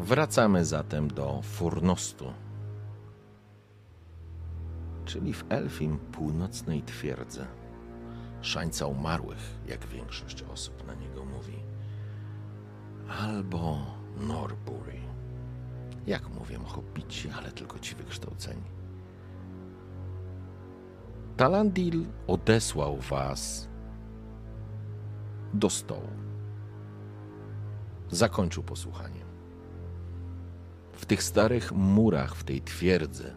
Wracamy zatem do Furnostu, czyli w Elfim północnej twierdzy. Szańca umarłych, jak większość osób na niego mówi. Albo Norbury. Jak mówią hobbici, ale tylko ci wykształceni. Talandil odesłał was do stołu. Zakończył posłuchanie. W tych starych murach, w tej twierdzy,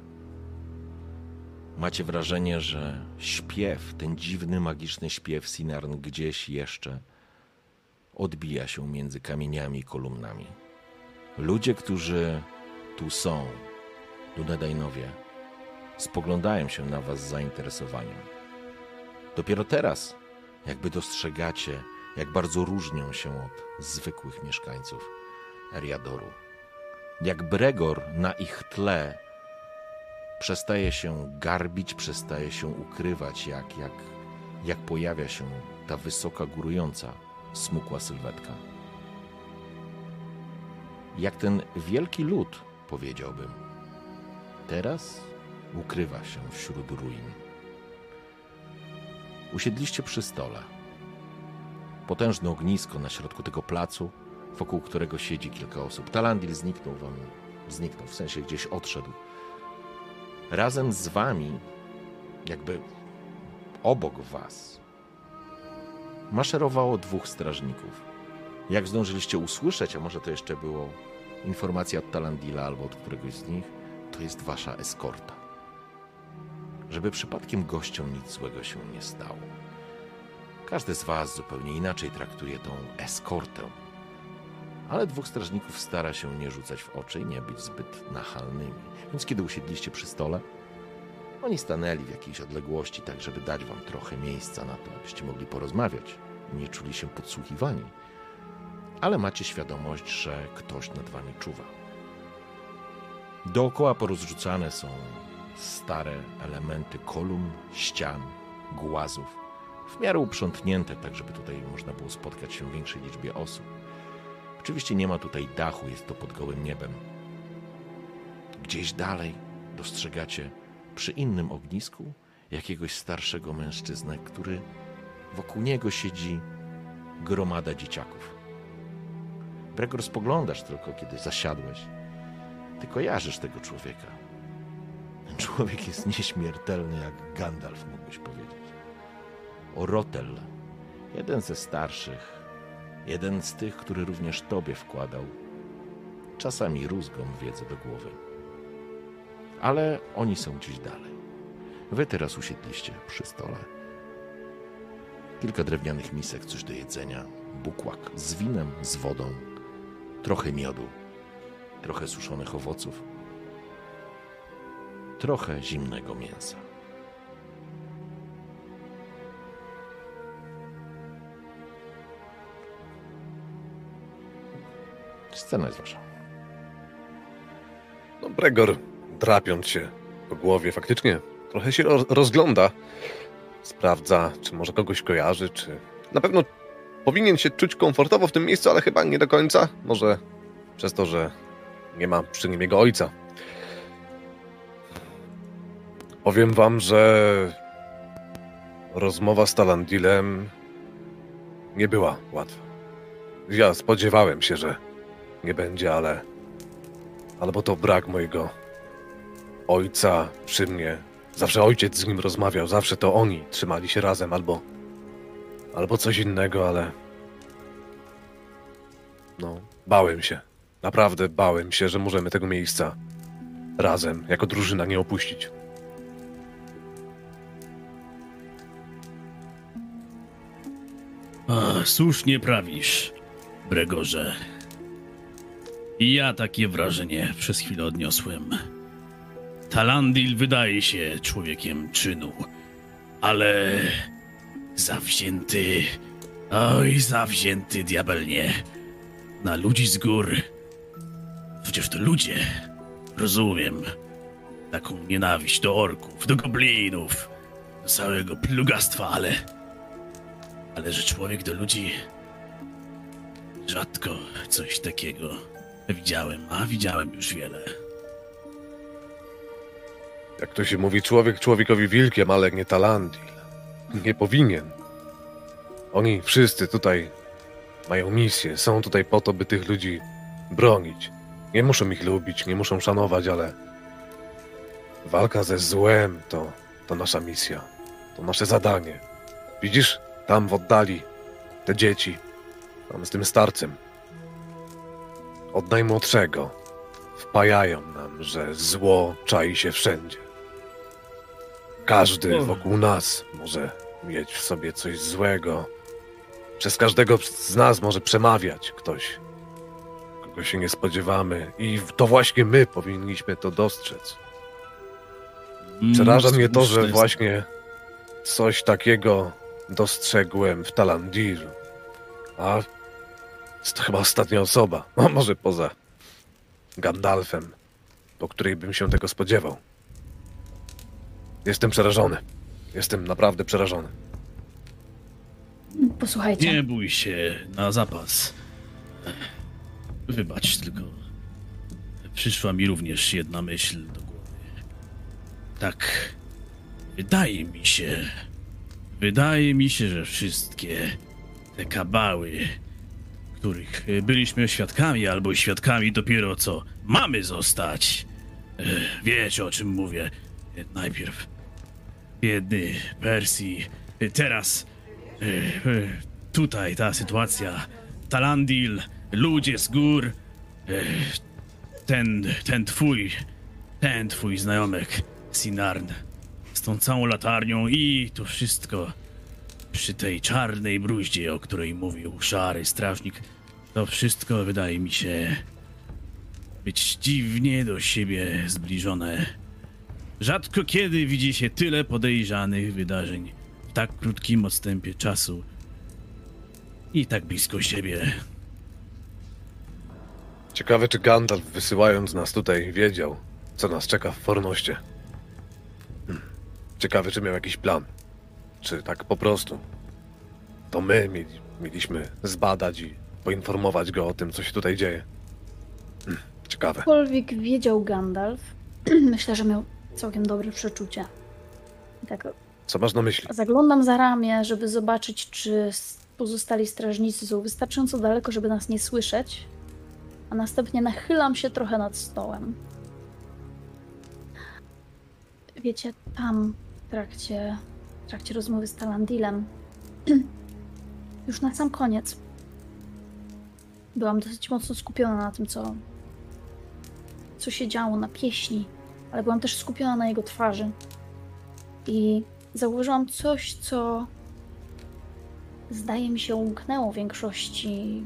macie wrażenie, że śpiew, ten dziwny, magiczny śpiew Sinarn gdzieś jeszcze odbija się między kamieniami i kolumnami. Ludzie, którzy tu są, Dunedajnowie, spoglądają się na was z zainteresowaniem. Dopiero teraz jakby dostrzegacie, jak bardzo różnią się od zwykłych mieszkańców Eriadoru. Jak Bregor na ich tle przestaje się garbić, przestaje się ukrywać, jak, jak, jak pojawia się ta wysoka, górująca, smukła sylwetka. Jak ten wielki lud, powiedziałbym, teraz ukrywa się wśród ruin. Usiedliście przy stole. Potężne ognisko na środku tego placu, wokół którego siedzi kilka osób. Talandil zniknął wam, zniknął, w sensie gdzieś odszedł. Razem z wami, jakby obok was, maszerowało dwóch strażników. Jak zdążyliście usłyszeć, a może to jeszcze było informacja od Talandila albo od któregoś z nich, to jest wasza eskorta. Żeby przypadkiem gościom nic złego się nie stało. Każdy z was zupełnie inaczej traktuje tą eskortę. Ale dwóch strażników stara się nie rzucać w oczy i nie być zbyt nachalnymi. Więc kiedy usiedliście przy stole, oni stanęli w jakiejś odległości, tak żeby dać wam trochę miejsca na to, abyście mogli porozmawiać nie czuli się podsłuchiwani. Ale macie świadomość, że ktoś nad wami czuwa. Dookoła porozrzucane są stare elementy kolumn, ścian, głazów, w miarę uprzątnięte, tak żeby tutaj można było spotkać się w większej liczbie osób. Oczywiście nie ma tutaj dachu, jest to pod gołym niebem. Gdzieś dalej dostrzegacie przy innym ognisku jakiegoś starszego mężczyznę, który wokół niego siedzi gromada dzieciaków. Bregor spoglądasz tylko, kiedy zasiadłeś. Ty kojarzysz tego człowieka. Ten człowiek jest nieśmiertelny jak Gandalf, mógłbyś powiedzieć. Orotel, jeden ze starszych, jeden z tych, który również tobie wkładał czasami rózgą wiedzę do głowy. Ale oni są gdzieś dalej. Wy teraz usiedliście przy stole. Kilka drewnianych misek, coś do jedzenia, bukłak z winem, z wodą, trochę miodu, trochę suszonych owoców, trochę zimnego mięsa. Scena jest wasza. No, Bregor, drapiąc się po głowie, faktycznie trochę się roz rozgląda. Sprawdza, czy może kogoś kojarzy, czy. Na pewno powinien się czuć komfortowo w tym miejscu, ale chyba nie do końca. Może przez to, że nie ma przy nim jego ojca. Powiem wam, że rozmowa z Talandilem nie była łatwa. Ja spodziewałem się, że nie będzie, ale. Albo to brak mojego ojca przy mnie. Zawsze ojciec z nim rozmawiał, zawsze to oni trzymali się razem, albo. albo coś innego, ale. No, bałem się. Naprawdę bałem się, że możemy tego miejsca razem, jako drużyna, nie opuścić. A, słusznie prawisz, Bregorze. Ja takie wrażenie przez chwilę odniosłem. Talandil wydaje się człowiekiem czynu, ale zawzięty, oj, zawzięty diabelnie, na ludzi z gór. Przecież to ludzie, rozumiem, taką nienawiść do orków, do goblinów, do całego plugastwa, ale... Ale że człowiek do ludzi... Rzadko coś takiego widziałem, a widziałem już wiele. Jak to się mówi, człowiek człowiekowi wilkiem, ale nie Talandil. Nie powinien. Oni wszyscy tutaj mają misję, są tutaj po to, by tych ludzi bronić. Nie muszą ich lubić, nie muszą szanować, ale walka ze złem to, to nasza misja. To nasze zadanie. Widzisz, tam w oddali te dzieci, tam z tym starcem. Od najmłodszego wpajają nam, że zło czai się wszędzie. Każdy O. wokół nas może mieć w sobie coś złego. Przez każdego z nas może przemawiać ktoś, kogo się nie spodziewamy, i to właśnie my powinniśmy to dostrzec. Przeraża Mm, mnie to, że właśnie coś takiego dostrzegłem w Talandir. A jest to chyba ostatnia osoba, no może poza Gandalfem, po której bym się tego spodziewał. Jestem przerażony. Jestem naprawdę przerażony. Posłuchajcie, Nie bój się na zapas. Wybacz tylko. Przyszła mi również jedna myśl do głowy. Tak, wydaje mi się, wydaje mi się, że wszystkie te kabały, których e, byliśmy świadkami albo świadkami dopiero co mamy zostać. e, Wiecie o czym mówię. E, Najpierw biedny Persji, teraz Tutaj ta sytuacja. Talandil, ludzie z gór. Ten, ten twój, ten twój znajomek, Sinarn. Z tą całą latarnią i to wszystko przy tej czarnej bruździe, o której mówił szary strażnik. To wszystko wydaje mi się być dziwnie do siebie zbliżone. Rzadko kiedy widzi się tyle podejrzanych wydarzeń w tak krótkim odstępie czasu i tak blisko siebie. Ciekawe, czy Gandalf wysyłając nas tutaj wiedział, co nas czeka w Fornoście. Hmm. Ciekawe, czy miał jakiś plan. Czy tak po prostu. To my mieli, mieliśmy zbadać i poinformować go o tym, co się tutaj dzieje. Hmm. Ciekawe. cokolwiek wiedział Gandalf, myślę, że miał całkiem dobre przeczucie. I Tak Co masz na myśli? zaglądam za ramię, żeby zobaczyć, czy pozostali strażnicy są wystarczająco daleko, żeby nas nie słyszeć, a następnie nachylam się trochę nad stołem. Wiecie, tam w trakcie, trakcie rozmowy z Talandilem, już na sam koniec, byłam dosyć mocno skupiona na tym, co, co się działo na pieśni, ale byłam też skupiona na jego twarzy. I zauważyłam coś, co zdaje mi się umknęło większości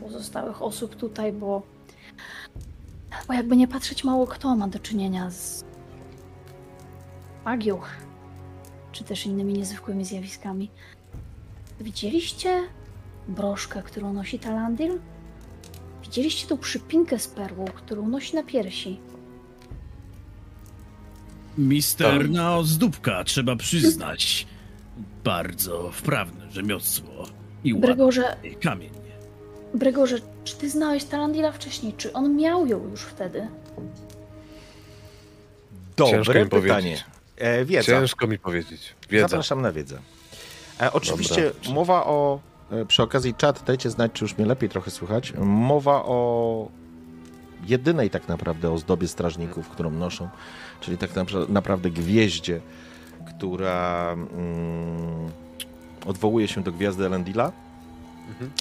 pozostałych osób tutaj, bo, bo jakby nie patrzeć, mało kto ma do czynienia z magią, czy też innymi niezwykłymi zjawiskami. Widzieliście broszkę, którą nosi Talandil? Widzieliście tą przypinkę z perłą, którą nosi na piersi? Misterna ozdóbka, trzeba przyznać. Bardzo wprawne rzemiosło i ładny Bregorze, kamień. Bregorze, czy ty znałeś Talandila wcześniej? Czy on miał ją już wtedy? Ciężko Dobre mi pytanie. powiedzieć. E, wiedza. Ciężko mi powiedzieć. Wiedza. Zapraszam na wiedzę. E, oczywiście Dobra. mowa o. e, Przy okazji czat, dajcie znać, czy już mnie lepiej trochę słychać. Mowa o jedynej tak naprawdę ozdobie strażników, którą noszą, czyli tak napra- naprawdę gwieździe, która mm, odwołuje się do gwiazdy Elendila.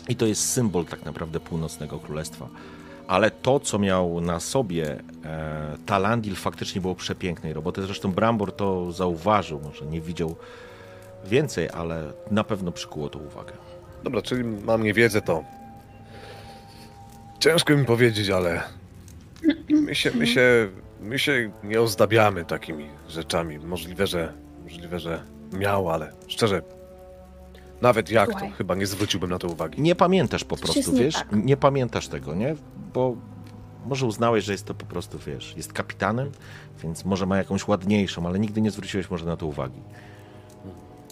I to jest symbol tak naprawdę północnego królestwa. Ale to, co miał na sobie e, Talandil, faktycznie było przepięknej roboty. Zresztą Brambor to zauważył, może nie widział więcej, ale na pewno przykuło to uwagę. Dobra, czyli mam niewiedzę, to Ciężko mi powiedzieć, ale my się, my się, my się nie ozdabiamy takimi rzeczami. Możliwe, że, możliwe, że miał, ale szczerze, nawet jak to, Słuchaj. chyba nie zwróciłbym na to uwagi. Nie pamiętasz po Coś prostu, jest nie wiesz? tak. Nie pamiętasz tego, nie? Bo może uznałeś, że jest to po prostu, wiesz, jest kapitanem, więc może ma jakąś ładniejszą, ale nigdy nie zwróciłeś może na to uwagi.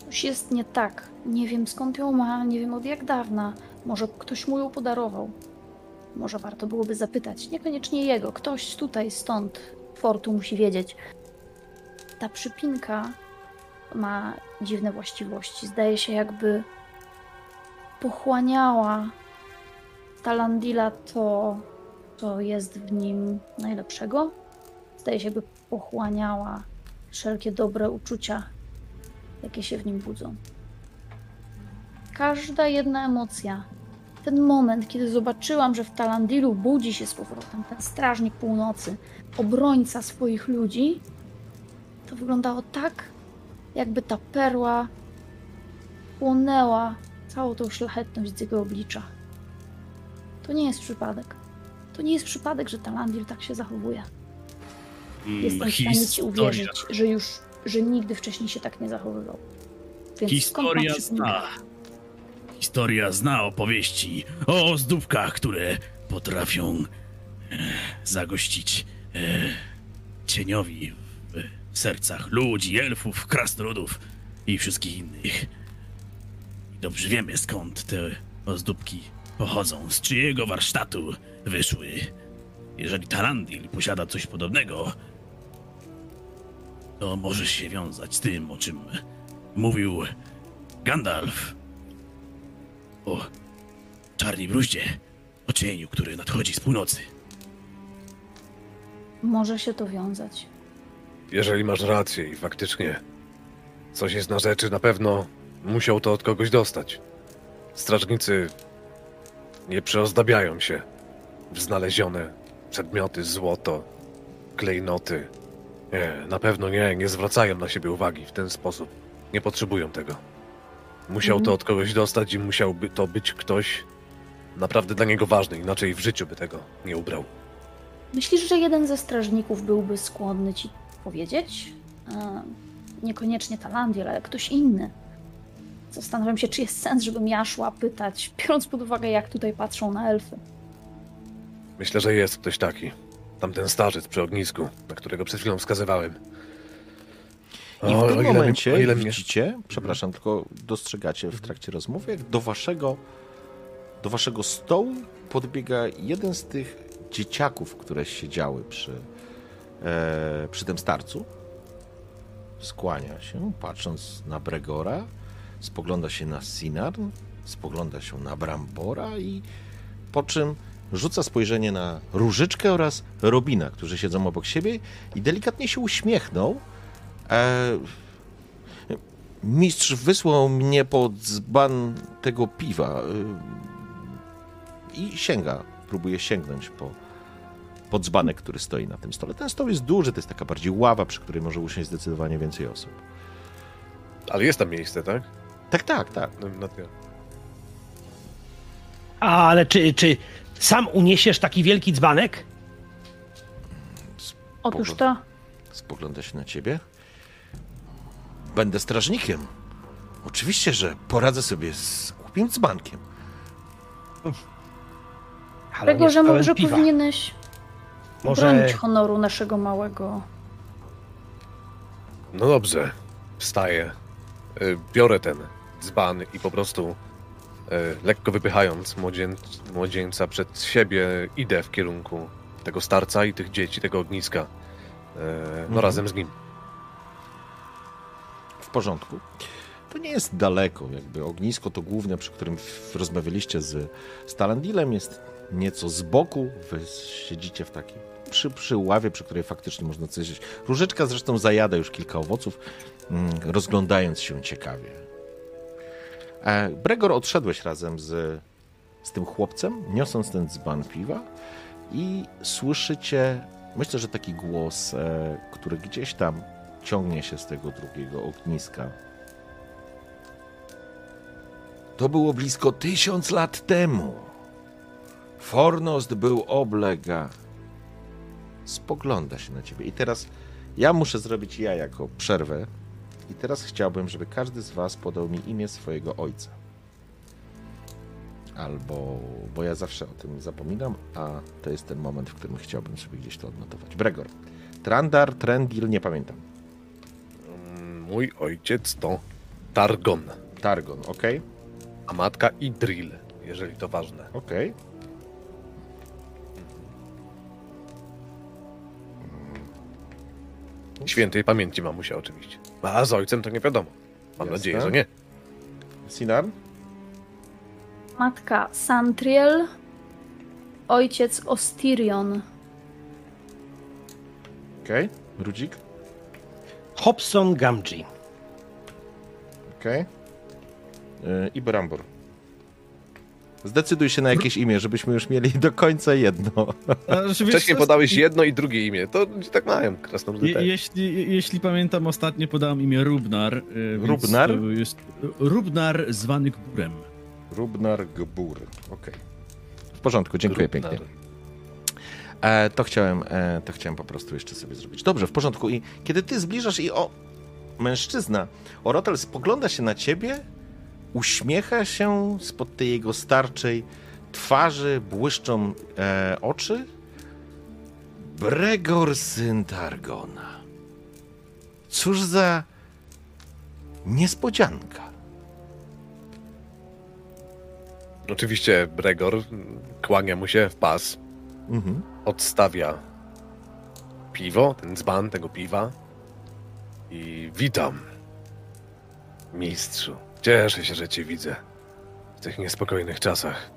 Coś jest nie tak. Nie wiem skąd ją ma, nie wiem od jak dawna. Może ktoś mu ją podarował. Może warto byłoby zapytać. Niekoniecznie jego. Ktoś tutaj, stąd, fortu musi wiedzieć. Ta przypinka ma dziwne właściwości. Zdaje się jakby pochłaniała Talandila to, co jest w nim najlepszego. Zdaje się jakby pochłaniała wszelkie dobre uczucia, jakie się w nim budzą. Każda jedna emocja. Ten moment, kiedy zobaczyłam, że w Talandilu budzi się z powrotem ten strażnik północy, obrońca swoich ludzi, to wyglądało tak, jakby ta perła płonęła całą tą szlachetność z jego oblicza. To nie jest przypadek. To nie jest przypadek, że Talandil tak się zachowuje. Jestem w stanie ci uwierzyć, że już, że nigdy wcześniej się tak nie zachowywał. Więc historia zna. Historia zna opowieści o ozdóbkach, które potrafią e, zagościć e, cieniowi sercach ludzi, elfów, krasnoludów i wszystkich innych. Dobrze wiemy skąd te ozdóbki pochodzą, z czyjego warsztatu wyszły. Jeżeli Talandil posiada coś podobnego, to może się wiązać z tym, o czym mówił Gandalf o czarnej bruździe, o cieniu, który nadchodzi z północy. Może się to wiązać. Jeżeli masz rację i faktycznie coś jest na rzeczy, na pewno musiał to od kogoś dostać. Strażnicy nie przeozdabiają się w znalezione przedmioty, złoto, klejnoty. Nie, na pewno nie, nie zwracają na siebie uwagi w ten sposób. Nie potrzebują tego. Musiał Mhm. to od kogoś dostać i musiałby to być ktoś naprawdę dla niego ważny, inaczej w życiu by tego nie ubrał. Myślisz, że jeden ze strażników byłby skłonny ci powiedzieć? E, niekoniecznie Talandiel, ale ktoś inny. Zastanawiam się, czy jest sens, żebym ja szła pytać, biorąc pod uwagę, jak tutaj patrzą na elfy. Myślę, że jest ktoś taki. Tamten starzec przy ognisku, na którego przed chwilą wskazywałem. I w tym ile momencie mi, o ile mnie... widzicie, przepraszam, tylko dostrzegacie w trakcie rozmowy, jak do waszego, do waszego stołu podbiega jeden z tych dzieciaków, które siedziały przy, e, przy tym starcu. Skłania się, patrząc na Bregora, spogląda się na Sinarn, spogląda się na Brambora i po czym rzuca spojrzenie na Różyczkę oraz Robina, którzy siedzą obok siebie i delikatnie się uśmiechnął, E, mistrz wysłał mnie pod dzban tego piwa e, i sięga, próbuje sięgnąć po, po dzbanek, który stoi na tym stole. Ten stoł jest duży, to jest taka bardziej ława, przy której może usiąść zdecydowanie więcej osób. Ale jest tam miejsce, tak? Tak, tak, tak. No, na tyle. Ale czy, czy sam uniesiesz taki wielki dzbanek? Otóż to, Spogląda się na ciebie. Będę strażnikiem. Oczywiście, że poradzę sobie z głupim dzbankiem. Ale tego, że może piwa. powinieneś Może bronić honoru naszego małego. No dobrze, wstaję. Y, Biorę ten dzban i po prostu y, lekko wypychając młodzieńca przed siebie idę w kierunku tego starca i tych dzieci, tego ogniska. y, No Mhm. razem z nim. W porządku. To nie jest daleko, jakby ognisko to główne, przy którym rozmawialiście z, z Talandilem, jest nieco z boku, wy siedzicie w takiej, przy, przy ławie, przy której faktycznie można coś zjeść. Różyczka zresztą zajada już kilka owoców, mm, rozglądając się ciekawie. E, Bregor, odszedłeś razem z, z tym chłopcem, niosąc ten dzban piwa i słyszycie, myślę, że taki głos, e, który gdzieś tam ciągnie się z tego drugiego ogniska. To było blisko tysiąc lat temu. Fornost był oblega. Spogląda się na ciebie. I teraz ja muszę zrobić ja jako przerwę. I teraz chciałbym, żeby każdy z was podał mi imię swojego ojca. Albo, bo ja zawsze o tym zapominam, a to jest ten moment, w którym chciałbym sobie gdzieś to odnotować. Bregor. Trandar, Trendil, nie pamiętam. Mm, Mój ojciec to Targon, Targon, ok? a matka Idril, jeżeli to ważne. Ok. Świętej pamięci mamusia oczywiście. A z ojcem to nie wiadomo. Mam Jasne. nadzieję, że nie. Sinar? Matka Santriel, ojciec Ostirion. Ok. Rudzik? Hobson Gamgee. Ok. Yy, I Brambor. Zdecyduj się na jakieś imię, żebyśmy już mieli do końca jedno. Wcześniej podałeś jedno i drugie imię. To tak mają, krasnoludy Je, jeśli, je- jeśli pamiętam, ostatnio podałem imię Rubnar. y, Rubnar? Jest Rubnar zwany Gburem. Rubnar Gbur. Ok. W porządku, dziękuję Rubnar. pięknie. E, to, chciałem, e, to chciałem po prostu jeszcze sobie zrobić. Dobrze, w porządku. I kiedy ty zbliżasz i o, mężczyzna, Orotel spogląda się na ciebie, uśmiecha się spod tej jego starczej twarzy, błyszczą e, oczy. Bregor syn Targona. Cóż za niespodzianka. Oczywiście Bregor kłania mu się w pas, Mhm. odstawia piwo, ten dzban tego piwa i witam, mistrzu. Cieszę się, że cię widzę w tych niespokojnych czasach.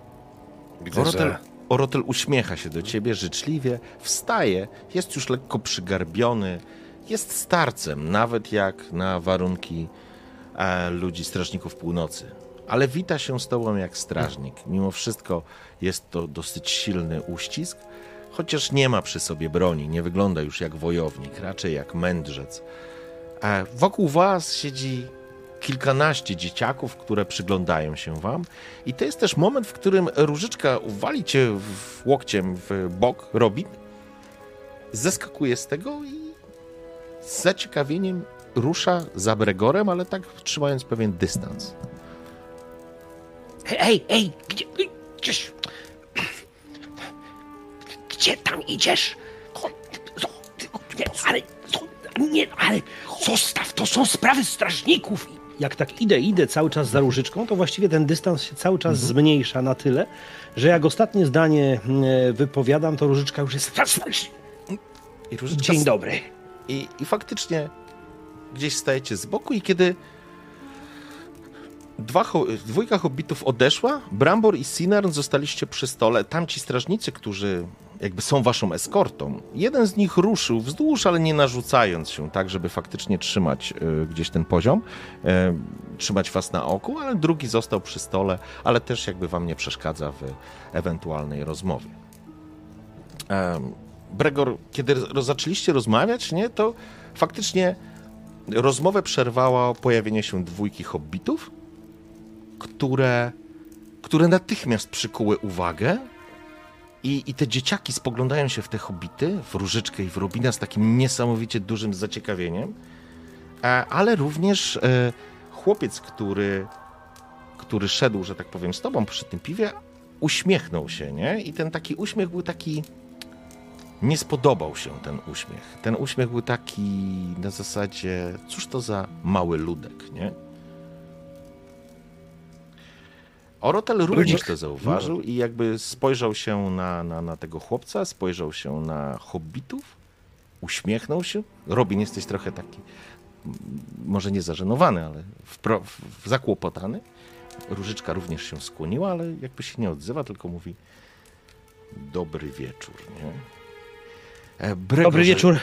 Widzę, Orotel, że Orotel uśmiecha się do ciebie życzliwie, wstaje, jest już lekko przygarbiony, jest starcem, nawet jak na warunki e, ludzi, strażników północy. Ale wita się z tobą jak strażnik. Mimo wszystko jest to dosyć silny uścisk, chociaż nie ma przy sobie broni, nie wygląda już jak wojownik, raczej jak mędrzec. E, wokół was siedzi kilkanaście dzieciaków, które przyglądają się wam. I to jest też moment, w którym Różyczka wali cię w łokciem w bok, Robin, zeskakuje z tego i z zaciekawieniem rusza za Bregorem, ale tak trzymając pewien dystans. Ej, ej, gdzie, gdzieś... Gdzie tam idziesz? Ale, nie, ale zostaw, to są sprawy strażników. Jak tak idę, idę cały czas za różyczką, to właściwie ten dystans się cały czas zmniejsza na tyle, że jak ostatnie zdanie e, wypowiadam, to różyczka już jest... I Różyczka Dzień dobry. I, I faktycznie gdzieś stajecie z boku i kiedy dwa, dwójka hobbitów odeszła, Brambor i Sinarn zostaliście przy stole. Tamci strażnicy, którzy jakby są waszą eskortą, jeden z nich ruszył wzdłuż, ale nie narzucając się, tak żeby faktycznie trzymać y, gdzieś ten poziom, y, trzymać was na oku, ale drugi został przy stole, ale też jakby wam nie przeszkadza w ewentualnej rozmowie. Em, Bregor, kiedy roz- zaczęliście rozmawiać, nie, to faktycznie rozmowę przerwało pojawienie się dwójki hobbitów, które, które natychmiast przykuły uwagę i, i te dzieciaki spoglądają się w te hobbity, w Różyczkę i w Robina z takim niesamowicie dużym zaciekawieniem, e, ale również e, chłopiec, który, który szedł, że tak powiem, z tobą przy tym piwie, uśmiechnął się, nie? I ten taki uśmiech był taki nie spodobał się ten uśmiech. Ten uśmiech był taki na zasadzie, cóż to za mały ludek, nie? Orotel również to zauważył i jakby spojrzał się na, na, na tego chłopca, spojrzał się na hobbitów, uśmiechnął się. Robin, jesteś trochę taki, może nie zażenowany, ale wpro, w, zakłopotany. Różyczka również się skłoniła, ale jakby się nie odzywa, tylko mówi dobry wieczór, nie? E, Dobry wieczór.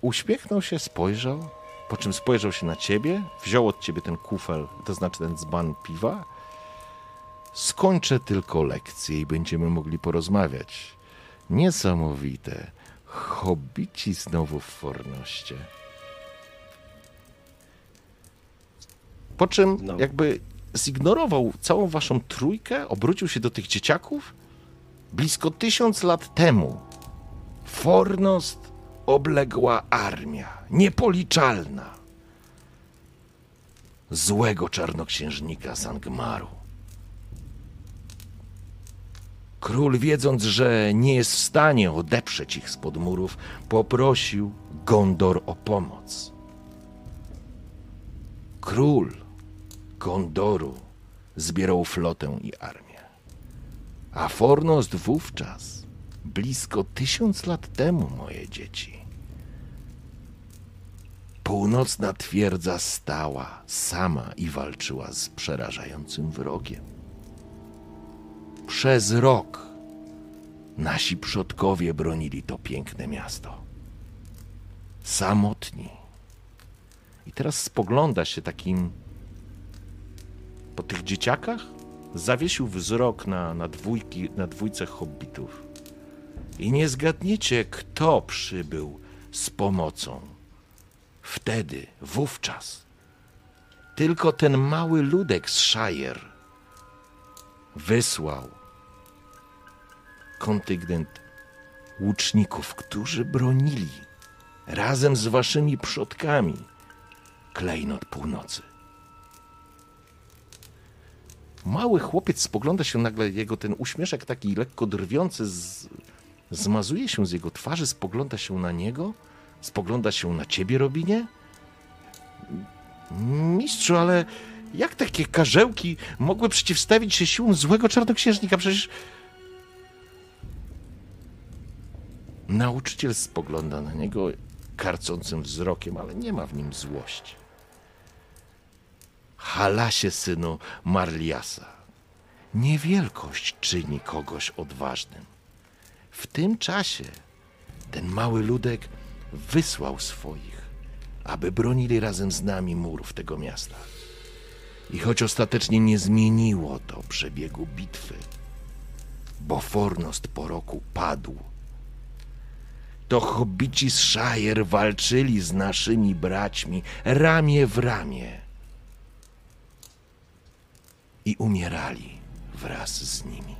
Uśmiechnął się, spojrzał, po czym spojrzał się na ciebie, wziął od ciebie ten kufel, to znaczy ten dzban piwa. Skończę tylko lekcję i będziemy mogli porozmawiać. Niesamowite. Hobbici znowu w fornoście. Po czym No. jakby zignorował całą waszą trójkę, obrócił się do tych dzieciaków blisko tysiąc lat temu, Fornost obległa armia niepoliczalna złego czarnoksiężnika Sangmaru. Król, wiedząc, że nie jest w stanie odeprzeć ich spod murów, poprosił Gondor o pomoc. Król Gondoru zbierał flotę i armię. A Fornost wówczas, blisko tysiąc lat temu, moje dzieci, północna twierdza stała sama i walczyła z przerażającym wrogiem. Przez rok nasi przodkowie bronili to piękne miasto. Samotni. I teraz spogląda się takim po tych dzieciakach, zawiesił wzrok na, na, dwójki, na dwójce hobbitów. I nie zgadniecie, kto przybył z pomocą. Wtedy, wówczas, tylko ten mały ludek z Shire wysłał kontyngent łuczników, którzy bronili razem z waszymi przodkami klejnot północy. Mały chłopiec spogląda się nagle, jego ten uśmieszek taki lekko drwiący z, zmazuje się z jego twarzy, spogląda się na niego, spogląda się na ciebie, Robinie. Mistrzu, ale jak takie karzełki mogły przeciwstawić się siłom złego czarnoksiężnika? Przecież... Nauczyciel spogląda na niego karcącym wzrokiem, ale nie ma w nim złości. Halasie, synu Marliasa, niewielkość czyni kogoś odważnym. W tym czasie ten mały ludek wysłał swoich, aby bronili razem z nami murów tego miasta. I choć ostatecznie nie zmieniło to przebiegu bitwy, bo Fornost po roku padł, to hobbici z Shire walczyli z naszymi braćmi ramię w ramię i umierali wraz z nimi.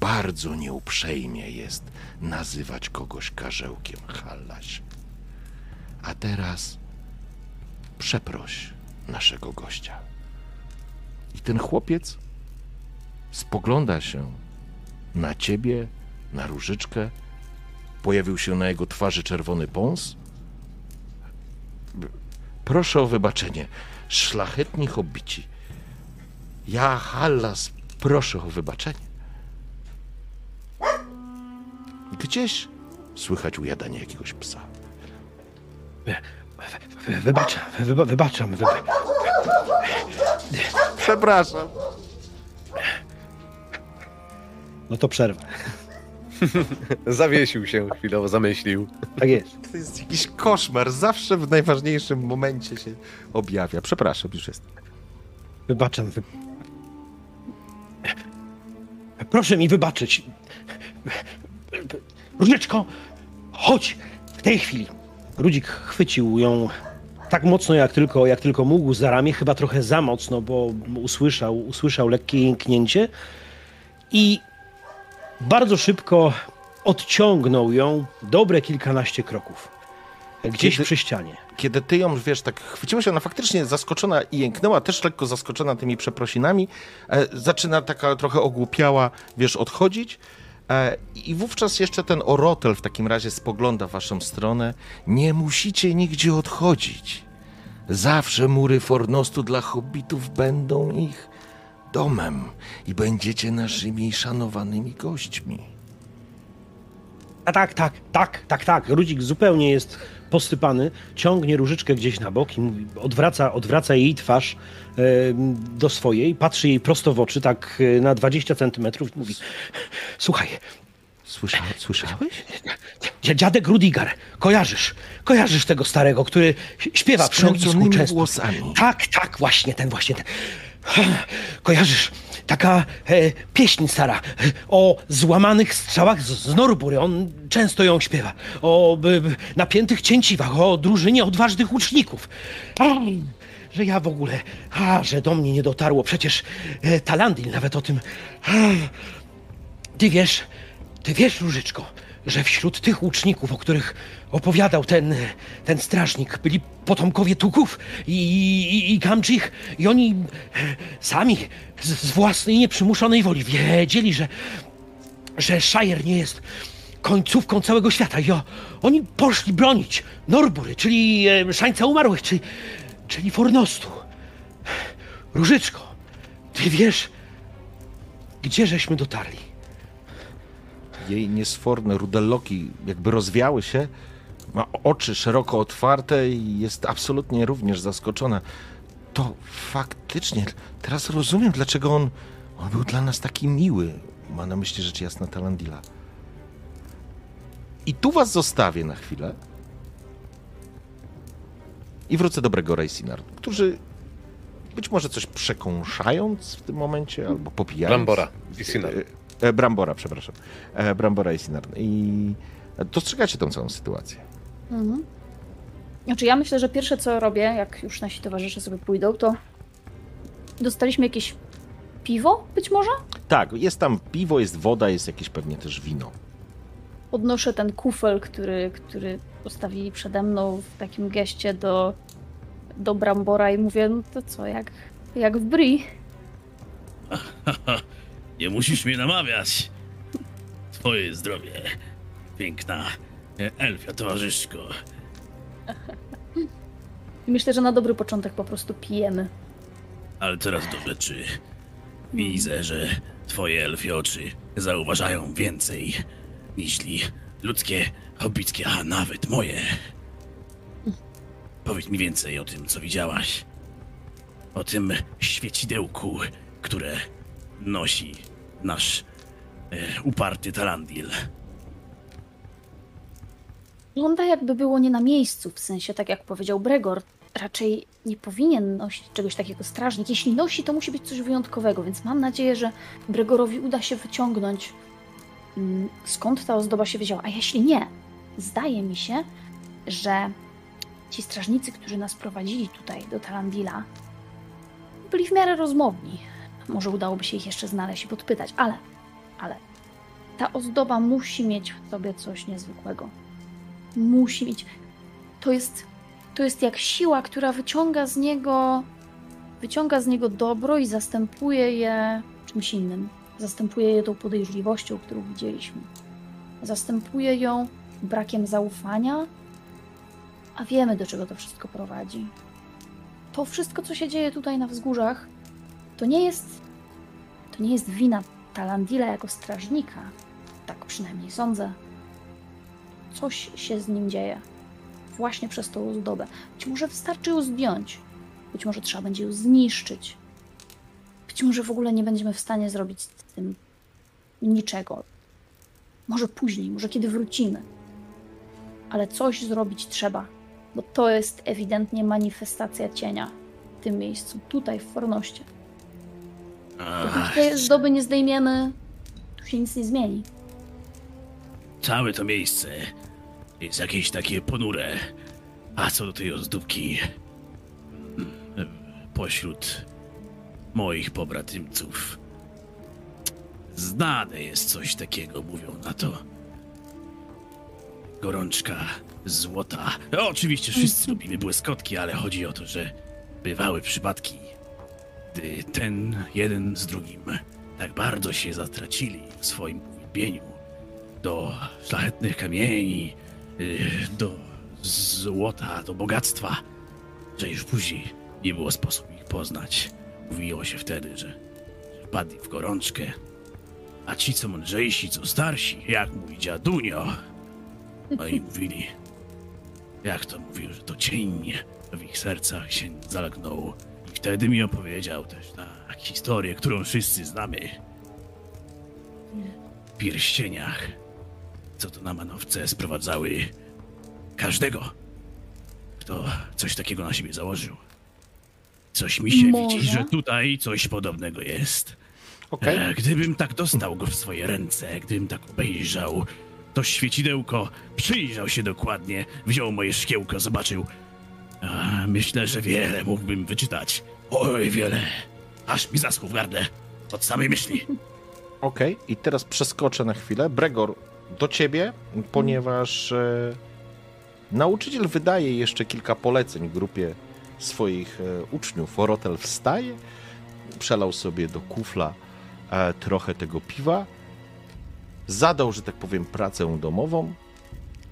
Bardzo nieuprzejmie jest nazywać kogoś karzełkiem, Hallaś. A teraz przeproś naszego gościa. I ten chłopiec spogląda się na ciebie, na różyczkę. Pojawił się na jego twarzy czerwony pąs. Proszę o wybaczenie, szlachetni hobbici. Ja, Hallas, proszę o wybaczenie. Gdzieś słychać ujadanie jakiegoś psa. Wy- Wybaczam, wyba, wybaczam. Wyba... Przepraszam. No to przerwę. Zawiesił się chwilowo, zamyślił. Tak jest. To jest jakiś koszmar. Zawsze w najważniejszym momencie się objawia. Przepraszam, już jest. Wybaczam. Wy... Proszę mi wybaczyć. Różyczko, chodź w tej chwili. Rudzik chwycił ją tak mocno, jak tylko, jak tylko mógł za ramię, chyba trochę za mocno, bo usłyszał, usłyszał lekkie jęknięcie i bardzo szybko odciągnął ją dobre kilkanaście kroków. Gdzieś Kiedy- przy ścianie. Kiedy ty ją, wiesz, tak chwyciłeś, ona faktycznie zaskoczona i jęknęła, też lekko zaskoczona tymi przeprosinami, e, zaczyna taka trochę ogłupiała, wiesz, odchodzić. E, I wówczas jeszcze ten orotel w takim razie spogląda w waszą stronę. Nie musicie nigdzie odchodzić. Zawsze mury Fornostu dla hobbitów będą ich domem i będziecie naszymi szanowanymi gośćmi. A tak, tak, tak, tak, tak. Rudzik zupełnie jest posypany, ciągnie różyczkę gdzieś na bok i odwraca, odwraca jej twarz do swojej, patrzy jej prosto w oczy, tak e, na 20 centymetrów i mówi, słuchaj, Słysza, słyszałeś? dzia- dziadek Rudigar, kojarzysz, kojarzysz tego starego, który śpiewa przy ognisku często. głosami. Tak, tak, właśnie ten, właśnie ten. Kojarzysz, taka e, pieśń stara o złamanych strzałach z, z Norbury. On często ją śpiewa. O b, b, napiętych cięciwach, o drużynie odważnych łuczników. A, że ja w ogóle, a, że do mnie nie dotarło. Przecież e, Talandil nawet o tym. A, ty wiesz, ty wiesz, Różyczko, że wśród tych łuczników, o których opowiadał ten, ten strażnik, byli potomkowie Tuków i, i, i i oni e, sami z, z własnej nieprzymuszonej woli wiedzieli, że, że Shire nie jest końcówką całego świata i o, oni poszli bronić Norbury, czyli e, Szańca Umarłych, czyli, czyli Fornostu. Różyczko, ty wiesz, gdzie żeśmy dotarli? Jej niesforne rudelloki jakby rozwiały się, ma oczy szeroko otwarte i jest absolutnie również zaskoczona. To faktycznie, teraz rozumiem, dlaczego on, on był dla nas taki miły. Ma na myśli rzecz jasna Talandila. I tu was zostawię na chwilę. I wrócę do Bregora i Sinar, którzy być może coś przekąszając w tym momencie, albo popijając. Brambora i Sinar. E, Brambora, przepraszam. E, Brambora i Sinar. I dostrzegacie tą całą sytuację. Mhm. Znaczy, ja myślę, że pierwsze co robię, jak już nasi towarzysze sobie pójdą, to dostaliśmy jakieś piwo, być może? Tak, jest tam piwo, jest woda, jest jakieś pewnie też wino. Podnoszę ten kufel, który, który postawili przede mną w takim geście do, do Brambora i mówię, no to co, jak, jak w Bri. Nie musisz mnie namawiać. Twoje zdrowie, piękna e, elfia towarzyszko. Myślę, że na dobry początek po prostu pijemy. Ale teraz do rzeczy. Widzę, że twoje elfie oczy zauważają więcej niż ludzkie, hobbickie, a nawet moje. Powiedz mi więcej o tym, co widziałaś. O tym świecidełku, które nosi nasz e, uparty Talandil. Wygląda jakby było nie na miejscu, w sensie tak jak powiedział Bregor, raczej nie powinien nosić czegoś takiego strażnik. Jeśli nosi, to musi być coś wyjątkowego, więc mam nadzieję, że Bregorowi uda się wyciągnąć mm, skąd ta ozdoba się wzięła. A jeśli nie, zdaje mi się, że ci strażnicy, którzy nas prowadzili tutaj do Talandila, byli w miarę rozmowni. Może udałoby się ich jeszcze znaleźć i podpytać, ale, ale ta ozdoba musi mieć w sobie coś niezwykłego. Musi mieć. To jest, to jest jak siła, która wyciąga z niego, wyciąga z niego dobro i zastępuje je czymś innym. Zastępuje je tą podejrzliwością, którą widzieliśmy. Zastępuje ją brakiem zaufania, a wiemy, do czego to wszystko prowadzi. To wszystko, co się dzieje tutaj na wzgórzach, to nie jest. To nie jest wina Talandila jako strażnika. Tak przynajmniej sądzę. Coś się z nim dzieje. Właśnie przez tą ozdobę. Być może wystarczy ją zdjąć. Być może trzeba będzie ją zniszczyć. Być może w ogóle nie będziemy w stanie zrobić z tym niczego. Może później, może kiedy wrócimy. Ale coś zrobić trzeba, bo to jest ewidentnie manifestacja cienia w tym miejscu, tutaj w Fornoście. Jeśli tej zdoby nie zdejmiemy, tu się nic nie zmieni. całe to miejsce jest jakieś takie ponure. A co do tej ozdóbki, pośród moich pobratymców znane jest coś takiego, mówią na to. Gorączka złota. Oczywiście wszyscy lubimy błyskotki, ale chodzi o to, że bywały przypadki, gdy ten jeden z drugim tak bardzo się zatracili w swoim uwielbieniu do szlachetnych kamieni, y, do złota, do bogactwa, że już później nie było sposobu ich poznać. Mówiło się wtedy, że, że padli w gorączkę, a ci co mądrzejsi, co starsi, jak mój dziadunio, no i mówili, jak to mówił, że to cień w ich sercach się zalagnął. Wtedy mi opowiedział też tak historię, którą wszyscy znamy. W pierścieniach, co to na manowce sprowadzały każdego, kto coś takiego na siebie założył. Coś mi się Może? widzi, że tutaj coś podobnego jest. Okej. E, Gdybym tak dostał go w swoje ręce, gdybym tak obejrzał to świecidełko, przyjrzał się dokładnie, wziął moje szkiełko, zobaczył. Myślę, że wiele mógłbym wyczytać. Oj, wiele. Aż mi zaschł w gardle. Od samej myśli. Okej, i teraz przeskoczę na chwilę. Bregor, do ciebie, ponieważ e, nauczyciel wydaje jeszcze kilka poleceń grupie swoich e, uczniów. Orotel wstaje, przelał sobie do kufla e, trochę tego piwa, zadał, że tak powiem, pracę domową,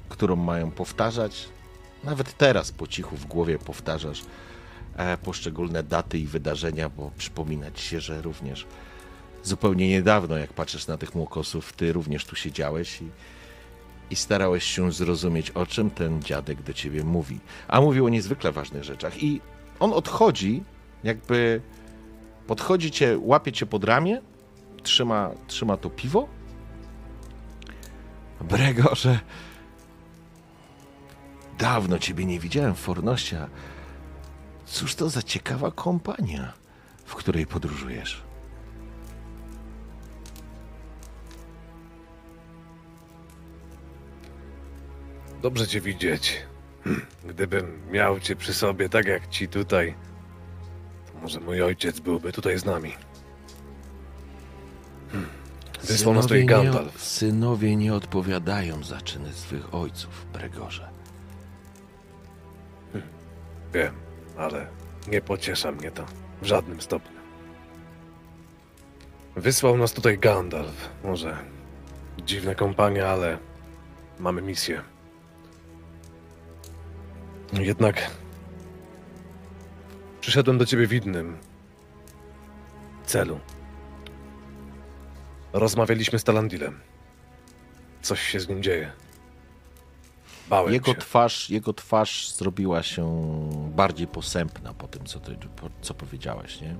którą mają powtarzać. Nawet teraz po cichu w głowie powtarzasz poszczególne daty i wydarzenia, bo przypomina ci się, że również zupełnie niedawno, jak patrzysz na tych młokosów, ty również tu siedziałeś i, i starałeś się zrozumieć, o czym ten dziadek do ciebie mówi. A mówił o niezwykle ważnych rzeczach. I on odchodzi, jakby podchodzi cię, łapie cię pod ramię, trzyma, trzyma to piwo. Bregorze, dawno ciebie nie widziałem w Fornosia. Cóż to za ciekawa kompania, w której podróżujesz? Dobrze cię widzieć. Gdybym miał cię przy sobie tak jak ci tutaj, to może mój ojciec byłby tutaj z nami. Hm. Wysłał nas tutaj Synowie nie- Gandalf. Synowie nie odpowiadają za czyny swych ojców, Bregorze. Wiem, ale nie pociesza mnie to w żadnym stopniu. Wysłał nas tutaj Gandalf. Może dziwna kompania, ale mamy misję. Jednak przyszedłem do ciebie w innym celu. Rozmawialiśmy z Talandilem. Coś się z nim dzieje. Bałem Jego się. twarz, jego twarz zrobiła się bardziej posępna po tym, co, ty, po, co powiedziałeś, nie?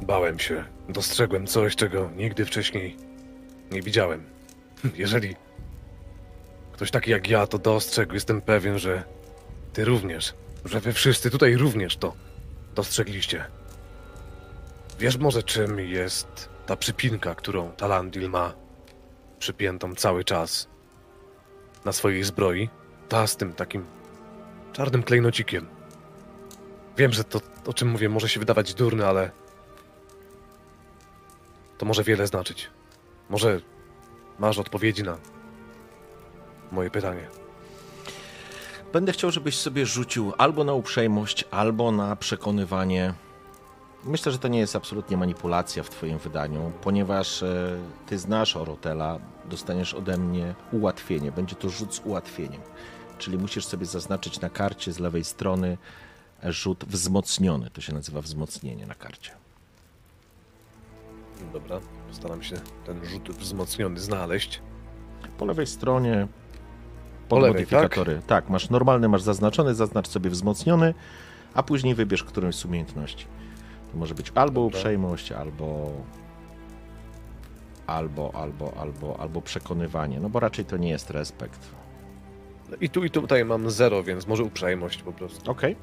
Bałem się. Dostrzegłem coś, czego nigdy wcześniej nie widziałem. Jeżeli ktoś taki jak ja to dostrzegł, jestem pewien, że ty również, że wy wszyscy tutaj również to dostrzegliście. Wiesz może czym jest ta przypinka, którą Talandil ma przypiętą cały czas na swojej zbroi? Ta z tym takim czarnym klejnocikiem. Wiem, że to, o czym mówię, może się wydawać durne, ale to może wiele znaczyć. Może masz odpowiedzi na moje pytanie. Będę chciał, żebyś sobie rzucił albo na uprzejmość, albo na przekonywanie. Myślę, że to nie jest absolutnie manipulacja w Twoim wydaniu, ponieważ e, Ty znasz Orotela, dostaniesz ode mnie ułatwienie. Będzie to rzut z ułatwieniem. Czyli musisz sobie zaznaczyć na karcie z lewej strony e, rzut wzmocniony. To się nazywa wzmocnienie na karcie. Dobra, postaram się ten rzut wzmocniony znaleźć. Po lewej stronie Po lewej, modyfikatory. Tak? masz normalny, masz zaznaczony, zaznacz sobie wzmocniony, a później wybierz którąś z umiejętności. To może być albo Dobra. uprzejmość, albo albo, albo, albo, albo przekonywanie, no bo raczej to nie jest respekt. I tu i tutaj mam zero, więc może uprzejmość po prostu. Okej.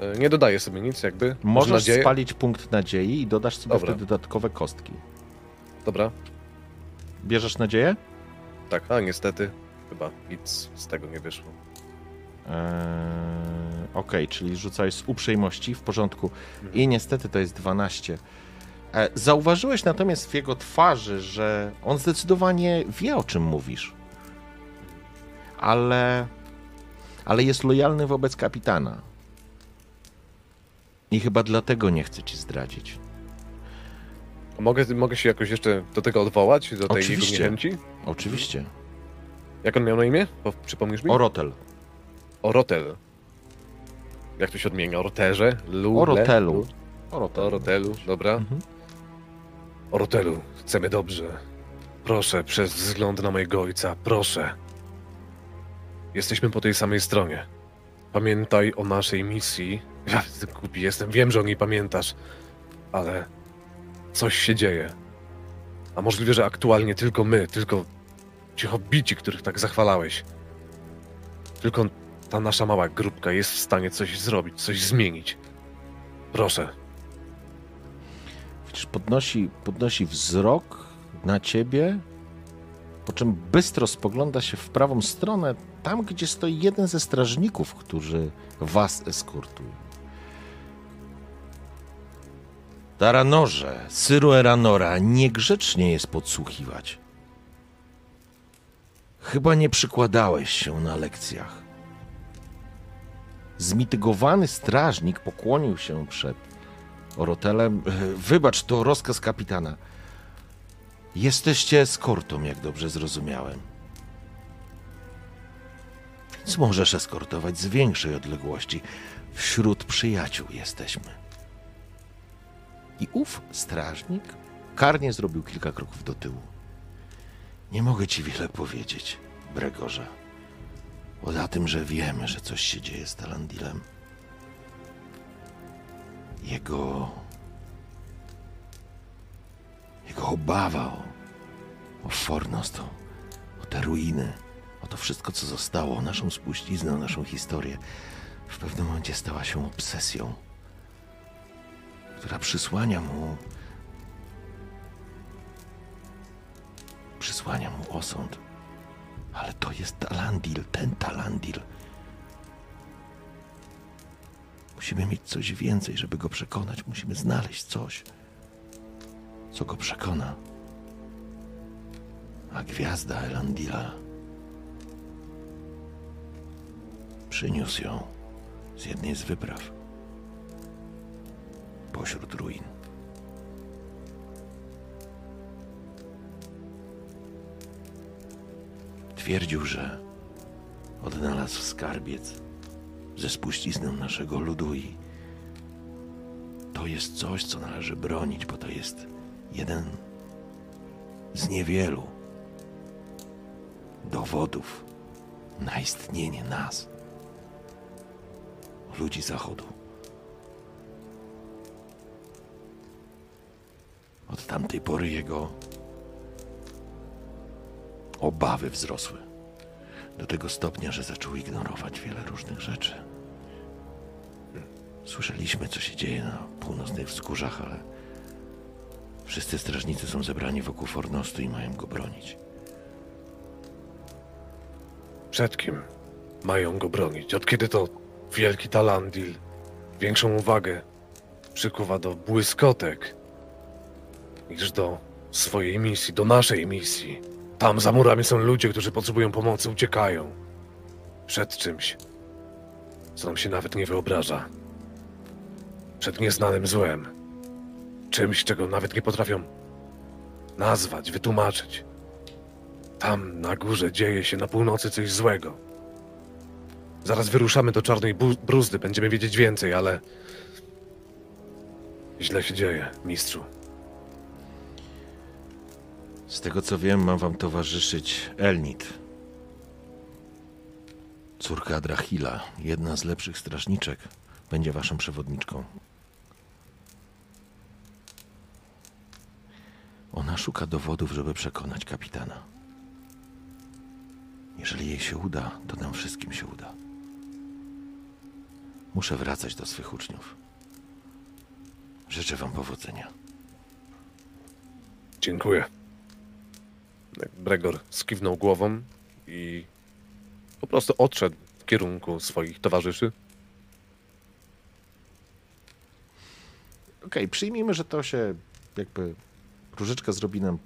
E, Nie dodaję sobie nic, jakby. Może Możesz nadzieję? spalić punkt nadziei i dodasz sobie Dobra. wtedy dodatkowe kostki. Dobra, Bierzesz nadzieję? tak, a niestety chyba nic z tego nie wyszło. Eee, Okej, czyli rzucałeś z uprzejmości, w porządku. I niestety to jest 12. E, Zauważyłeś natomiast w jego twarzy, że on zdecydowanie wie, o czym mówisz. Ale, ale jest lojalny wobec kapitana. I chyba dlatego nie chce ci zdradzić. Mogę, mogę się jakoś jeszcze do tego odwołać? Do tej jego Oczywiście. niechęci? Oczywiście. Jak on miał na imię? Po- Przypomnisz mi? Orotel. Orotel. Jak to się odmienia? Oroterze? Lu, Orotelu. Le, Orotel. Orotelu, dobra. Mhm. Orotelu, chcemy dobrze. Proszę, przez wzgląd na mojego ojca, proszę. Jesteśmy po tej samej stronie. Pamiętaj o naszej misji. Ja głupi jestem, wiem, że o niej pamiętasz, ale coś się dzieje. A możliwe, że aktualnie tylko my, tylko ci hobbici, których tak zachwalałeś. Tylko ta nasza mała grupka jest w stanie coś zrobić, coś zmienić. Proszę, Widzisz, podnosi, podnosi wzrok na ciebie, po czym bystro spogląda się w prawą stronę, tam, gdzie stoi jeden ze strażników, którzy was eskortują. Taranorze, Syru Eranora, niegrzecznie jest podsłuchiwać. Chyba nie przykładałeś się na lekcjach. Zmitygowany strażnik pokłonił się przed Orotelem. Wybacz, to rozkaz kapitana. Jesteście eskortą, jak dobrze zrozumiałem. Więc możesz eskortować z większej odległości. Wśród przyjaciół jesteśmy. I ów strażnik karnie zrobił kilka kroków do tyłu. Nie mogę ci wiele powiedzieć, Bregorze. Poza tym, że wiemy, że coś się dzieje z Talandilem. Jego. Jego obawa o, o Fornost, o, o te ruiny, o to wszystko, co zostało, o naszą spuściznę, o naszą historię, w pewnym momencie stała się obsesją, która przysłania mu. Przysłania mu osąd. Ale to jest Talandil, ten Talandil. Musimy mieć coś więcej, żeby go przekonać. Musimy znaleźć coś, co go przekona. A gwiazda Elandila przyniósł ją z jednej z wypraw pośród ruin. Twierdził, że odnalazł skarbiec ze spuścizną naszego ludu i to jest coś, co należy bronić, bo to jest jeden z niewielu dowodów na istnienie nas, ludzi Zachodu. Od tamtej pory jego obawy wzrosły do tego stopnia, że zaczął ignorować wiele różnych rzeczy. Słyszeliśmy, co się dzieje na północnych wzgórzach, ale wszyscy strażnicy są zebrani wokół Fornostu i mają go bronić. Przed kim mają go bronić? Od kiedy to wielki Talandil większą uwagę przykuwa do błyskotek niż do swojej misji, do naszej misji? Tam za murami są ludzie, którzy potrzebują pomocy, uciekają. Przed czymś, co nam się nawet nie wyobraża. Przed nieznanym złem. Czymś, czego nawet nie potrafią nazwać, wytłumaczyć. Tam na górze dzieje się na północy coś złego. Zaraz wyruszamy do czarnej bruzdy, będziemy wiedzieć więcej, ale. Źle się dzieje, mistrzu. Z tego co wiem, ma wam towarzyszyć Elnit. Córka Drachila, jedna z lepszych strażniczek, będzie waszą przewodniczką. Ona szuka dowodów, żeby przekonać kapitana. Jeżeli jej się uda, to nam wszystkim się uda. Muszę wracać do swych uczniów. Życzę wam powodzenia. Dziękuję. Bregor skiwnął głową i po prostu odszedł w kierunku swoich towarzyszy. Okej, przyjmijmy, że to się jakby Różyczka z Robinem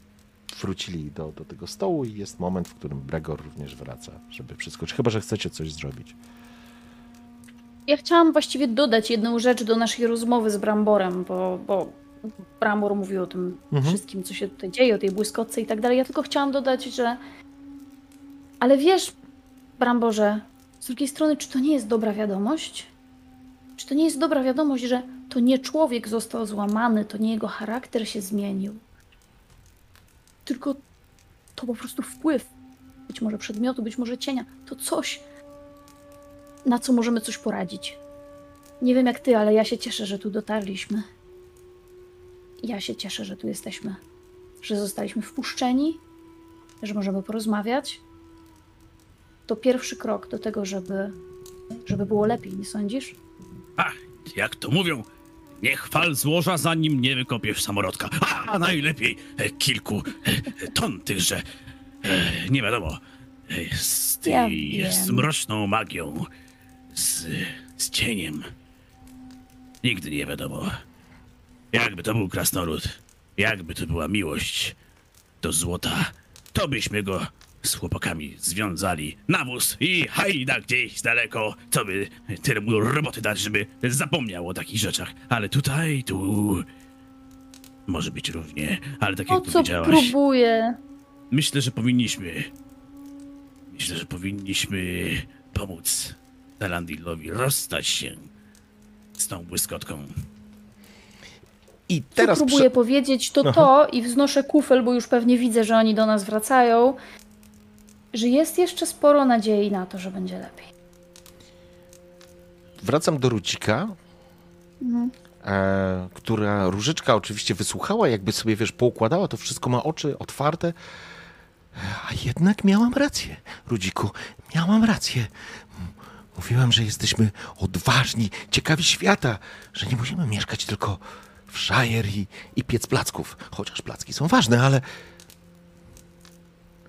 wrócili do, do tego stołu i jest moment, w którym Bregor również wraca, żeby przeskoczyć. Chyba, że chcecie coś zrobić. Ja chciałam właściwie dodać jedną rzecz do naszej rozmowy z Bramborem, bo, bo Brambor mówił o tym Mhm. wszystkim, co się tutaj dzieje, o tej błyskotce i tak dalej. Ja tylko chciałam dodać, że. Ale wiesz, Bramborze, z drugiej strony, czy to nie jest dobra wiadomość? Czy to nie jest dobra wiadomość, że to nie człowiek został złamany, to nie jego charakter się zmienił, tylko to po prostu wpływ, być może przedmiotu, być może cienia, to coś, na co możemy coś poradzić. Nie wiem jak ty, ale ja się cieszę, że tu dotarliśmy. Ja się cieszę, że tu jesteśmy. Że zostaliśmy wpuszczeni, że możemy porozmawiać. To pierwszy krok do tego, żeby, żeby było lepiej, nie sądzisz? A, jak to mówią, nie chwal złoża, zanim nie wykopiesz samorodka. A najlepiej e, kilku e, ton tychże, e, nie wiadomo, z, Ja tej, wiem. z mroczną magią, z, z cieniem. Nigdy nie wiadomo. Jakby to był krasnolud, jakby to była miłość do złota, to byśmy go z chłopakami związali na wóz i hajda gdzieś daleko, co by tyle mu roboty dać, żeby zapomniał o takich rzeczach. Ale tutaj, tu... Może być różnie, ale tak O jak co powiedziałaś... próbuję? Myślę, że powinniśmy. Myślę, że powinniśmy pomóc Talandilowi rozstać się z tą błyskotką. I Co teraz próbuję prze- powiedzieć, to Aha. to i wznoszę kufel, bo już pewnie widzę, że oni do nas wracają, że jest jeszcze sporo nadziei na to, że będzie lepiej. wracam do Rucika, Mhm. e, która Różyczka oczywiście wysłuchała, jakby sobie, wiesz, poukładała, to wszystko ma oczy otwarte. A jednak miałam rację, Rudziku, miałam rację. Mówiłam, że jesteśmy odważni, ciekawi świata, że nie musimy mieszkać tylko w Shire i, i piec placków. Chociaż placki są ważne, ale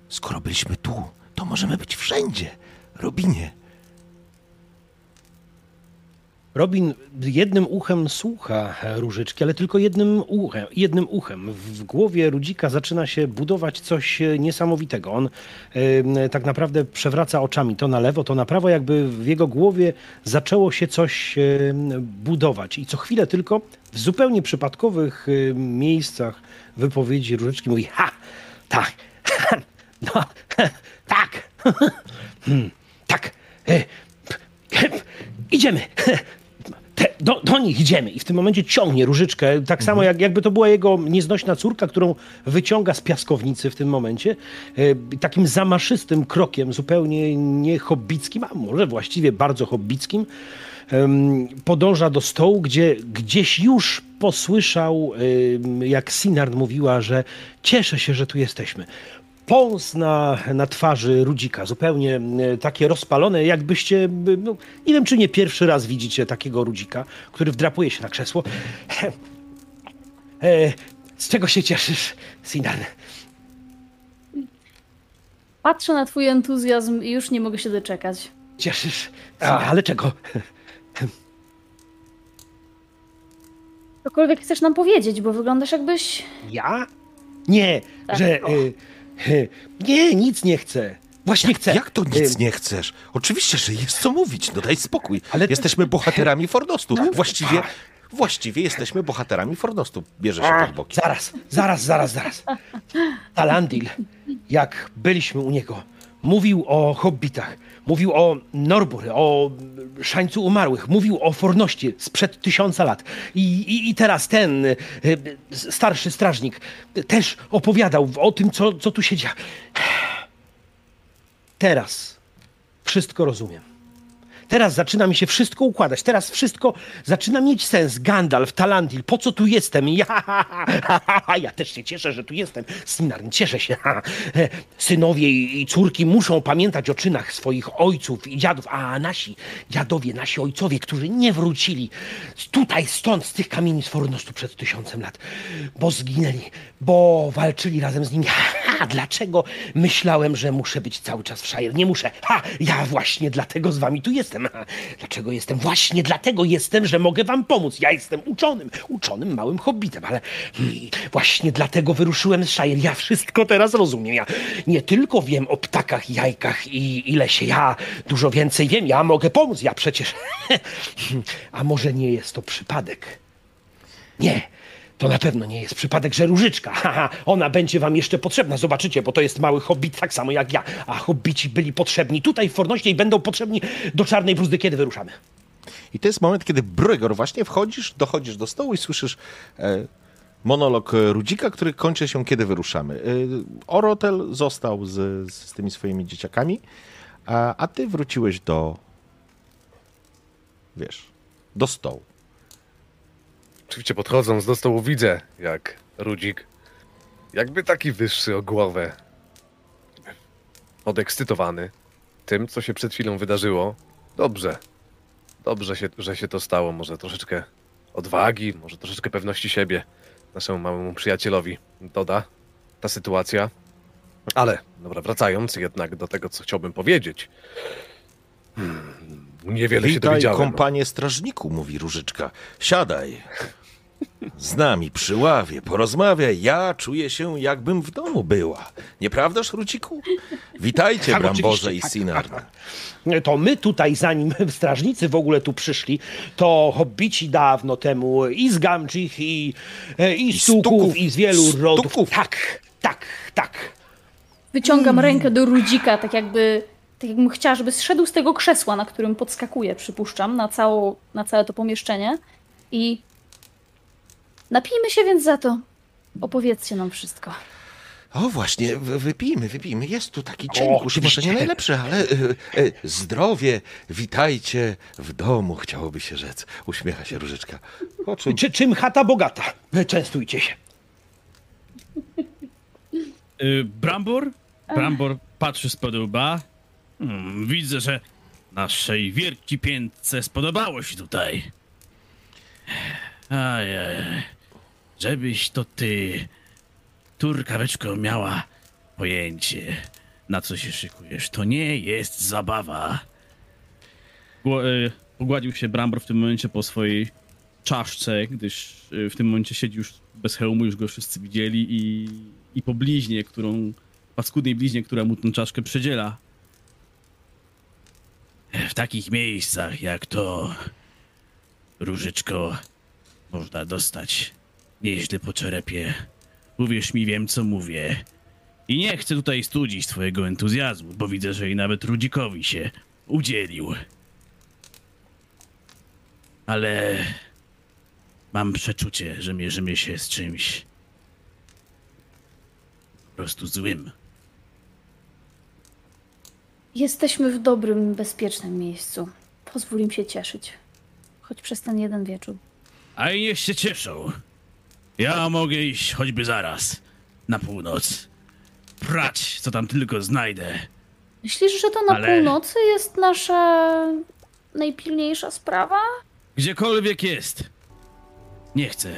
skoro byliśmy tu, to możemy być wszędzie. Robinie, Robin jednym uchem słucha Różyczki, ale tylko jednym uchem. Jednym uchem. W głowie Rudzika zaczyna się budować coś e, niesamowitego. On tak naprawdę przewraca oczami to na lewo, to na prawo, jakby w jego głowie zaczęło się coś budować. I co chwilę tylko w zupełnie przypadkowych miejscach wypowiedzi Różyczki mówi ha, tak, no, tak, Hmm, tak, e, idziemy. Te, do, do nich idziemy. I w tym momencie ciągnie różyczkę, tak samo jak, jakby to była jego nieznośna córka, którą wyciąga z piaskownicy w tym momencie. E, takim zamaszystym krokiem, zupełnie nie hobbickim, a może właściwie bardzo hobbickim, podąża do stołu, gdzie gdzieś już posłyszał, jak Sinard mówiła, że cieszę się, że tu jesteśmy pąs na, na twarzy Rudzika, zupełnie e, takie rozpalone, jakbyście, no, nie wiem czy nie pierwszy raz widzicie takiego Rudzika, który wdrapuje się na krzesło. E, z czego się cieszysz, Sinan? Patrzę na twój entuzjazm i już nie mogę się doczekać. Cieszysz? A, ale czego? Cokolwiek chcesz nam powiedzieć, bo wyglądasz jakbyś... Ja? Nie, Tak. że... E, nie, nic nie chcę. Właśnie chcę. Jak to nic nie chcesz? Oczywiście, że jest co mówić, no daj spokój. Ale- Jesteśmy bohaterami Fordostu. Właściwie, właściwie jesteśmy bohaterami Fordostu. Bierze się pod boki. Zaraz, zaraz, zaraz, zaraz. Talandil, jak byliśmy u niego, mówił o hobbitach, mówił o Norbur, o szańcu umarłych, mówił o forności sprzed tysiąca lat. I, i, i teraz ten e, starszy strażnik też opowiadał o tym, co, co tu się dzieje. Teraz wszystko rozumiem. Teraz zaczyna mi się wszystko układać. Teraz wszystko zaczyna mieć sens. Gandalf, Talandil, po co tu jestem? Ja, ja też się cieszę, że tu jestem. Sinarn, cieszę się. E, Synowie i i córki muszą pamiętać o czynach swoich ojców i dziadów, a nasi dziadowie, nasi ojcowie, którzy nie wrócili tutaj, stąd, z tych kamieni z Fornostu przed tysiącem lat, bo zginęli, bo walczyli razem z nimi. Ha, dlaczego myślałem, że muszę być cały czas w Shire? Nie muszę. Ha, ja właśnie dlatego z wami tu jestem. Ha, dlaczego jestem? Właśnie dlatego jestem, że mogę wam pomóc. Ja jestem uczonym, uczonym małym hobbitem, ale hmm, właśnie dlatego wyruszyłem z Shire. Ja wszystko teraz rozumiem. Ja nie tylko wiem o ptakach, jajkach i, i lesie. Ja dużo więcej wiem. Ja mogę pomóc. Ja przecież... A może nie jest to przypadek? Nie, to na pewno nie jest przypadek, że różyczka. Haha, ona będzie wam jeszcze potrzebna, zobaczycie, bo to jest mały hobbit, tak samo jak ja. A hobbici byli potrzebni tutaj w Fornoście i będą potrzebni do Czarnej Bruzdy, kiedy wyruszamy. I to jest moment, kiedy Brygor właśnie wchodzisz, dochodzisz do stołu i słyszysz e, monolog e, Rudzika, który kończy się, kiedy wyruszamy. E, Orotel został z, z tymi swoimi dzieciakami, a, a ty wróciłeś do, wiesz, do stołu. Oczywiście podchodząc do stołu widzę, jak Rudzik, jakby taki wyższy o głowę, podekscytowany tym, co się przed chwilą wydarzyło. Dobrze. Dobrze, się, że się to stało. Może troszeczkę odwagi, może troszeczkę pewności siebie naszemu małemu przyjacielowi doda ta sytuacja. Ale, dobra, wracając jednak do tego, co chciałbym powiedzieć. Hmm, niewiele się Witaj, dowiedziałem. kompanie strażniku, mówi Różyczka. Siadaj. Z nami przy ławie, porozmawiaj. Ja czuję się, jakbym w domu była. Nieprawdaż, Ruciku? Witajcie, Tak, Bramborze oczywiście, i tak, Sinard. tak, tak. To my tutaj, zanim strażnicy w ogóle tu przyszli, to hobbici dawno temu i z Gamczich, i, e, i, I Stuków, Stuków. i z wielu rodów. Stuków. Tak, tak, tak. Wyciągam rękę do Rudzika, tak jakby, tak jakbym chciała, żeby zszedł z tego krzesła, na którym podskakuje, przypuszczam, na, całą, na całe to pomieszczenie. I napijmy się więc za to. Opowiedzcie nam wszystko. O, właśnie, wy- wypijmy, wypijmy. Jest tu taki kurz, może nie najlepszy, ale e, e, zdrowie, witajcie w domu, chciałoby się rzec. Uśmiecha się Różyczka. O czym Czy, czym chata bogata? Częstujcie się. Y, Brambor? Brambor patrzy spod łba. Hmm, widzę, że naszej wielki piętce spodobało się tutaj. Ajaj. Żebyś to ty, turkaweczko, miała pojęcie, na co się szykujesz. To nie jest zabawa. Y, Pogładził się Brambor w tym momencie po swojej czaszce, gdyż y, w tym momencie siedzi już bez hełmu, już go wszyscy widzieli i, i po bliźnie, którą, paskudnej bliźnie, która mu tę czaszkę przedziela. W takich miejscach jak to, Różyczko, można dostać nieźle po czerepie. Uwierz mi, wiem co mówię. I nie chcę tutaj studzić twojego entuzjazmu, bo widzę, że i nawet Rudzikowi się udzielił. Ale mam przeczucie, że mierzymy się z czymś po prostu złym. Jesteśmy w dobrym, bezpiecznym miejscu. Pozwól im się cieszyć. Choć przez ten jeden wieczór. A i niech się cieszą. Ja mogę iść choćby zaraz na północ. Prać, co tam tylko znajdę. Myślisz, że to na Ale- północy jest nasza najpilniejsza sprawa? Gdziekolwiek jest. Nie chcę.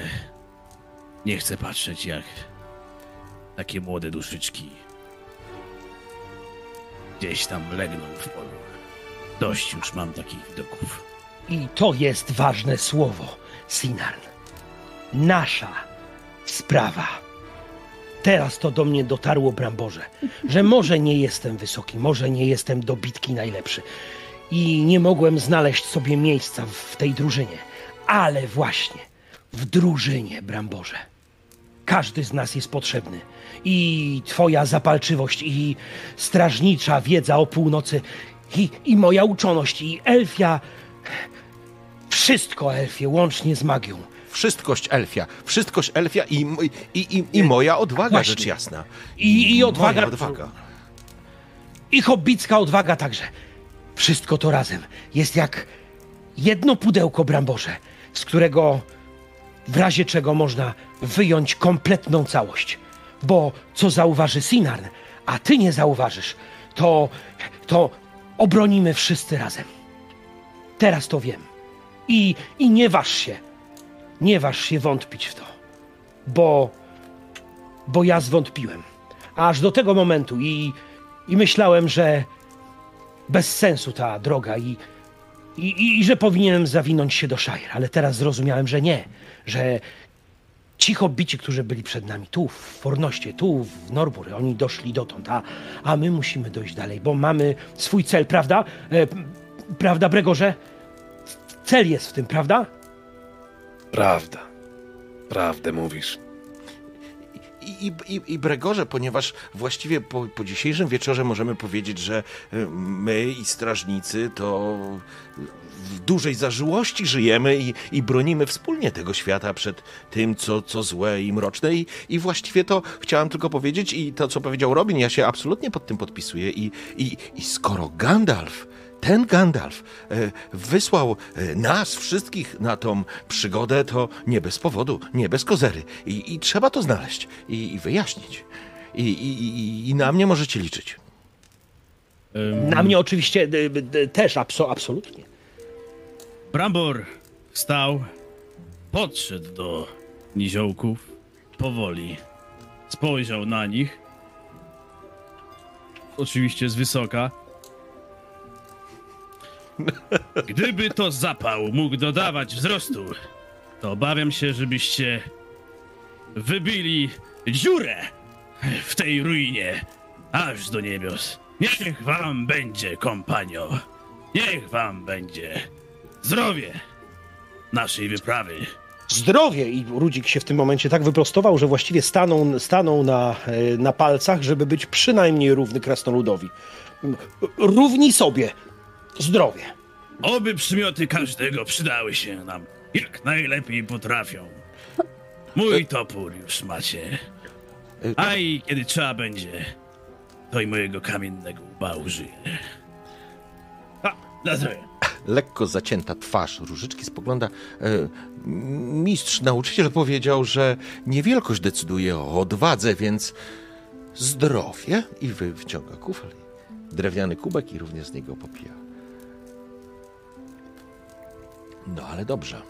Nie chcę patrzeć, jak takie młode duszyczki gdzieś tam legną w polu. Dość już mam takich widoków. I to jest ważne słowo, Sinarn. Nasza sprawa. Teraz to do mnie dotarło, Bramborze, że może nie jestem wysoki, może nie jestem do bitki najlepszy i nie mogłem znaleźć sobie miejsca w tej drużynie, ale właśnie w drużynie, Bramborze. Każdy z nas jest potrzebny. I twoja zapalczywość, i strażnicza wiedza o północy, i, i moja uczoność, i elfia. Wszystko elfie, łącznie z magią. Wszystkość elfia, wszystkość elfia i, i, i, i moja odwaga, Właśnie. rzecz jasna. I- i odwaga. Odwaga. I hobbicka odwaga także. Wszystko to razem jest jak jedno pudełko bramborze, z którego w razie czego można wyjąć kompletną całość. Bo co zauważy Sinarn, a ty nie zauważysz, to, to obronimy wszyscy razem. Teraz to wiem. I, I nie waż się, nie waż się wątpić w to, bo, bo ja zwątpiłem. Aż do tego momentu i, i myślałem, że bez sensu ta droga i, i, i, i że powinienem zawinąć się do Shire, ale teraz zrozumiałem, że nie, że ci hobbici, którzy byli przed nami tu, w Fornoście, tu, w Norbur, oni doszli dotąd, a, a my musimy dojść dalej, bo mamy swój cel, prawda? E, prawda, Bregorze? Cel jest w tym, prawda? Prawda. Prawdę mówisz. I, i, i, Bregorze, ponieważ właściwie po, po dzisiejszym wieczorze możemy powiedzieć, że y, my i strażnicy to w dużej zażyłości żyjemy i, i bronimy wspólnie tego świata przed tym, co, co złe i mroczne. I, I właściwie to chciałem tylko powiedzieć, i to, co powiedział Robin, ja się absolutnie pod tym podpisuję. I, i, i skoro Gandalf ten Gandalf e, wysłał e, nas wszystkich na tą przygodę, to nie bez powodu, nie bez kozery. I, i trzeba to znaleźć i, i wyjaśnić. I, i, i, I na mnie możecie liczyć. Na mnie oczywiście e, też, abso, absolutnie. Brambor wstał, podszedł do niziołków, powoli spojrzał na nich oczywiście z wysoka. Gdyby to zapał mógł dodawać wzrostu, to obawiam się, żebyście wybili dziurę w tej ruinie aż do niebios. Niech wam będzie, kompanio. Niech wam będzie zdrowie naszej wyprawy. Zdrowie! I Rudzik się w tym momencie tak wyprostował, że właściwie stanął, stanął na, e, na palcach, żeby być przynajmniej równy krasnoludowi. Równi sobie. Zdrowie. Oby przymioty każdego przydały się nam jak najlepiej potrafią. Mój topór już macie. A i kiedy trzeba będzie, to i mojego kamiennego łba użyję. A, na zdrowie. lekko zacięta twarz różyczki spogląda. E, mistrz, nauczyciel powiedział, że niewielkość decyduje o odwadze, więc zdrowie. I wy wyciąga kufel. Drewniany kubek i również z niego popija. No ale dobrze.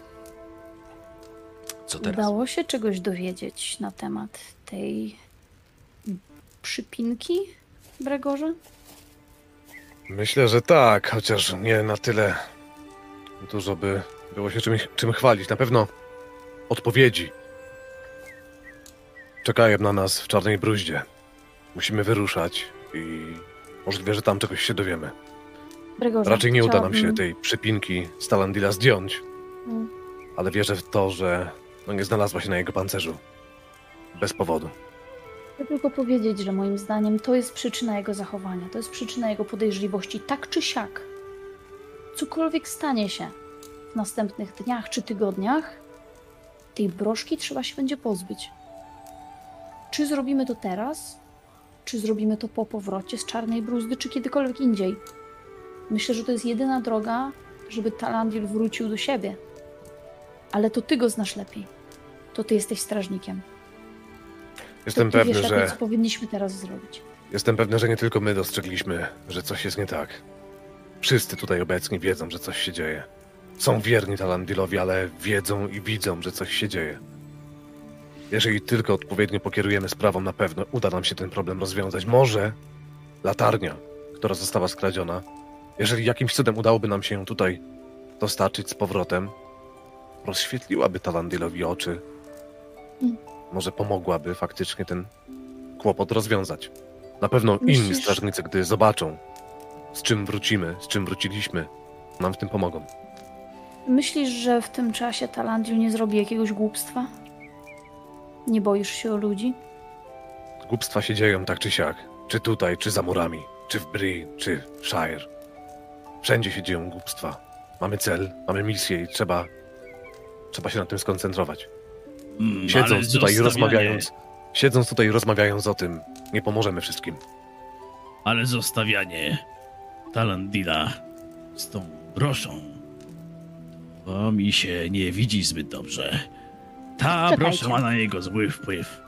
Co teraz? Udało się czegoś dowiedzieć na temat tej przypinki, Bregorze? Myślę, że tak, chociaż nie na tyle dużo by było się czym, czym chwalić. Na pewno odpowiedzi czekają na nas w czarnej bruździe. Musimy wyruszać i możliwe, że tam czegoś się dowiemy. Raczej nie uda nam się chciałabym- tej przypinki z Talandila zdjąć, Mm. ale wierzę w to, że no nie znalazła się na jego pancerzu. Bez powodu. Chcę tylko powiedzieć, że moim zdaniem to jest przyczyna jego zachowania, to jest przyczyna jego podejrzliwości, tak czy siak. Cokolwiek stanie się w następnych dniach czy tygodniach, tej broszki trzeba się będzie pozbyć. Czy zrobimy to teraz, czy zrobimy to po powrocie z czarnej bruzdy, czy kiedykolwiek indziej. Myślę, że to jest jedyna droga, żeby Talandil wrócił do siebie. Ale to ty go znasz lepiej. To ty jesteś strażnikiem. Jestem to ty pewny, wiesz że co powinniśmy teraz zrobić. jestem pewny, że nie tylko my dostrzegliśmy, że coś jest nie tak. Wszyscy tutaj obecni wiedzą, że coś się dzieje. Są wierni Talandilowi, ale wiedzą i widzą, że coś się dzieje. Jeżeli tylko odpowiednio pokierujemy sprawą, na pewno uda nam się ten problem rozwiązać. Może latarnia, która została skradziona, jeżeli jakimś cudem udałoby nam się ją tutaj dostarczyć z powrotem, rozświetliłaby Talandilowi oczy. Mm. Może pomogłaby faktycznie ten kłopot rozwiązać. Na pewno inni Myślisz- strażnicy, gdy zobaczą, z czym wrócimy, z czym wróciliśmy, nam w tym pomogą. Myślisz, że w tym czasie Talandil nie zrobi jakiegoś głupstwa? Nie boisz się o ludzi? Głupstwa się dzieją tak czy siak. Czy tutaj, czy za murami, czy w Bri, czy w Shire. Wszędzie się dzieją głupstwa. Mamy cel, mamy misję i trzeba, trzeba się na tym skoncentrować. Mm, ale Siedząc tutaj rozmawiając, siedząc tutaj i rozmawiając o tym, nie pomożemy wszystkim. Ale zostawianie Talandila z tą broszą to mi się nie widzi zbyt dobrze. Ta Czekajcie. brosza ma na niego zły wpływ.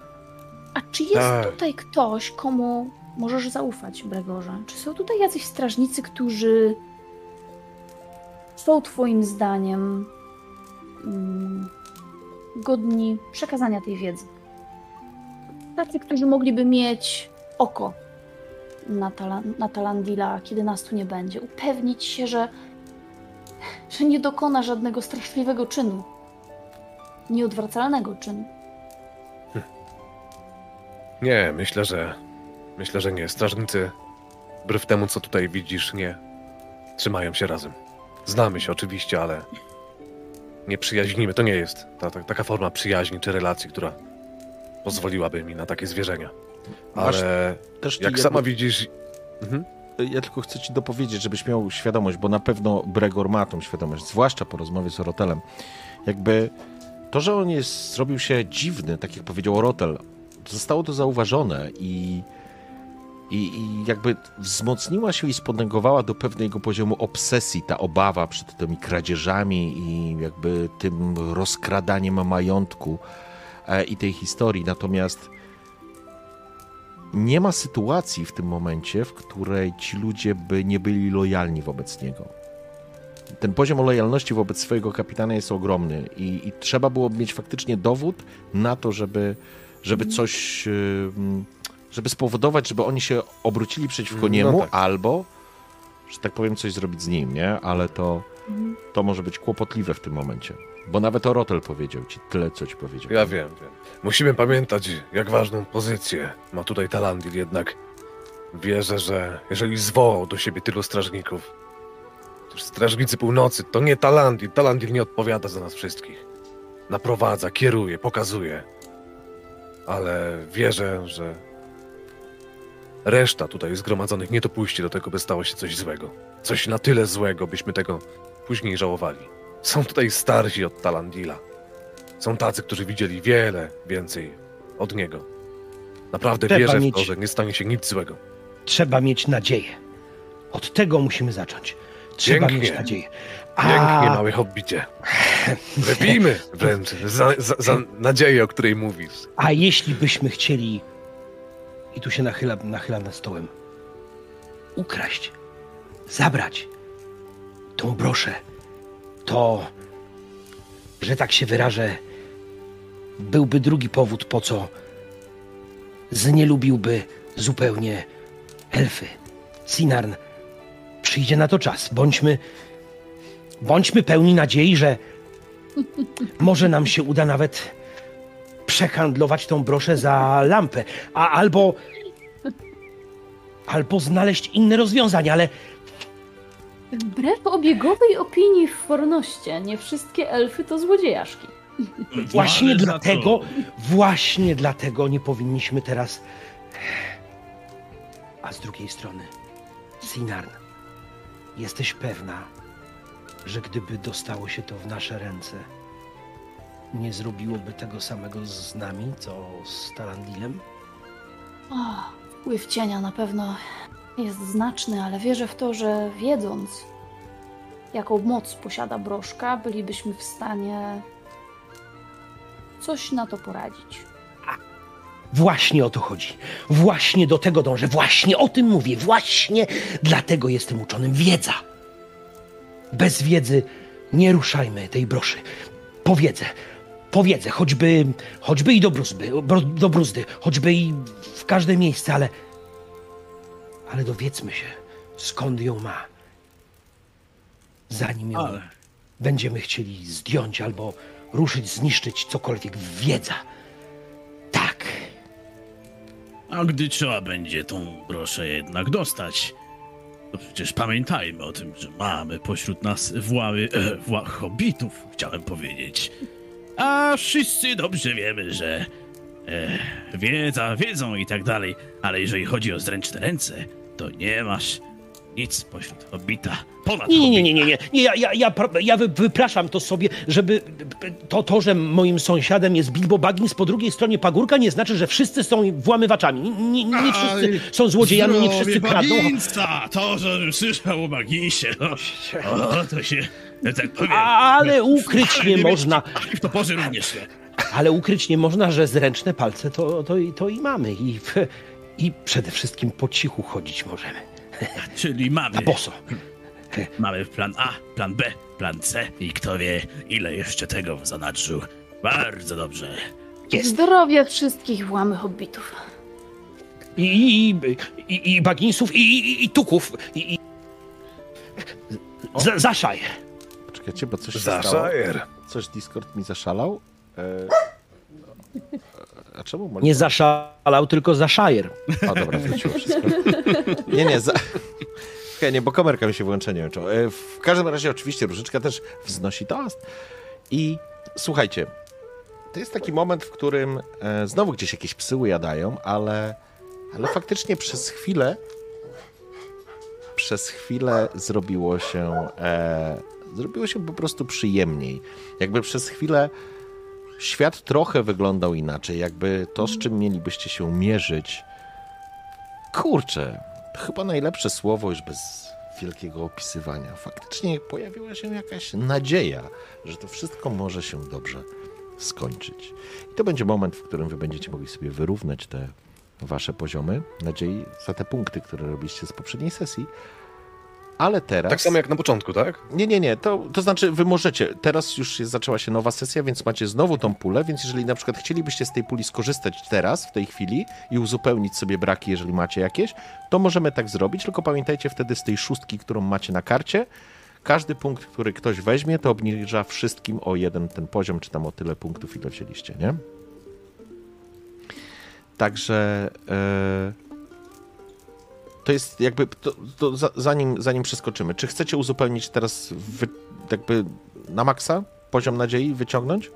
A czy jest Tak. tutaj ktoś, komu możesz zaufać, Bregorze? Czy są tutaj jacyś strażnicy, którzy są Twoim zdaniem mm, godni przekazania tej wiedzy? Tacy, którzy mogliby mieć oko na, na Talandila, kiedy nas tu nie będzie. Upewnić się, że, że nie dokona żadnego straszliwego czynu. Nieodwracalnego czynu. Nie, myślę, że. Myślę, że nie. Strażnicy, wbrew temu, co tutaj widzisz, nie trzymają się razem. Znamy się oczywiście, ale nie przyjaźnimy. To nie jest ta, ta, taka forma przyjaźni czy relacji, która pozwoliłaby mi na takie zwierzenia. Ale Też jak jakby- sama widzisz. Mhm. Ja tylko chcę ci dopowiedzieć, żebyś miał świadomość, bo na pewno Bregor ma tą świadomość, zwłaszcza po rozmowie z Orotelem. Jakby to, że on jest, zrobił się dziwny, tak jak powiedział Orotel, zostało to zauważone i, i, i jakby wzmocniła się i spodęgowała do pewnego poziomu obsesji ta obawa przed tymi kradzieżami i jakby tym rozkradaniem majątku e, i tej historii. Natomiast nie ma sytuacji w tym momencie, w której ci ludzie by nie byli lojalni wobec niego. Ten poziom lojalności wobec swojego kapitana jest ogromny i, i trzeba było mieć faktycznie dowód na to, żeby, żeby coś, ym, żeby spowodować, żeby oni się obrócili przeciwko No niemu, tak. albo, że tak powiem, coś zrobić z nim, nie? Ale to, to może być kłopotliwe w tym momencie. Bo nawet Orotel powiedział ci tyle, co ci powiedział. Ja wiem, wiem. Musimy pamiętać, jak ważną pozycję ma tutaj Talandil, jednak wierzę, że jeżeli zwołał do siebie tylu strażników, to strażnicy północy to nie Talandil. Talandil nie odpowiada za nas wszystkich. Naprowadza, kieruje, pokazuje. Ale wierzę, że reszta tutaj zgromadzonych nie dopuści do tego, by stało się coś złego. Coś na tyle złego, byśmy tego później żałowali. Są tutaj starsi od Talandila. Są tacy, którzy widzieli wiele więcej od niego. Naprawdę Trzeba wierzę w mieć- to, że nie stanie się nic złego. Trzeba mieć nadzieję. Od tego musimy zacząć. Trzeba Pięknie. mieć nadzieję. Pięknie, mały hobbicie. Wypijmy wręcz za, za, za nadzieję, o której mówisz. A jeśli byśmy chcieli, i tu się nachyla, nachylam nad stołem, ukraść, zabrać tą broszę, to, że tak się wyrażę, byłby drugi powód, po co znielubiłby zupełnie elfy. Sinarn, przyjdzie na to czas. Bądźmy, bądźmy pełni nadziei, że może nam się uda nawet przehandlować tą broszę za lampę, a albo albo znaleźć inne rozwiązanie, ale Wbrew obiegowej opinii w Fornoście, nie wszystkie elfy to złodziejaszki. właśnie Ale dlatego, właśnie dlatego nie powinniśmy teraz. A z drugiej strony, Sinarn, jesteś pewna, że gdyby dostało się to w nasze ręce, nie zrobiłoby tego samego z nami, co z Talandilem? O, wpływ cienia na pewno jest znaczny, ale wierzę w to, że wiedząc, jaką moc posiada broszka, bylibyśmy w stanie coś na to poradzić. Właśnie o to chodzi. Właśnie do tego dążę. Właśnie o tym mówię. Właśnie dlatego jestem uczonym. Wiedza. Bez wiedzy nie ruszajmy tej broszy. Po wiedzę. Po wiedzę. Choćby, choćby i do bruzdy, do bruzdy. Choćby i w każde miejsce, ale... Ale dowiedzmy się, skąd ją ma. Zanim ją Ale będziemy chcieli zdjąć albo ruszyć, zniszczyć cokolwiek. Wiedza. Tak. A gdy trzeba będzie tą broszę jednak dostać, to przecież pamiętajmy o tym, że mamy pośród nas włały, e, wła, hobbitów, chciałem powiedzieć. A wszyscy dobrze wiemy, że e, wiedza, wiedzą i tak dalej, ale jeżeli chodzi o zręczne ręce, to nie masz nic pośród hobbita, ponad Nie, nie, nie, nie, nie. nie ja, ja, ja, ja wy- wypraszam to sobie, żeby to, to, że moim sąsiadem jest Bilbo Baggins po drugiej stronie pagórka, nie znaczy, że wszyscy są włamywaczami. Nie, nie, nie wszyscy są złodziejami, nie wszyscy kradną. Baginsa! To, że słyszał o Baginsie, no, o, to się, tak powiem... Ale ukryć nie można. I w toporze również nie. Ale ukryć nie można, że zręczne palce to, to, i- to i mamy. I, I przede wszystkim po cichu chodzić możemy. Czyli mamy, Na boso. mamy plan A, plan B, plan C i kto wie, ile jeszcze tego w zanadrzu. Bardzo dobrze. Jest. Zdrowie wszystkich włamy hobbitów. I, i, i, i Bagginsów, i, i, i Tuków. I, i... Z- Zaszaj. Czekajcie, bo coś się Za stało. Shire. Coś Discord mi zaszalał. E... A czemu Molly? Nie zaszalał, tylko zaszajer. A dobra, wróciło wszystko. Nie, nie, za... Czekaj, nie, bo kamerka mi się włączenie łączyła. E, W każdym razie oczywiście Różyczka też wznosi toast. I słuchajcie, to jest taki moment, w którym e, znowu gdzieś jakieś psy ujadają, ale, ale faktycznie przez chwilę przez chwilę zrobiło się e, zrobiło się po prostu przyjemniej. Jakby przez chwilę świat trochę wyglądał inaczej, jakby to, z czym mielibyście się mierzyć, kurczę, chyba najlepsze słowo już bez wielkiego opisywania. Faktycznie pojawiła się jakaś nadzieja, że to wszystko może się dobrze skończyć. I to będzie moment, w którym wy będziecie mogli sobie wyrównać te wasze poziomy nadziei za te punkty, które robiliście z poprzedniej sesji. Ale teraz... Tak samo jak na początku, tak? Nie, nie, nie. To, to znaczy, wy możecie. Teraz już jest, zaczęła się nowa sesja, więc macie znowu tą pulę. Więc jeżeli na przykład chcielibyście z tej puli skorzystać teraz, w tej chwili i uzupełnić sobie braki, jeżeli macie jakieś, to możemy tak zrobić. Tylko pamiętajcie wtedy z tej szóstki, którą macie na karcie, każdy punkt, który ktoś weźmie, to obniża wszystkim o jeden ten poziom, czy tam o tyle punktów, ile wzięliście, nie? Także. e, to jest jakby, to, to za- zanim, zanim przeskoczymy, czy chcecie uzupełnić teraz wy, jakby na maksa poziom nadziei wyciągnąć?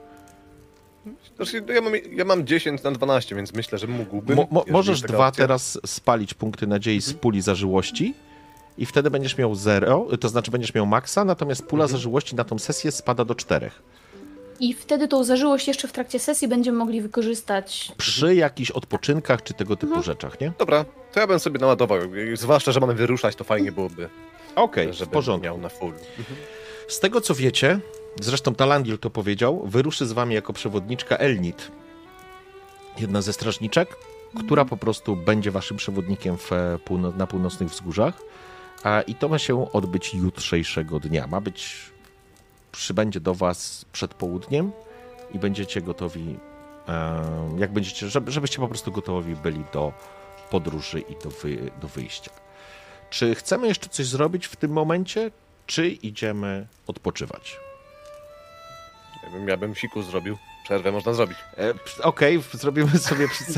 Znaczy, ja, mam, ja mam 10 na 12, więc myślę, że mógłbym. Mo, mo, możesz dwa opcja. teraz spalić punkty nadziei z puli zażyłości i wtedy będziesz miał zero, to znaczy będziesz miał maksa, natomiast pula zażyłości na tą sesję spada do czterech. I wtedy tą zażyłość jeszcze w trakcie sesji będziemy mogli wykorzystać. Przy jakichś odpoczynkach czy tego typu rzeczach, nie? Dobra, to ja bym sobie naładował. Zwłaszcza, że mamy wyruszać, to fajnie byłoby, Okej, w żeby porządku. miał na full. Z tego co wiecie, zresztą Talandil to powiedział, wyruszy z wami jako przewodniczka Elnit. Jedna ze strażniczek, która po prostu będzie waszym przewodnikiem w e, półno- na północnych wzgórzach. A, I to ma się odbyć jutrzejszego dnia. Ma być, przybędzie do was przed południem i będziecie gotowi, e, jak będziecie, żeby, żebyście po prostu gotowi byli do podróży i do, wy, do wyjścia. Czy chcemy jeszcze coś zrobić w tym momencie, czy idziemy odpoczywać? Ja bym, ja bym siku zrobił. Przerwę można zrobić. E, Okej, zrobimy sobie przy...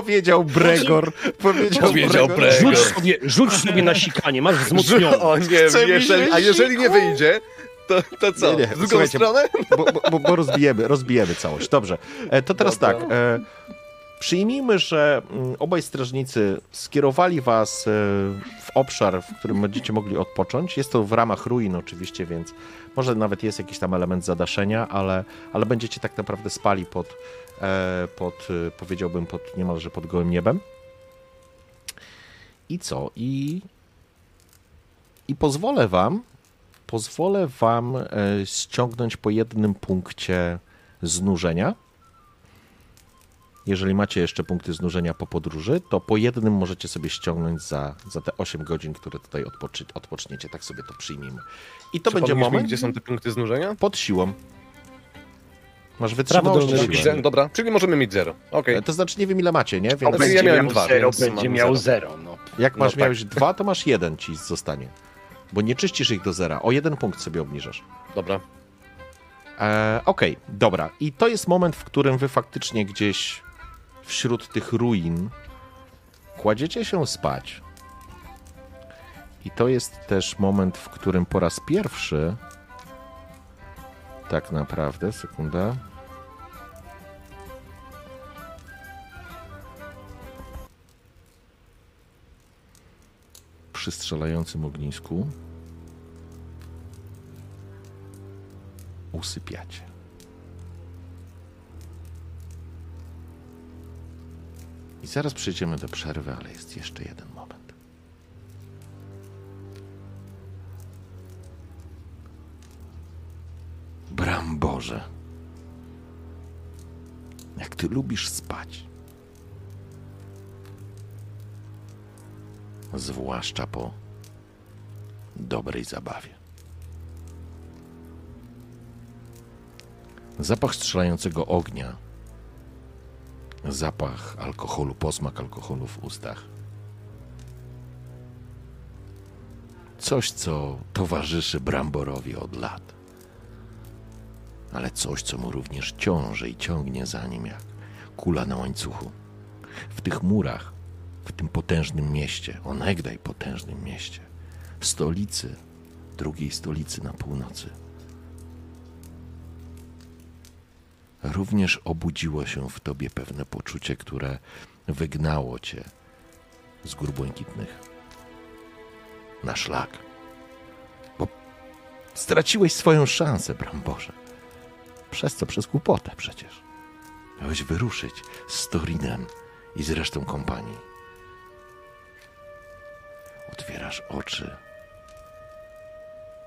Powiedział Bregor. Powiedział, Powiedział Bregor. Bregor. Rzuć sobie, rzuć sobie na sikanie, masz wzmocnione. O nie, jeżeli, a jeżeli nie wyjdzie, to, to co? Nie, nie, w drugą słuchajcie, stronę? Bo, bo, bo, rozbijemy, rozbijemy całość. Dobrze. E, to teraz Dobra. tak. E, przyjmijmy, że mm, obaj strażnicy skierowali was e, w obszar, w którym będziecie mogli odpocząć. Jest to w ramach ruin oczywiście, więc może nawet jest jakiś tam element zadaszenia, ale, ale będziecie tak naprawdę spali pod, pod e, powiedziałbym, pod niemalże pod gołym niebem. I co? I, i pozwolę wam, pozwolę wam e, ściągnąć po jednym punkcie znużenia. Jeżeli macie jeszcze punkty znużenia po podróży, to po jednym możecie sobie ściągnąć za, za te 8 godzin, które tutaj odpoczy, odpoczniecie. Tak sobie to przyjmijmy. I to będzie Przypomnisz mi, moment gdzie są te punkty znużenia? pod siłą. Masz wytrzymałość. Zero, dobra, czyli możemy mieć zero. E, To znaczy nie wiem ile macie, nie? Więc Obecnie ja miałem dwa, zero, więc będzie miał zero. zero. No. jak masz tak. miałeś dwa, to masz jeden ci zostanie. Bo nie czyścisz ich do zera. O jeden punkt sobie obniżasz. Dobra. E, Okej, dobra. I to jest moment, w którym wy faktycznie gdzieś wśród tych ruin kładziecie się spać. I to jest też moment, w którym po raz pierwszy tak naprawdę, sekunda. Przy strzelającym ognisku usypiacie. I zaraz przejdziemy do przerwy, ale jest jeszcze jeden moment. Boże, jak ty lubisz spać. Zwłaszcza po dobrej zabawie. Zapach strzelającego ognia, zapach alkoholu, posmak alkoholu w ustach. Coś, co towarzyszy Bramborowi od lat, ale coś, co mu również ciąży i ciągnie za nim jak kula na łańcuchu. W tych murach, w tym potężnym mieście, onegdaj potężnym mieście, stolicy, drugiej stolicy na północy. również obudziło się w tobie pewne poczucie, które wygnało cię z gór błękitnych na szlak. Bo straciłeś swoją szansę, Bramborze. Przez co? Przez głupotę przecież. Miałeś wyruszyć z Torinem i z resztą kompanii. Otwierasz oczy.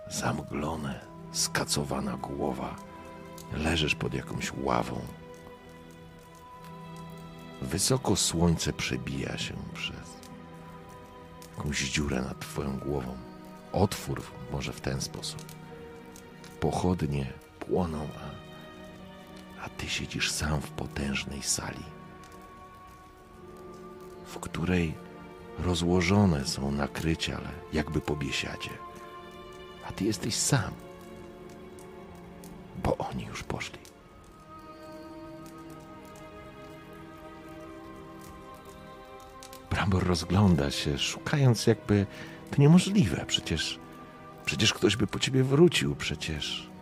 Zamglone, skacowana głowa Leżysz pod jakąś ławą. Wysoko słońce przebija się przez jakąś dziurę nad twoją głową. Otwór może w ten sposób. Pochodnie płoną, a, a ty siedzisz sam w potężnej sali, w której rozłożone są nakrycia, ale jakby po biesiadzie. A ty jesteś sam, bo oni już poszli. Brambor rozgląda się, szukając jakby to niemożliwe. Przecież, przecież ktoś by po ciebie wrócił, przecież.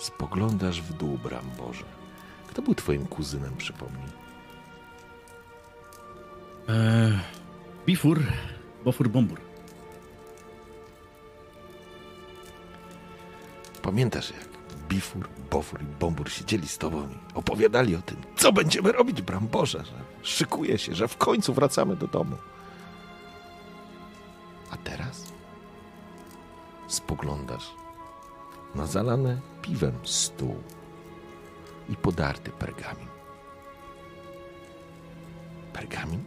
Spoglądasz w dół, Bramborze. Kto był twoim kuzynem, przypomnij? Eee, bifur, bofur, bombur. Pamiętasz, jak Bifur, Bofur i Bombur siedzieli z tobą i opowiadali o tym, co będziemy robić, Bramborze, że szykuje się, że w końcu wracamy do domu. A teraz spoglądasz na zalany piwem stół i podarty pergamin. Pergamin,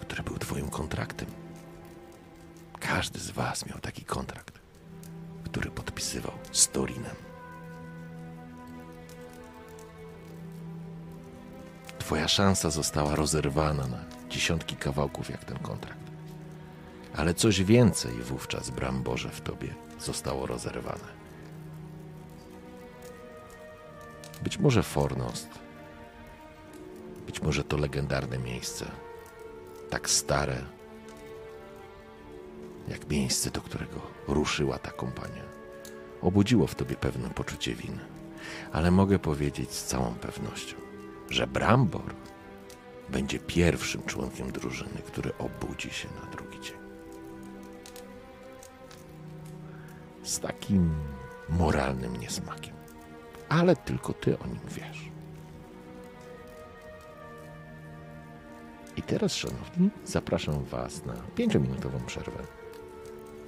który był twoim kontraktem. Każdy z was miał taki kontrakt, który podpisywał z Torinem. Twoja szansa została rozerwana na dziesiątki kawałków, jak ten kontrakt. Ale coś więcej wówczas, Bramborze, w tobie zostało rozerwane. Być może Fornost, być może to legendarne miejsce, tak stare, jak miejsce, do którego ruszyła ta kompania. Obudziło w tobie pewne poczucie winy, ale mogę powiedzieć z całą pewnością, że Brambor będzie pierwszym członkiem drużyny, który obudzi się na drugi dzień. Z takim moralnym niesmakiem. Ale tylko ty o nim wiesz. I teraz, szanowni, zapraszam was na pięciominutową przerwę,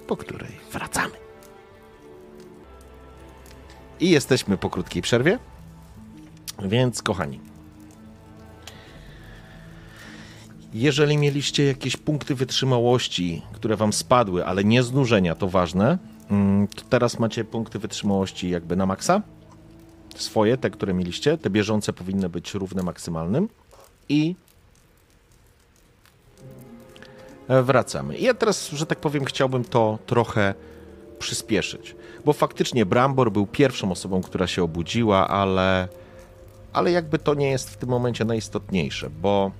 po której wracamy. I jesteśmy po krótkiej przerwie. Więc, kochani, jeżeli mieliście jakieś punkty wytrzymałości, które wam spadły, ale nie znużenia, to ważne, mm, to teraz macie punkty wytrzymałości jakby na maksa. Swoje, te, które mieliście, te bieżące powinny być równe maksymalnym. I wracamy. I ja teraz, że tak powiem, chciałbym to trochę przyspieszyć, bo faktycznie Brambor był pierwszą osobą, która się obudziła, ale, ale jakby to nie jest w tym momencie najistotniejsze, bo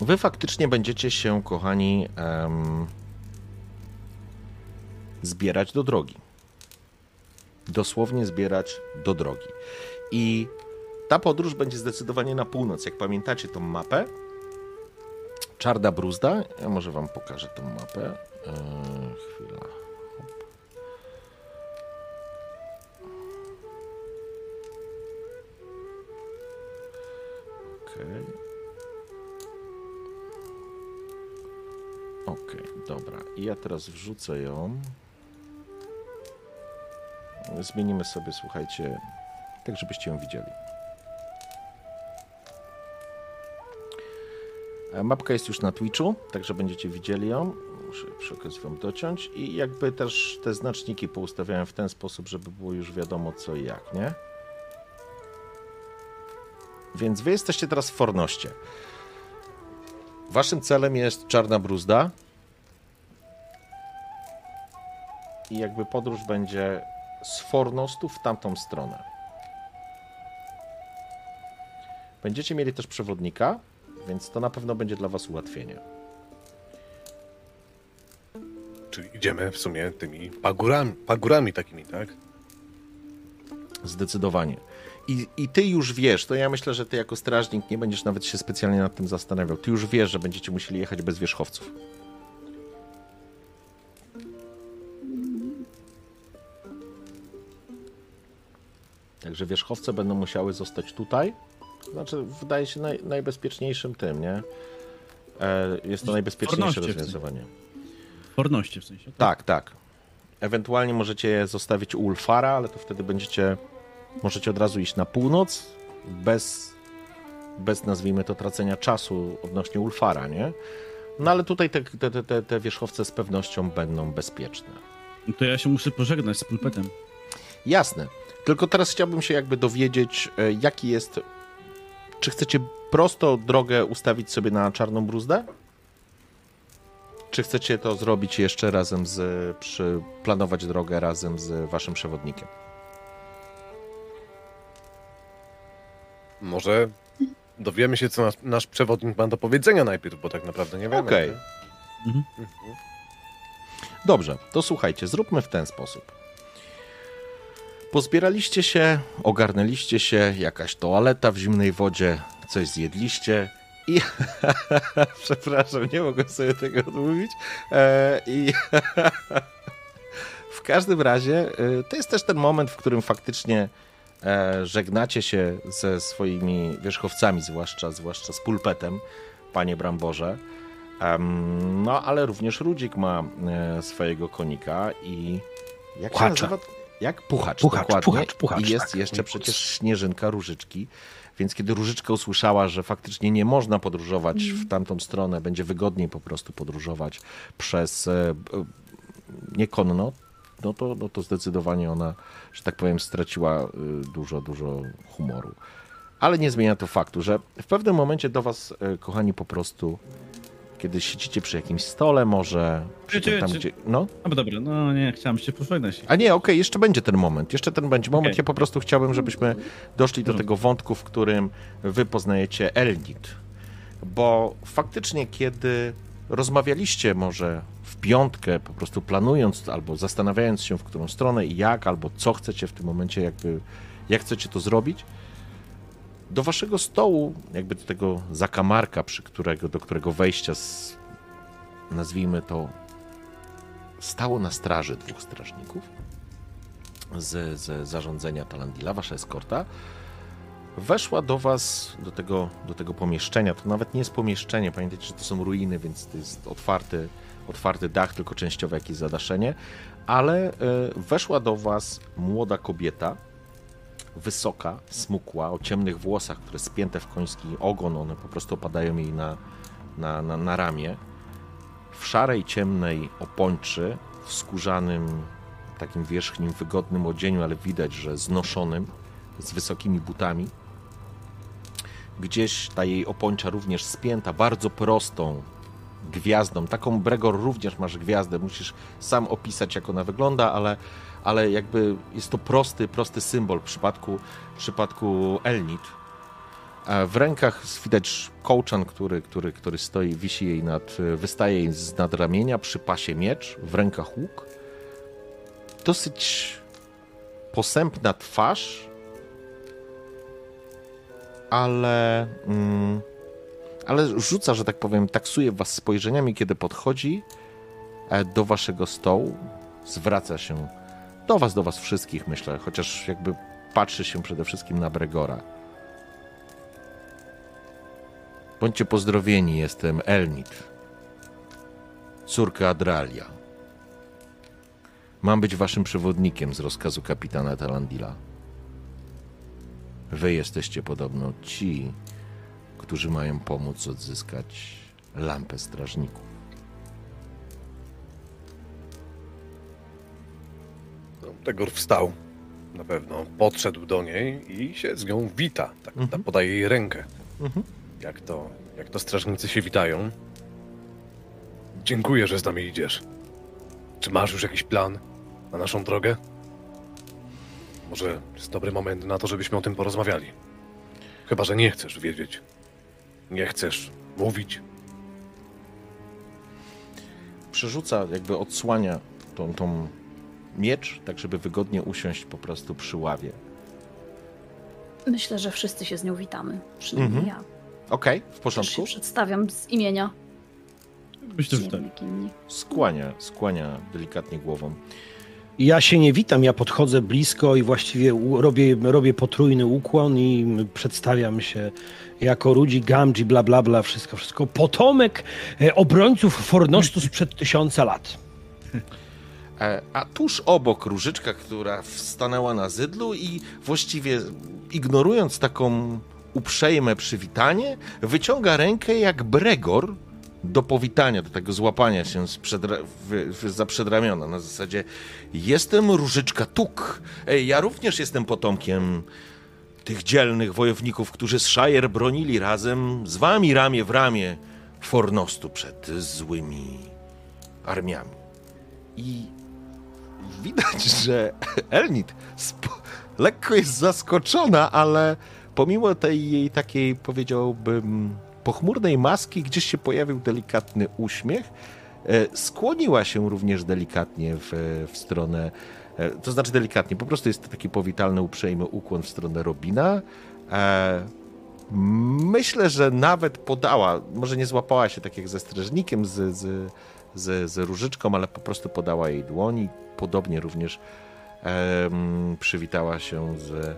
wy faktycznie będziecie się, kochani, em, zbierać do drogi. Dosłownie zbierać do drogi. I ta podróż będzie zdecydowanie na północ. Jak pamiętacie tą mapę, Czarna bruzda. Ja może wam pokażę tą mapę. Eee, chwila. Hop. Okej. Okej, dobra. I ja teraz wrzucę ją. Zmienimy sobie, słuchajcie, tak żebyście ją widzieli. E, Mapka jest już na Twitchu, także będziecie widzieli ją. Muszę przy okazji wam dociąć. I jakby też te znaczniki poustawiałem w ten sposób, żeby było już wiadomo co i jak, nie? Więc wy jesteście teraz w Fornoście. Waszym celem jest Czarna Bruzda. I jakby podróż będzie z Fornostu w tamtą stronę. Będziecie mieli też przewodnika, więc to na pewno będzie dla Was ułatwienie. Czyli idziemy w sumie tymi pagórami, pagórami takimi, tak? Zdecydowanie. I, I ty już wiesz, to ja myślę, że ty jako strażnik nie będziesz nawet się specjalnie nad tym zastanawiał. Ty już wiesz, że będziecie musieli jechać bez wierzchowców. Także wierzchowce będą musiały zostać tutaj. Znaczy, wydaje się naj, najbezpieczniejszym tym, nie? E, jest to najbezpieczniejsze Fornoście w. Forności w sensie. Tak, tak. Ewentualnie możecie je zostawić u Ulfara, ale to wtedy będziecie. Możecie od razu iść na północ bez bez nazwijmy to tracenia czasu odnośnie Ulfara, nie? No ale tutaj te, te, te, te wierzchowce z pewnością będą bezpieczne. No to ja się muszę pożegnać z pulpetem. Jasne. Tylko teraz chciałbym się jakby dowiedzieć, e, jaki jest. Czy chcecie prosto drogę ustawić sobie na czarną bruzdę? Czy chcecie to zrobić jeszcze razem z. Przy, planować drogę razem z waszym przewodnikiem? Może dowiemy się, co nas, nasz przewodnik ma do powiedzenia najpierw, bo tak naprawdę nie wiemy. Okej. nie? Mhm. Dobrze, to słuchajcie, zróbmy w ten sposób. Pozbieraliście się, ogarnęliście się, jakaś toaleta w zimnej wodzie, coś zjedliście i. Przepraszam, nie mogę sobie tego odmówić. E, I. w każdym razie e, to jest też ten moment, w którym faktycznie e, żegnacie się ze swoimi wierzchowcami, zwłaszcza, zwłaszcza z pulpetem, panie Bramborze. No, ale również Rudzik ma swojego konika i. Jak się nazywa? Jak puchacz, Puchacz, dokładnie. puchacz, puchacz, I jest tak. jeszcze przecież śnieżynka Różyczki. Więc kiedy Różyczka usłyszała, że faktycznie nie można podróżować w tamtą stronę, będzie wygodniej po prostu podróżować przez e, b- nie konno, no to, no to zdecydowanie ona, że tak powiem, straciła y, dużo, dużo humoru. Ale nie zmienia to faktu, że w pewnym momencie do was, e, kochani, po prostu, kiedy siedzicie przy jakimś stole, może Czy- tym tam, czy- gdzie... No, No dobra, no nie, chciałem się pożegnać. a nie, okej, jeszcze będzie ten moment. Jeszcze ten będzie moment. Okej. Ja po prostu chciałbym, żebyśmy doszli do tego wątku, w którym wy poznajecie Elnit. Bo faktycznie, kiedy rozmawialiście może w piątkę, po prostu planując albo zastanawiając się, w którą stronę i jak, albo co chcecie w tym momencie, jakby, jak chcecie to zrobić, do waszego stołu, jakby do tego zakamarka, przy którego, do którego wejścia z, nazwijmy to, stało na straży dwóch strażników z, z zarządzenia Talandila, wasza eskorta, weszła do was, do tego, do tego pomieszczenia. To nawet nie jest pomieszczenie, pamiętajcie, że to są ruiny, więc to jest otwarty, otwarty dach, tylko częściowe jakieś zadaszenie, ale e, weszła do was młoda kobieta, wysoka, smukła, o ciemnych włosach, które spięte w koński ogon, one po prostu opadają jej na, na, na, na ramię w szarej, ciemnej opończy, w skórzanym, takim wierzchnim, wygodnym odzieniu, ale widać, że znoszonym, z wysokimi butami. Gdzieś ta jej opończa również spięta, bardzo prostą gwiazdą. Taką Bregor również masz gwiazdę, musisz sam opisać, jak ona wygląda, ale, ale jakby jest to prosty, prosty symbol w przypadku, w przypadku Elnit. A w rękach widać kołczan, który, który, który stoi, wisi jej nad, wystaje jej z nad ramienia, przy pasie miecz, w rękach łuk. Dosyć posępna twarz, ale, mm, ale rzuca, że tak powiem, taksuje was spojrzeniami, kiedy podchodzi e, do waszego stołu, zwraca się do was, do was wszystkich, myślę, chociaż jakby patrzy się przede wszystkim na Bregora. Bądźcie pozdrowieni, jestem Elnit, córka Adralia. Mam być waszym przewodnikiem z rozkazu kapitana Talandila. Wy jesteście podobno ci, którzy mają pomóc odzyskać lampę strażników. Tegor wstał. Na pewno podszedł do niej i się z nią wita. Tak, Mhm. Podaje jej rękę. Mhm. Jak to, jak to strażnicy się witają. Dziękuję, że z nami idziesz. Czy masz już jakiś plan na naszą drogę? Może jest dobry moment na to, żebyśmy o tym porozmawiali. Chyba, że nie chcesz wiedzieć. Nie chcesz mówić. Przerzuca, jakby odsłania tą, tą miecz, tak żeby wygodnie usiąść po prostu przy ławie. Myślę, że wszyscy się z nią witamy. Przynajmniej Mhm. ja. Okej, w Też się porządku. przedstawiam z imienia. Myślę, że tak. Skłania, skłania delikatnie głową. Ja się nie witam, ja podchodzę blisko i właściwie robię, robię potrójny ukłon i przedstawiam się jako Rudzi Gamji, bla bla bla, wszystko, wszystko. Potomek e, obrońców Fornosztu sprzed tysiąca lat. E, A tuż obok różyczka, która stanęła na zydlu i właściwie ignorując taką uprzejme przywitanie, wyciąga rękę jak Bregor do powitania, do tego złapania się z przedra- w, w, za przedramiona. Na zasadzie jestem Różyczka Tuk. Ej, ja również jestem potomkiem tych dzielnych wojowników, którzy z Shire bronili razem z wami ramię w ramię Fornostu przed złymi armiami. I widać, że Elnit lekko jest zaskoczona, ale pomimo tej jej takiej, powiedziałbym, pochmurnej maski, gdzieś się pojawił delikatny uśmiech. E, Skłoniła się również delikatnie w, w stronę, e, to znaczy delikatnie, po prostu jest to taki powitalny, uprzejmy ukłon w stronę Robina. E, Myślę, że nawet podała, może nie złapała się tak jak ze strażnikiem, z, z, z, z różyczką, ale po prostu podała jej dłoni. Podobnie również przywitała się z,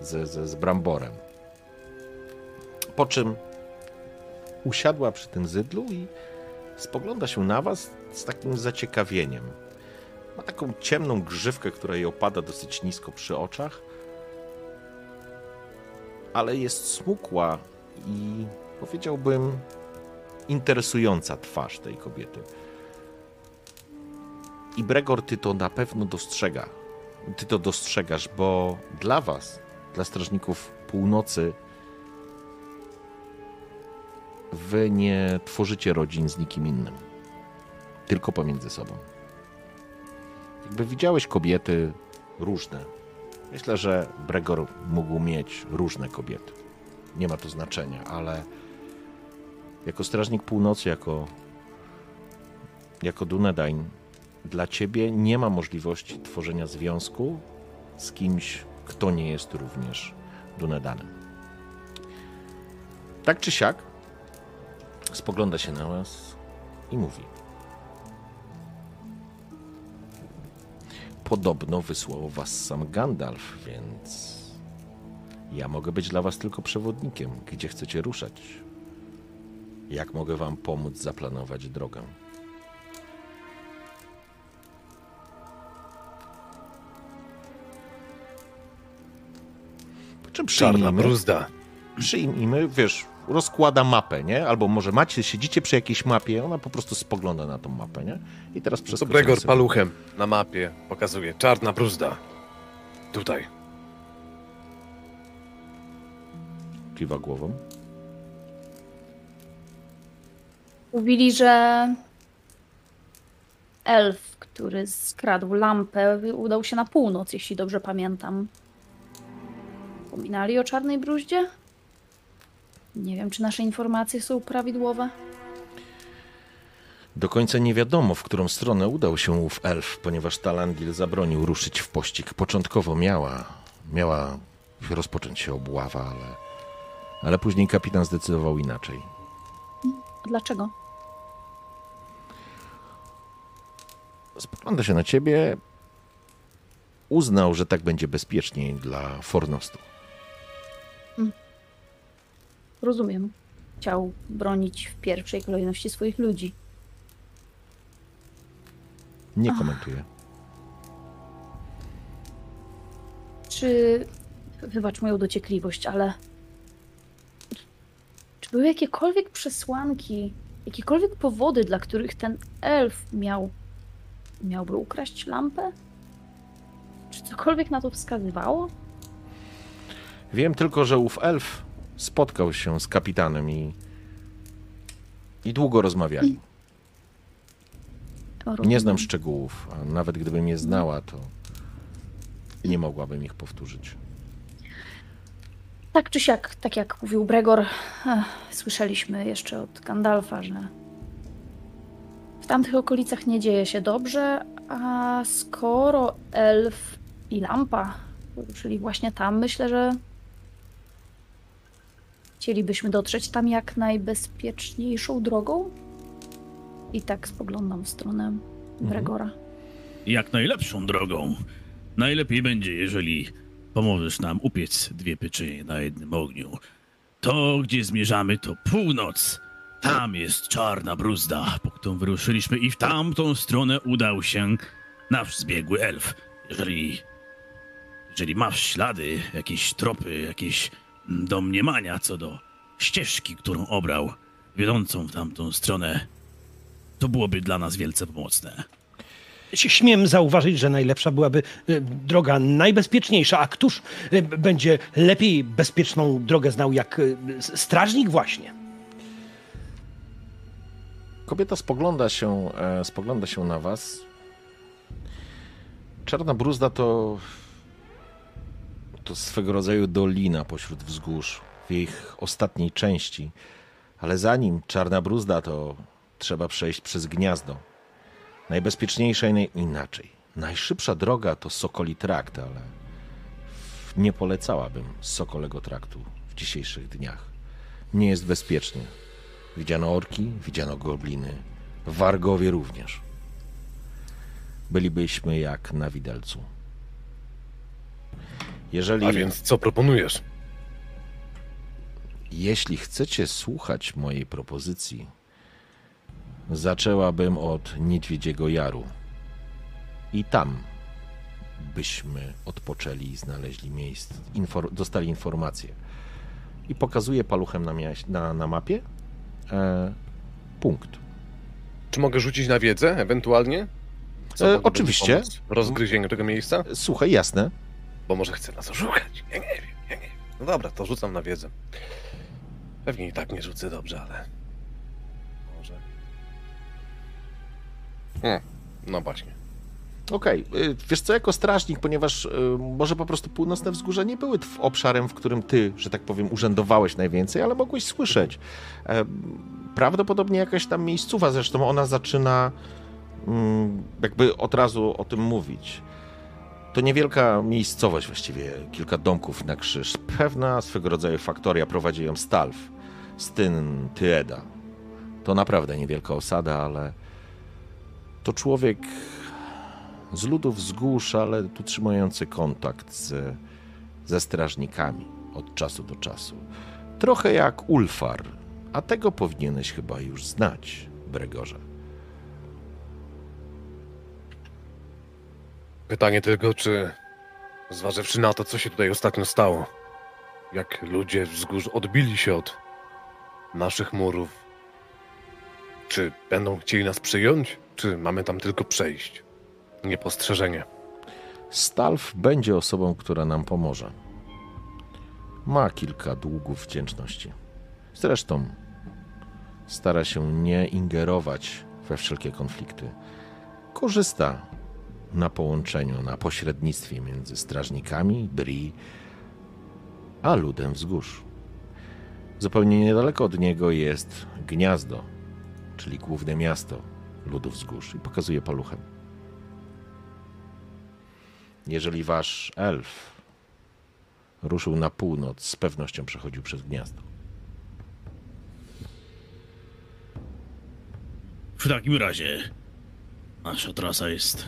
z, z, z Bramborem. Po czym usiadła przy tym zydlu i spogląda się na was z takim zaciekawieniem. Ma taką ciemną grzywkę, która jej opada dosyć nisko przy oczach, ale jest smukła i powiedziałbym interesująca twarz tej kobiety. I Bregor, ty to na pewno dostrzega. Ty to dostrzegasz, bo dla was, dla strażników północy, wy nie tworzycie rodzin z nikim innym. Tylko pomiędzy sobą. Jakby widziałeś kobiety różne. Myślę, że Bregor mógł mieć różne kobiety. Nie ma to znaczenia, ale jako strażnik północy, jako, jako Dunedain, dla ciebie nie ma możliwości tworzenia związku z kimś, kto nie jest również Dunedanem. Tak czy siak, spogląda się na was i mówi. Podobno wysłał was sam Gandalf, więc ja mogę być dla was tylko przewodnikiem, gdzie chcecie ruszać. Jak mogę wam pomóc zaplanować drogę? Czym Czarna bruzda. przyjmijmy, wiesz, rozkłada mapę, nie? Albo może macie, siedzicie przy jakiejś mapie, ona po prostu spogląda na tą mapę, nie? I teraz To przeskoczymy Bregor sobie. paluchem na mapie pokazuje. Czarna bruzda. Tutaj. Kiwa głową. Mówili, że elf, który skradł lampę, udał się na północ, jeśli dobrze pamiętam. Wspominali o czarnej bruździe? Nie wiem, czy nasze informacje są prawidłowe. Do końca nie wiadomo, w którą stronę udał się ów elf, ponieważ Talandil zabronił ruszyć w pościg. Początkowo miała, miała rozpocząć się obława, ale, ale później kapitan zdecydował inaczej. Dlaczego? Spogląda się na ciebie, uznał, że tak będzie bezpieczniej dla Fornostu. Rozumiem. Chciał bronić w pierwszej kolejności swoich ludzi. Nie komentuje. Czy. Wybacz moją dociekliwość, ale. Czy były jakiekolwiek przesłanki, jakiekolwiek powody, dla których ten elf miał. Miałby ukraść lampę? Czy cokolwiek na to wskazywało? Wiem tylko, że ów elf spotkał się z kapitanem i, i długo rozmawiali. Nie znam szczegółów, a nawet gdybym je znała, to nie mogłabym ich powtórzyć. Tak czy siak, tak jak mówił Bregor, ech, słyszeliśmy jeszcze od Gandalfa, że w tamtych okolicach nie dzieje się dobrze, a skoro elf i lampa ruszyli właśnie tam, myślę, że chcielibyśmy dotrzeć tam jak najbezpieczniejszą drogą. I tak spoglądam w stronę Bregora. Jak najlepszą drogą. Najlepiej będzie, jeżeli pomożesz nam upiec dwie pieczenie na jednym ogniu. To, gdzie zmierzamy, to północ. Tam jest czarna bruzda, po którą wyruszyliśmy i w tamtą stronę udał się nasz zbiegły elf. Jeżeli, jeżeli masz ślady, jakieś tropy, jakieś domniemania co do ścieżki, którą obrał, wiodącą w tamtą stronę, to byłoby dla nas wielce pomocne. Śmiem zauważyć, że najlepsza byłaby e, droga najbezpieczniejsza, a któż e, będzie lepiej bezpieczną drogę znał jak s- strażnik właśnie? Kobieta spogląda się, e, spogląda się na was. Czarna bruzda to, to swego rodzaju dolina pośród wzgórz w ich ostatniej części. Ale zanim czarna bruzda, to trzeba przejść przez gniazdo. Najbezpieczniejsza i naj... inaczej. Najszybsza droga to Sokoli Trakt, ale nie polecałabym Sokolego Traktu w dzisiejszych dniach. Nie jest bezpiecznie. Widziano orki, widziano gobliny. Wargowie również. Bylibyśmy jak na widelcu. Jeżeli, A więc co proponujesz? jeśli chcecie słuchać mojej propozycji, zaczęłabym od Niedźwiedziego Jaru. I tam byśmy odpoczęli i znaleźli miejsce, infor- dostali informacje. I pokazuję paluchem na, na, na mapie punkt. Czy mogę rzucić na wiedzę, ewentualnie? E, oczywiście. rozgryzieniu tego miejsca? Słuchaj, jasne. Bo może chce nas oszukać. Ja nie wiem, ja nie wiem. No dobra, to rzucam na wiedzę. Pewnie i tak nie rzucę dobrze, ale... Może... Hmm, no właśnie. Okej, y, wiesz co, jako strażnik, ponieważ y, może po prostu północne wzgórza nie były obszarem, w którym ty, że tak powiem, urzędowałeś najwięcej, ale mogłeś słyszeć. E, Prawdopodobnie jakaś tam miejscowa, zresztą ona zaczyna mm, jakby od razu o tym mówić. To niewielka miejscowość, właściwie kilka domków na krzyż. Pewna swego rodzaju faktoria prowadzi ją Stalf, Styn Tyeda. To naprawdę niewielka osada, ale to człowiek z ludów wzgórz, ale tu trzymający kontakt z, ze strażnikami od czasu do czasu. Trochę jak Ulfar, a tego powinieneś chyba już znać, Bregorze. Pytanie tylko, czy zważywszy na to, co się tutaj ostatnio stało, jak ludzie wzgórz odbili się od naszych murów, czy będą chcieli nas przyjąć, czy mamy tam tylko przejść? Niepostrzeżenie. Stalf będzie osobą, która nam pomoże. Ma kilka długów wdzięczności. Zresztą stara się nie ingerować we wszelkie konflikty. Korzysta na połączeniu, na pośrednictwie między strażnikami, Bri, a ludem wzgórz. Zupełnie niedaleko od niego jest gniazdo, czyli główne miasto ludów wzgórz i pokazuje paluchem. Jeżeli wasz elf ruszył na północ, z pewnością przechodził przez gniazdo. W takim razie nasza trasa jest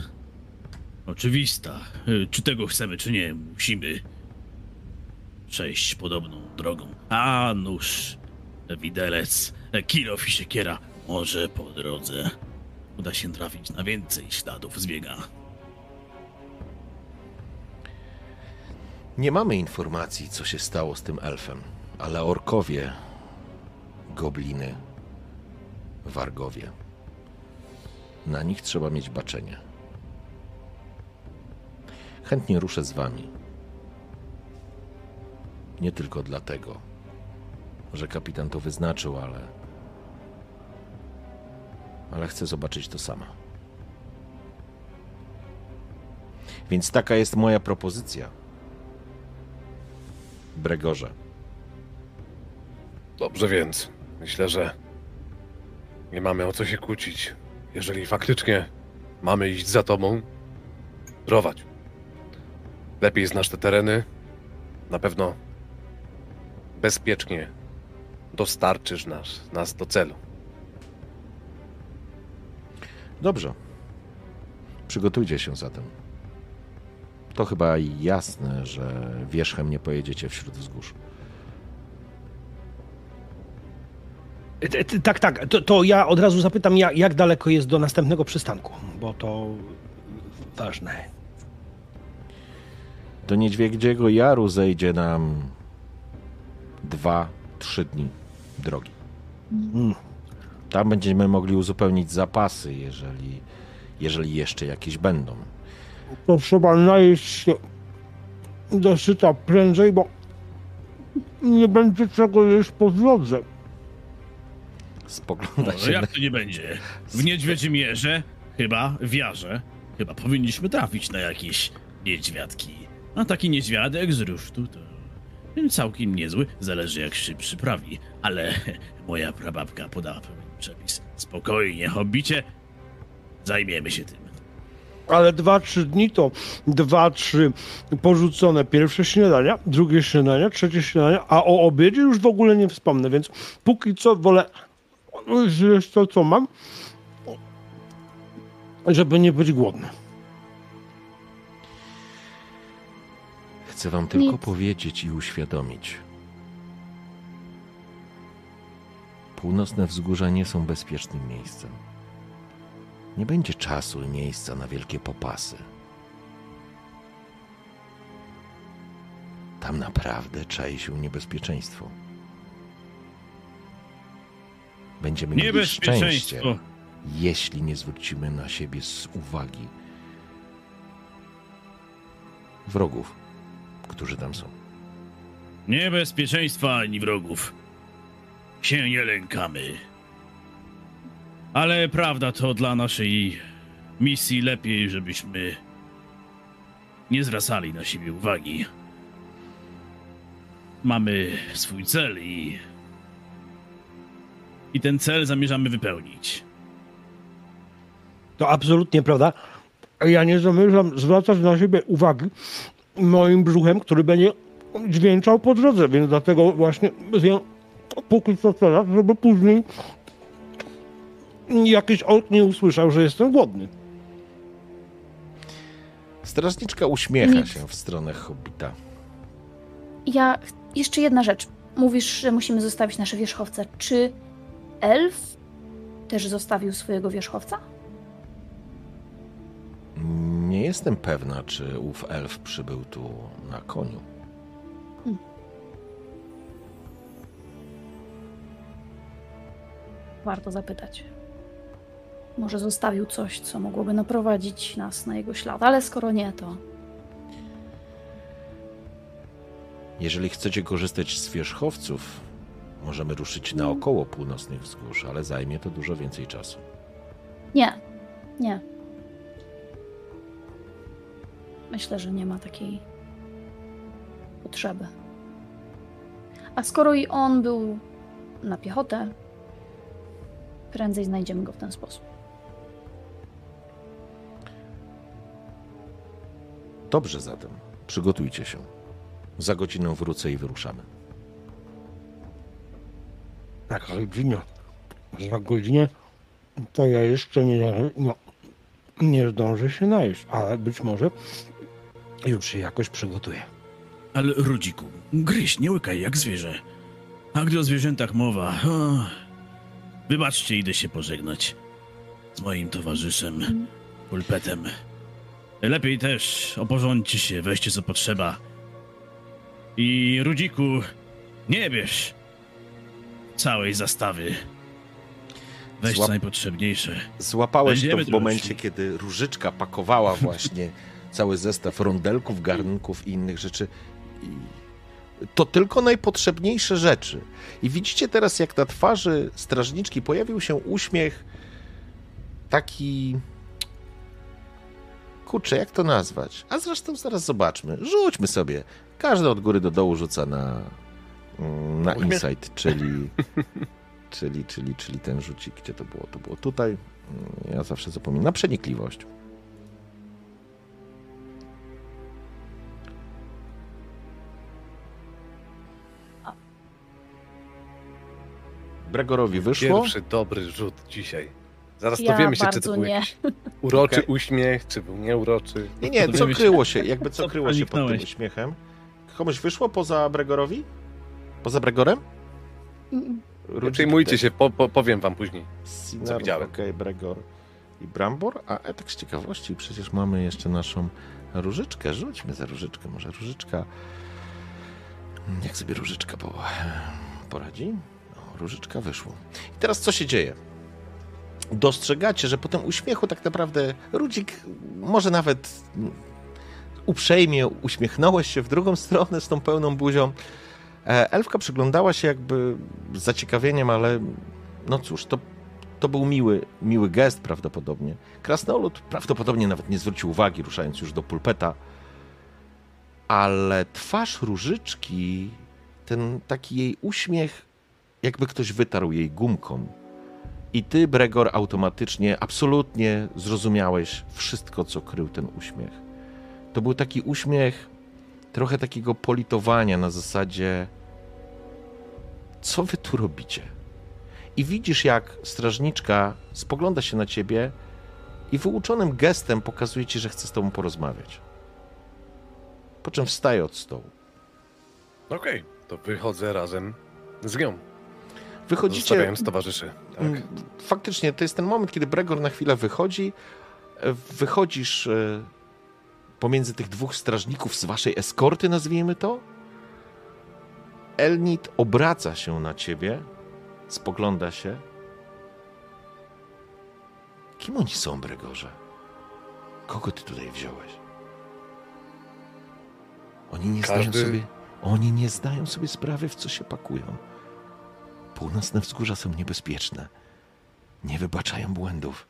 oczywista. Czy tego chcemy, czy nie, musimy przejść podobną drogą. A nóż, widelec, kilof i siekiera. Może po drodze uda się trafić na więcej śladów zbiega. Nie mamy informacji, co się stało z tym elfem, ale orkowie, gobliny, wargowie. Na nich trzeba mieć baczenie. Chętnie ruszę z wami. Nie tylko dlatego, że kapitan to wyznaczył, ale. Ale chcę zobaczyć to sama. Więc taka jest moja propozycja. Bregorze. Dobrze więc, myślę, że nie mamy o co się kłócić. Jeżeli faktycznie mamy iść za tobą, prowadź. Lepiej znasz te tereny. Na pewno bezpiecznie dostarczysz nas, nas do celu. Dobrze. Przygotujcie się zatem. To chyba jasne, że wierzchem nie pojedziecie wśród wzgórz. E, Tak, tak. To, to ja od razu zapytam, jak, jak daleko jest do następnego przystanku, bo to ważne. Do Niedźwiedziego Jaru zejdzie nam dwa, trzy dni drogi. Mm. Tam będziemy mogli uzupełnić zapasy, jeżeli, jeżeli jeszcze jakieś będą. To trzeba najeść się do syta prędzej, bo nie będzie czego jeść po drodze. Spogląda No, się jak to nie będzie? W Niedźwiedzimierze, chyba, w Jarze, chyba powinniśmy trafić na jakieś niedźwiadki. A taki niedźwiadek z rusztu to całkiem niezły, zależy jak się przyprawi. Ale moja prababka podała pewien przepis. Spokojnie, hobbicie, zajmiemy się tym. Ale dwa, trzy dni to dwa, trzy porzucone pierwsze śniadania, drugie śniadania, trzecie śniadania, a o obiedzie już w ogóle nie wspomnę, więc póki co wolę zjeść to, co mam, żeby nie być głodny. Chcę wam tylko Nic. powiedzieć i uświadomić. Północne wzgórza nie są bezpiecznym miejscem. Nie będzie czasu i miejsca na wielkie popasy. Tam naprawdę czai się niebezpieczeństwo. Będziemy mieli szczęście, jeśli nie zwrócimy na siebie z uwagi wrogów, którzy tam są. Niebezpieczeństwa ani wrogów. Się nie lękamy. Ale prawda to dla naszej misji lepiej, żebyśmy nie zwracali na siebie uwagi. Mamy swój cel i. I ten cel zamierzamy wypełnić. To absolutnie prawda. Ja nie zamierzam zwracać na siebie uwagi moim brzuchem, który będzie dźwięczał po drodze, więc dlatego właśnie zjem póki co teraz, żeby później jakiś ork nie usłyszał, że jestem głodny. Strażniczka uśmiecha Nic. się w stronę hobbita. Ja. Jeszcze jedna rzecz. Mówisz, że musimy zostawić nasze wierzchowce. Czy elf też zostawił swojego wierzchowca? Nie jestem pewna, czy ów elf przybył tu na koniu. Warto zapytać. Może zostawił coś, co mogłoby naprowadzić nas na jego ślad, ale skoro nie, to Jeżeli chcecie korzystać z wierzchowców, możemy ruszyć naokoło północnych wzgórz, ale zajmie to dużo więcej czasu. nie. Nie. Myślę, że nie ma takiej potrzeby. A skoro i on był na piechotę, prędzej znajdziemy go w ten sposób. Dobrze zatem, przygotujcie się. Za godzinę wrócę i wyruszamy. Tak, ale godzinie. Za godzinę to ja jeszcze nie, no, nie zdążę się najeść, ale być może już się jakoś przygotuję. Ale Rudziku, gryź, nie łykaj jak zwierzę. A gdy o zwierzętach mowa, o, wybaczcie, idę się pożegnać z moim towarzyszem, pulpetem. Lepiej też oporządźcie się, weźcie co potrzeba. I Rudziku, nie bierz całej zastawy. Weź Złap- najpotrzebniejsze. Złapałeś Będziemy to w momencie, kiedy Różyczka pakowała właśnie cały zestaw rondelków, garnków i innych rzeczy. I to tylko najpotrzebniejsze rzeczy. I widzicie teraz, jak na twarzy strażniczki pojawił się uśmiech taki... Kurczę, jak to nazwać? A zresztą zaraz zobaczmy. Rzućmy sobie. Każdy od góry do dołu rzuca na, mm, na insight, czyli, czyli, czyli, czyli ten rzucik. Gdzie to było? To było tutaj. Mm, Ja zawsze zapominam. Na przenikliwość. Bregorowi wyszło. Pierwszy dobry rzut dzisiaj. Zaraz Ja dowiemy się, czy to był nie. uroczy Okej. uśmiech, czy był nieuroczy. Nie, nie, co kryło się, jakby co Co kryło się pod tym uśmiechem. Komuś wyszło poza Bregorowi? Poza Bregorem? Nie przejmujcie się, po, po, powiem wam później. Sinar, co widziałem. Okej, Bregor i Brambor. A e, tak z ciekawości, przecież mamy jeszcze naszą różyczkę. Rzućmy za różyczkę. Może różyczka Jak sobie różyczka po... poradzi? O, różyczka wyszło. I teraz co się dzieje? Dostrzegacie, że po tym uśmiechu tak naprawdę Rudzik może nawet uprzejmie uśmiechnąłeś się w drugą stronę z tą pełną buzią. E, Elfka przyglądała się jakby z zaciekawieniem, ale no cóż, to, to był miły, miły gest prawdopodobnie. Krasnolud prawdopodobnie nawet nie zwrócił uwagi, ruszając już do pulpeta, ale twarz różyczki, ten taki jej uśmiech, jakby ktoś wytarł jej gumką. I ty, Bregor, automatycznie, absolutnie zrozumiałeś wszystko, co krył ten uśmiech. To był taki uśmiech trochę takiego politowania na zasadzie co wy tu robicie? I widzisz, jak strażniczka spogląda się na ciebie i wyuczonym gestem pokazuje ci, że chce z tobą porozmawiać. Po czym wstaje od stołu. Okej, to wychodzę razem z nią. Wychodzicie. Zostawiając towarzyszy. Tak. Mm, Faktycznie, to jest ten moment, kiedy Bregor na chwilę wychodzi. E, Wychodzisz e, pomiędzy tych dwóch strażników z waszej eskorty, nazwijmy to. Elnit obraca się na ciebie, spogląda się. Kim oni są, Bregorze? Kogo ty tutaj wziąłeś? Oni nie zdają Każdy- sobie. Oni nie zdają sobie sprawy, w co się pakują. Północne wzgórza są niebezpieczne. Nie wybaczają błędów.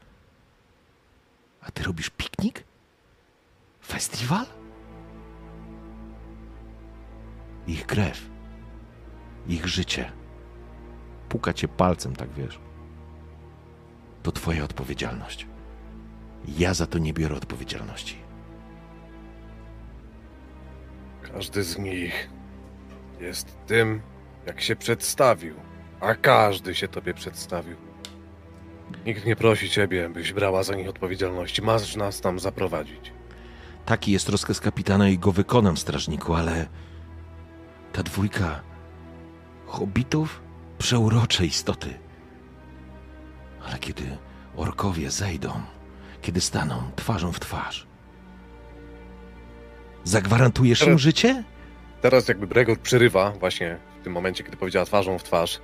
A ty robisz piknik? Festiwal? Ich krew. Ich życie. Puka cię palcem, tak wiesz. To twoja odpowiedzialność. Ja za to nie biorę odpowiedzialności. Każdy z nich jest tym, jak się przedstawił, a każdy się tobie przedstawił. Nikt nie prosi ciebie, byś brała za nich odpowiedzialności. Masz nas tam zaprowadzić. Taki jest rozkaz kapitana i go wykonam, strażniku, ale ta dwójka hobbitów przeurocze istoty. Ale kiedy orkowie zejdą, kiedy staną twarzą w twarz, zagwarantujesz im Teraz- życie? Teraz jakby Bregor przerywa właśnie w tym momencie, kiedy powiedziała twarzą w twarz.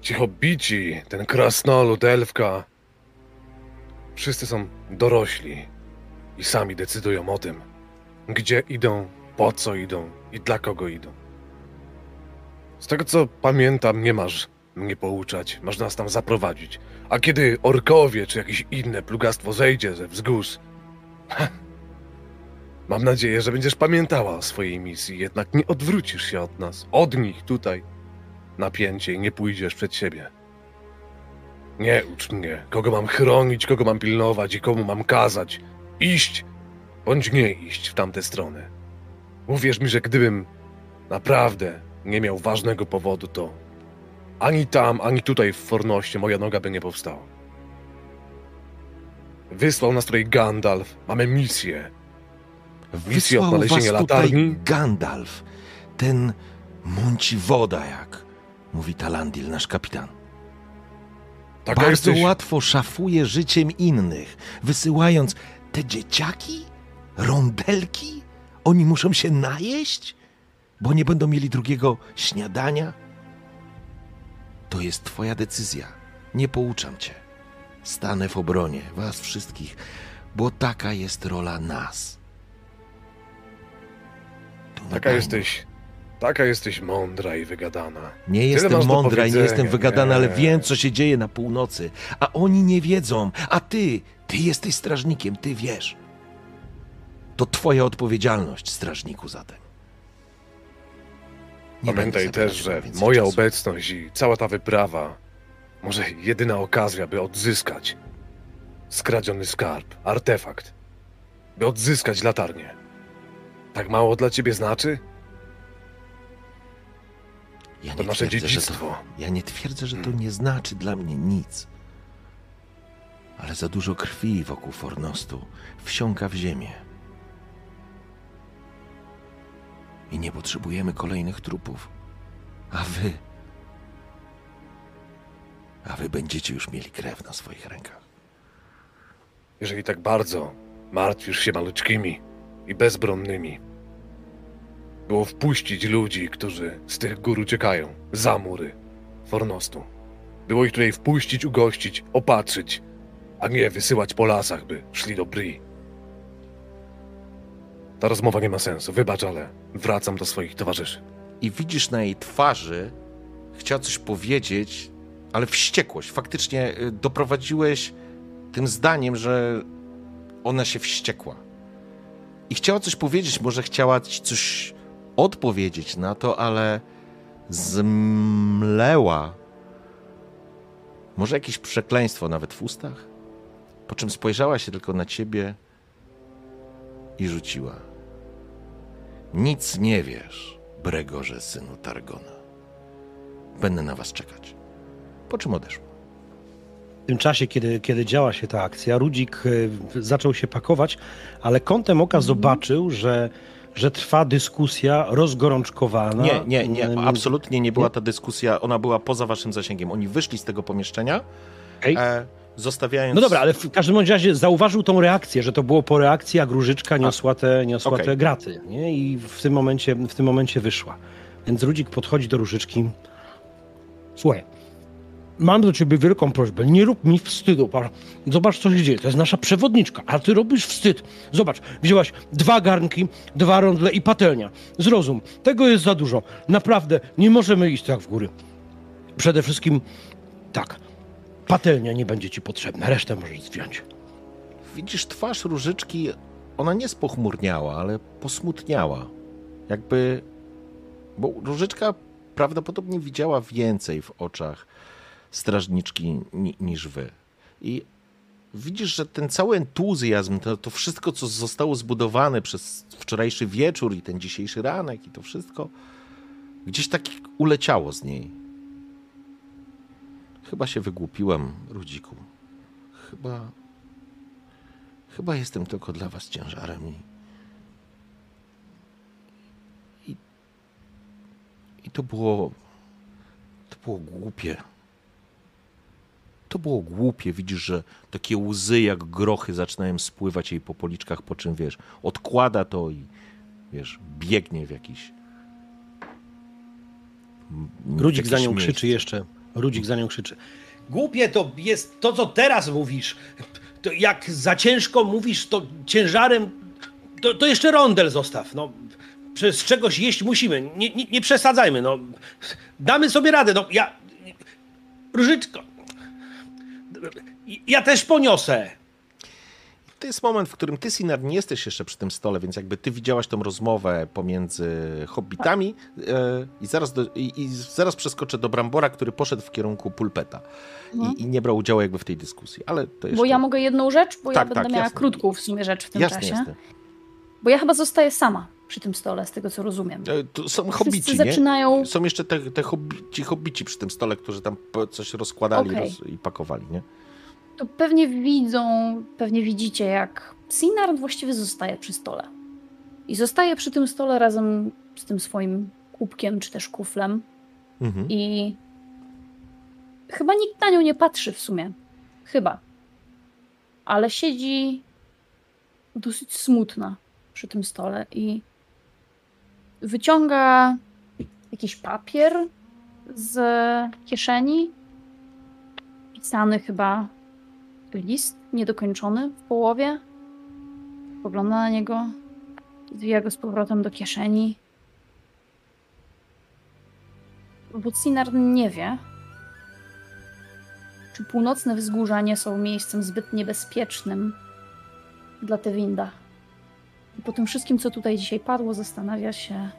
Ci hobbici, ten krasnolud, elfka. Wszyscy są dorośli i sami decydują o tym, gdzie idą, po co idą i dla kogo idą. Z tego co pamiętam, nie masz mnie pouczać, masz nas tam zaprowadzić. A kiedy orkowie czy jakieś inne plugastwo zejdzie ze wzgórz, Mam nadzieję, że będziesz pamiętała o swojej misji, jednak nie odwrócisz się od nas, od nich tutaj. Napięcie i nie pójdziesz przed siebie. Nie ucz mnie, kogo mam chronić, kogo mam pilnować i komu mam kazać. Iść, bądź nie iść w tamte strony. Uwierz mi, że gdybym naprawdę nie miał ważnego powodu, to ani tam, ani tutaj w Fornoście moja noga by nie powstała. Wysłał nas tutaj Gandalf, mamy misję. Misję Wysłał odnalezienia was tutaj latarni? Gandalf, ten mąci woda, jak mówi Talandil, nasz kapitan. Taka Bardzo jesteś... łatwo szafuje życiem innych, wysyłając te dzieciaki, rondelki. Oni muszą się najeść, bo nie będą mieli drugiego śniadania. To jest twoja decyzja. Nie pouczam cię. Stanę w obronie was wszystkich, bo taka jest rola nas. Tu Taka jesteś... Taka jesteś mądra i wygadana. Nie jestem mądra i nie jestem wygadana, ale nie. wiem, co się dzieje na północy. A oni nie wiedzą. A ty, ty jesteś strażnikiem, ty wiesz. To twoja odpowiedzialność, strażniku, zatem. Nie Pamiętaj też, że moja czasu. obecność i cała ta wyprawa może jedyna okazja, by odzyskać skradziony skarb, artefakt, by odzyskać latarnię. Tak mało dla ciebie znaczy? Ja to nie nasze twierdzę, że dziedzictwo. To, ja nie twierdzę, że to nie znaczy dla mnie nic. Ale za dużo krwi wokół Fornostu wsiąka w ziemię. I nie potrzebujemy kolejnych trupów. A wy. A wy będziecie już mieli krew na swoich rękach. Jeżeli tak bardzo martwisz się maluczkimi i bezbronnymi, było wpuścić ludzi, którzy z tych gór uciekają, za mury Fornostu. Było ich tutaj wpuścić, ugościć, opatrzyć, a nie wysyłać po lasach, by szli do Bri. Ta rozmowa nie ma sensu, wybacz, ale wracam do swoich towarzyszy. I widzisz na jej twarzy, chciała coś powiedzieć, ale wściekłość. Faktycznie y, doprowadziłeś tym zdaniem, że ona się wściekła. I chciała coś powiedzieć, może chciała ci coś odpowiedzieć na to, ale zmleła. Może jakieś przekleństwo nawet w ustach? Po czym spojrzała się tylko na ciebie i rzuciła. Nic nie wiesz, Bregorze, synu Targona. Będę na was czekać. Po czym odeszła. W tym czasie, kiedy, kiedy działa się ta akcja, Rudzik e, zaczął się pakować, ale kątem oka zobaczył, że, że trwa dyskusja rozgorączkowana. Nie, nie, nie, między- absolutnie nie była ta dyskusja, ona była poza waszym zasięgiem. Oni wyszli z tego pomieszczenia, e, zostawiając... No dobra, ale w każdym razie zauważył tą reakcję, że to było po reakcji, jak Różyczka niosła te, niosła okej. te graty, nie? I w tym, momencie, w tym momencie wyszła. Więc Rudzik podchodzi do Różyczki. Słuchaj, mam do ciebie wielką prośbę, nie rób mi wstydu. Zobacz, co się dzieje, to jest nasza przewodniczka, a ty robisz wstyd. Zobacz, wzięłaś dwa garnki, dwa rondle i patelnia. Zrozum, tego jest za dużo. Naprawdę, nie możemy iść tak w góry. Przede wszystkim, tak, patelnia nie będzie ci potrzebna, resztę możesz zdjąć. Widzisz twarz Różyczki, ona nie spochmurniała, ale posmutniała. Jakby... Bo Różyczka prawdopodobnie widziała więcej w oczach strażniczki ni, niż wy. I widzisz, że ten cały entuzjazm, to, to wszystko, co zostało zbudowane przez wczorajszy wieczór i ten dzisiejszy ranek i to wszystko, gdzieś tak uleciało z niej. Chyba się wygłupiłem, Rudziku. Chyba... Chyba jestem tylko dla was ciężarem. I, i to było... To było głupie. To było głupie. Widzisz, że takie łzy jak grochy zaczynają spływać jej po policzkach, po czym, wiesz, odkłada to i, wiesz, biegnie w jakiś... Rudzik za nią miejsce. krzyczy jeszcze. Rudzik za nią krzyczy. Głupie to jest to, co teraz mówisz. To jak za ciężko mówisz, to ciężarem. To, to jeszcze rondel zostaw. No, przez czegoś jeść musimy. Nie, nie, nie przesadzajmy. No. Damy sobie radę. No, ja. Różyczko. Ja też poniosę. To jest moment, w którym ty, Sinar, nie jesteś jeszcze przy tym stole, więc jakby ty widziałaś tą rozmowę pomiędzy hobbitami e, i, zaraz do, i, i zaraz przeskoczę do Brambora, który poszedł w kierunku pulpeta No. i, i nie brał udziału jakby w tej dyskusji, ale to jeszcze... Bo ja mogę jedną rzecz, bo Tak, ja tak, będę miała jasne. krótką w sumie rzecz w tym Jasne, czasie. jasne. Bo ja chyba zostaję sama przy tym stole, z tego co rozumiem. E, To są Wszyscy hobbici, nie? zaczynają- Są jeszcze te, te hobbici, hobbici przy tym stole, którzy tam coś rozkładali Okej. roz, i pakowali, nie? To pewnie widzą, pewnie widzicie, jak Sinard właściwie zostaje przy stole. I zostaje przy tym stole razem z tym swoim kubkiem czy też kuflem. Mhm. I chyba nikt na nią nie patrzy w sumie. Chyba. Ale siedzi dosyć smutna przy tym stole i wyciąga jakiś papier z kieszeni. Pisany chyba list, niedokończony w połowie. Pogląda na niego, zwija go z powrotem do kieszeni. Bo Sinar nie wie, czy północne wzgórza nie są miejscem zbyt niebezpiecznym dla Tewinda. Po tym wszystkim, co tutaj dzisiaj padło, zastanawia się,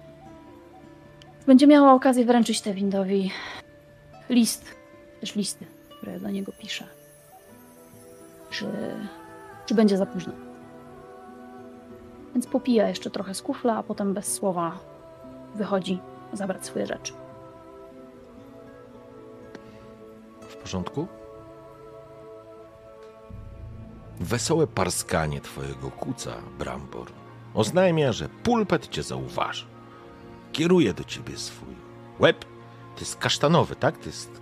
będzie miała okazję wręczyć Tewindowi list, też listy, które do niego pisze. Czy, czy będzie za późno. Więc popija jeszcze trochę z kufla, a potem bez słowa wychodzi zabrać swoje rzeczy. W porządku? Wesołe parskanie twojego kuca, Brambor, oznajmia, że pulpet cię zauważy. Kieruje do ciebie swój łeb. To jest kasztanowy, tak? To jest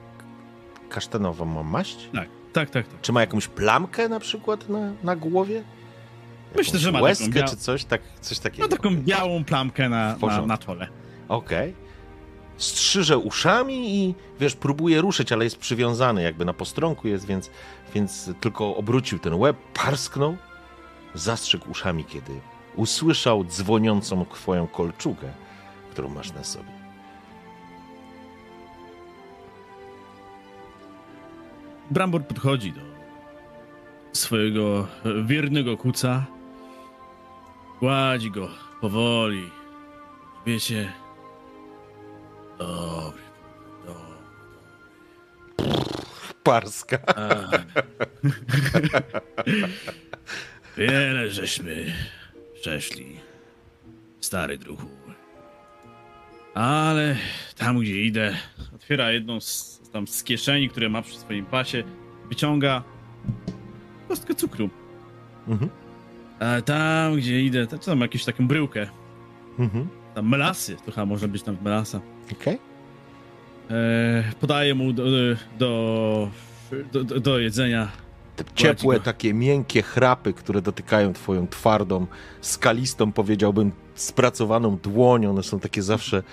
kasztanowa ma maść? Tak, tak, tak. tak. Czy ma jakąś plamkę na przykład na, na głowie? Myślę, że ma łezkę taką bia- czy coś, tak, coś takiego. Ma taką białą plamkę na, na, na czole. Okej. Strzyże uszami i wiesz, próbuje ruszyć, ale jest przywiązany, jakby na postronku jest, więc, więc tylko obrócił ten łeb, parsknął, zastrzegł uszami, kiedy usłyszał dzwoniącą twoją kolczugę, którą masz na sobie. Brambor podchodzi do swojego wiernego kuca. Gładzi go powoli. Wiecie. Dobry, dobry. Parska. A. Wiele żeśmy przeszli, stary druhu. Ale tam, gdzie idę, otwiera jedną z, tam z kieszeni, które ma przy swoim pasie, wyciąga kostkę cukru. Mhm. A tam, gdzie idę, to tam jakąś taką bryłkę. Mhm. Tam melasy, to chyba może być tam melasa. Okej. E, podaję mu do, do, do, do, do jedzenia. Te ciepłe, takie miękkie chrapy, które dotykają twoją twardą, skalistą, powiedziałbym, spracowaną dłonią. One są takie zawsze.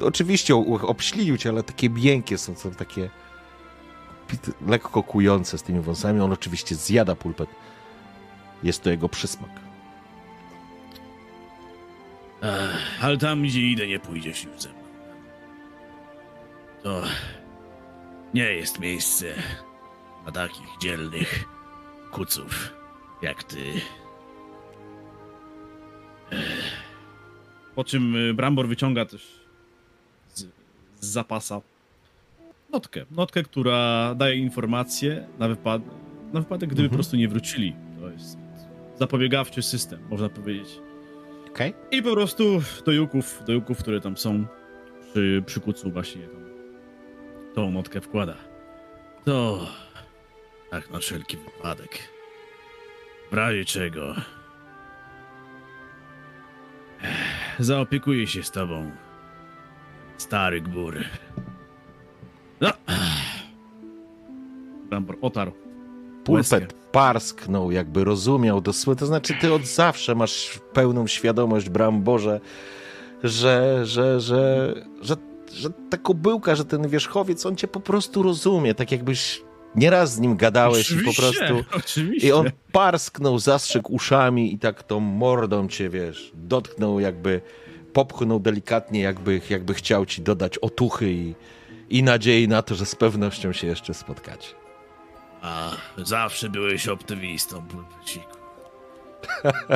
Oczywiście o- obślinił cię, ale takie miękkie są, są takie lekko kujące z tymi wąsami. On oczywiście zjada pulpet. Jest to jego przysmak. Ech, ale tam, gdzie idę, nie pójdziesz już ze mną. To nie jest miejsce dla takich dzielnych kuców jak ty. Po czym y, Brambor wyciąga też z, z zapasa notkę. Notkę, która daje informacje na, wypad na wypadek, gdyby Mhm. po prostu nie wrócili. To jest zapobiegawczy system, można powiedzieć. Okej? I po prostu do juków, do juków, które tam są przy, przy kucu właśnie tam tą notkę wkłada. To tak na wszelki wypadek. W razie czego zaopiekuję się z tobą, stary gbur. No. Brambor otarł. Pulpet parsknął, jakby rozumiał dosłownie. To znaczy, ty od zawsze masz pełną świadomość, Bramborze, że, że, że, że, że ta kobyłka, że ten wierzchowiec, on cię po prostu rozumie, tak jakbyś nieraz z nim gadałeś i po Oczywiście, prostu... Oczywiście. I on parsknął, zastrzegł uszami i tak tą mordą cię, wiesz, dotknął jakby, popchnął delikatnie, jakby, jakby chciał ci dodać otuchy i, i nadziei na to, że z pewnością się jeszcze spotkacie. A, zawsze byłeś optymistą, pulpeciku.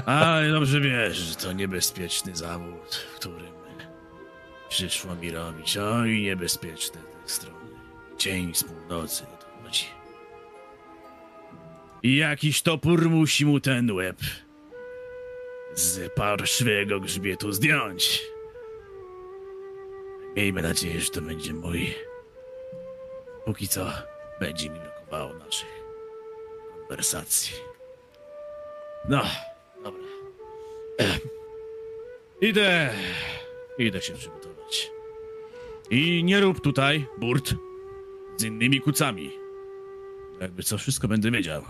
Ale dobrze wiesz, że to niebezpieczny zawód, w którym przyszło mi robić. Oj, niebezpieczne te strony. Cień z północy jakiś topór musi mu ten łeb z parszywego grzbietu zdjąć. Miejmy nadzieję, że to będzie mój. Póki co będzie mi brakowało naszych konwersacji. No, dobra. Idę. Idę się przygotować. I nie rób tutaj burt z innymi kucami. Jakby co, wszystko będę wiedział.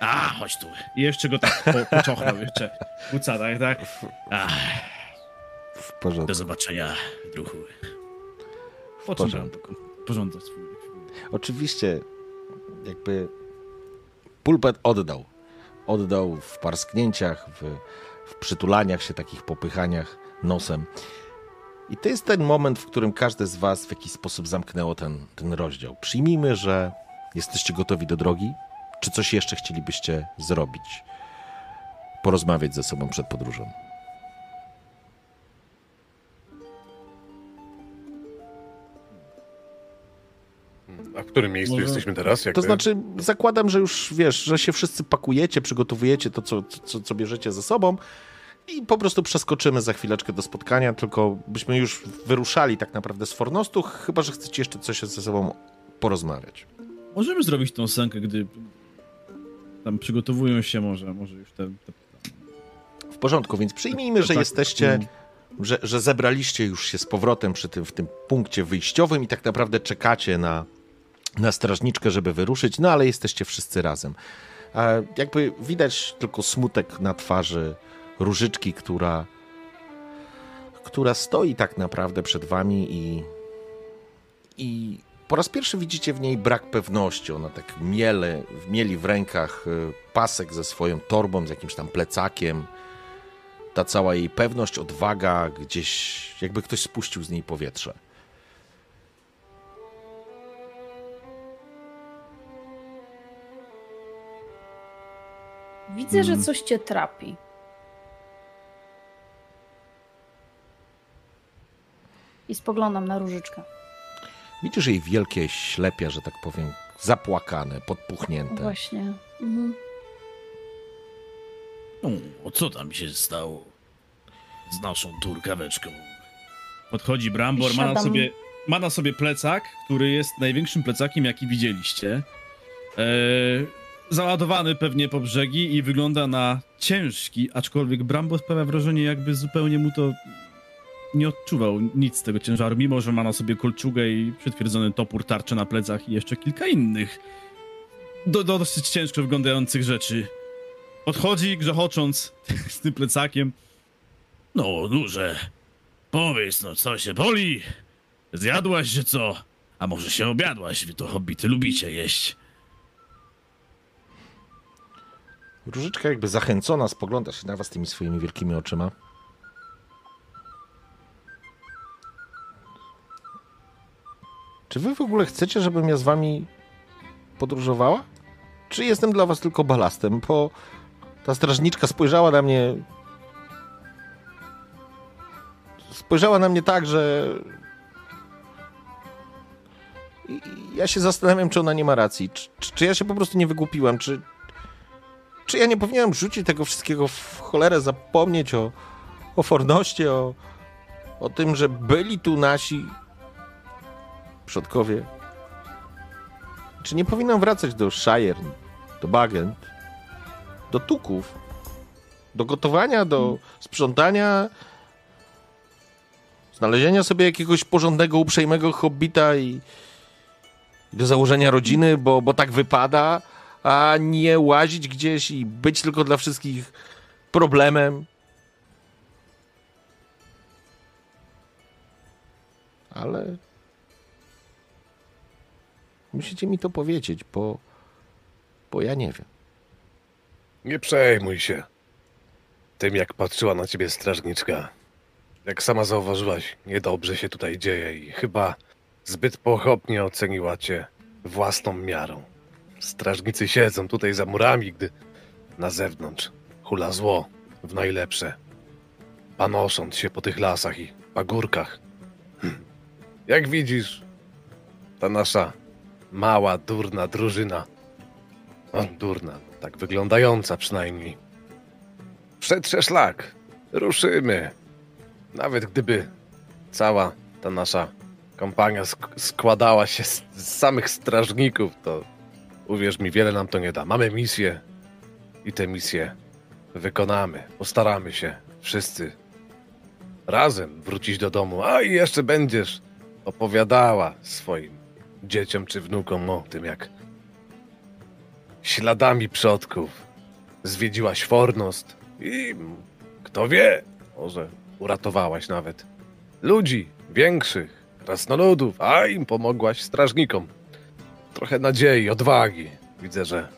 A, chodź tu. I jeszcze go tak po, poczochnął, jeszcze kuca, tak, tak. W porządku. do zobaczenia, druhu. Po czym porządek swój. Oczywiście, jakby pulpet oddał. Oddał w parsknięciach, w, w przytulaniach się, takich popychaniach nosem. I to jest ten moment, w którym każde z Was w jakiś sposób zamknęło ten, ten rozdział. Przyjmijmy, że jesteście gotowi do drogi. Czy coś jeszcze chcielibyście zrobić? Porozmawiać ze sobą przed podróżą. A w którym miejscu Może- jesteśmy teraz? Jakby? To znaczy, zakładam, że już wiesz, że się wszyscy pakujecie, przygotowujecie to, co, co, co bierzecie ze sobą i po prostu przeskoczymy za chwileczkę do spotkania, tylko byśmy już wyruszali tak naprawdę z Fornostu, chyba, że chcecie jeszcze coś ze sobą porozmawiać. Możemy zrobić tą scenkę, gdy tam przygotowują się może, może już te... te... W porządku, więc przyjmijmy, że Tak, jesteście, mm. że, że zebraliście już się z powrotem przy tym, w tym punkcie wyjściowym i tak naprawdę czekacie na, na strażniczkę, żeby wyruszyć, no ale jesteście wszyscy razem. Jakby widać tylko smutek na twarzy różyczki, która, która stoi tak naprawdę przed wami i, i po raz pierwszy widzicie w niej brak pewności. Ona tak miele, mieli w rękach y, pasek ze swoją torbą, z jakimś tam plecakiem. Ta cała jej pewność, odwaga, gdzieś jakby ktoś spuścił z niej powietrze. Widzę, że coś cię trapi. I spoglądam na różyczkę. Widzisz jej wielkie ślepia, że tak powiem, zapłakane, podpuchnięte. Właśnie. Mhm. O, co tam się stało z naszą turkaweczką? Podchodzi Brambor, ma na, sobie, ma na sobie plecak, który jest największym plecakiem, jaki widzieliście. E, załadowany pewnie po brzegi i wygląda na ciężki, aczkolwiek Brambor sprawia wrażenie, jakby zupełnie mu to nie odczuwał nic z tego ciężaru, mimo że ma na sobie kolczugę i przytwierdzony topór, tarczę na plecach i jeszcze kilka innych do, do dosyć ciężko wyglądających rzeczy. Podchodzi, grzechocząc z tym plecakiem. No, duże. Powiedz, no, co się boli? Zjadłaś się co? A może się obiadłaś? Wy to hobbity lubicie jeść. Różyczka jakby zachęcona spogląda się na was tymi swoimi wielkimi oczyma. Czy wy w ogóle chcecie, żebym ja z wami podróżowała? Czy jestem dla was tylko balastem? Bo ta strażniczka spojrzała na mnie. Spojrzała na mnie tak, że. I- Ja się zastanawiam, czy ona nie ma racji. Czy, czy, czy ja się po prostu nie wygłupiłem? Czy, czy ja nie powinienem rzucić tego wszystkiego w cholerę, zapomnieć o, o o, o tym, że byli tu nasi przodkowie? Czy nie powinnam wracać do Shire, do Bagent, do Tuków, do gotowania, do sprzątania, znalezienia sobie jakiegoś porządnego, uprzejmego hobbita i, i do założenia rodziny, bo, bo tak wypada, a nie łazić gdzieś i być tylko dla wszystkich problemem. Ale musicie mi to powiedzieć, bo, bo ja nie wiem. Nie przejmuj się tym, jak patrzyła na ciebie strażniczka. Jak sama zauważyłaś, niedobrze się tutaj dzieje i chyba zbyt pochopnie oceniła cię własną miarą. Strażnicy siedzą tutaj za murami, gdy na zewnątrz hula zło w najlepsze, panosząc się po tych lasach i pagórkach. Jak widzisz, ta nasza mała, durna drużyna, o, durna, tak wyglądająca przynajmniej, przetrze szlak, ruszymy. Nawet gdyby cała ta nasza kompania sk- składała się z, z samych strażników, to uwierz mi, wiele nam to nie da. Mamy misję i tę misję wykonamy. Postaramy się wszyscy razem wrócić do domu. A i jeszcze będziesz opowiadała swoim dzieciom czy wnukom o tym, jak śladami przodków zwiedziłaś Fornost i kto wie, może uratowałaś nawet ludzi większych, krasnoludów, a im pomogłaś strażnikom. Trochę nadziei, odwagi. Widzę, że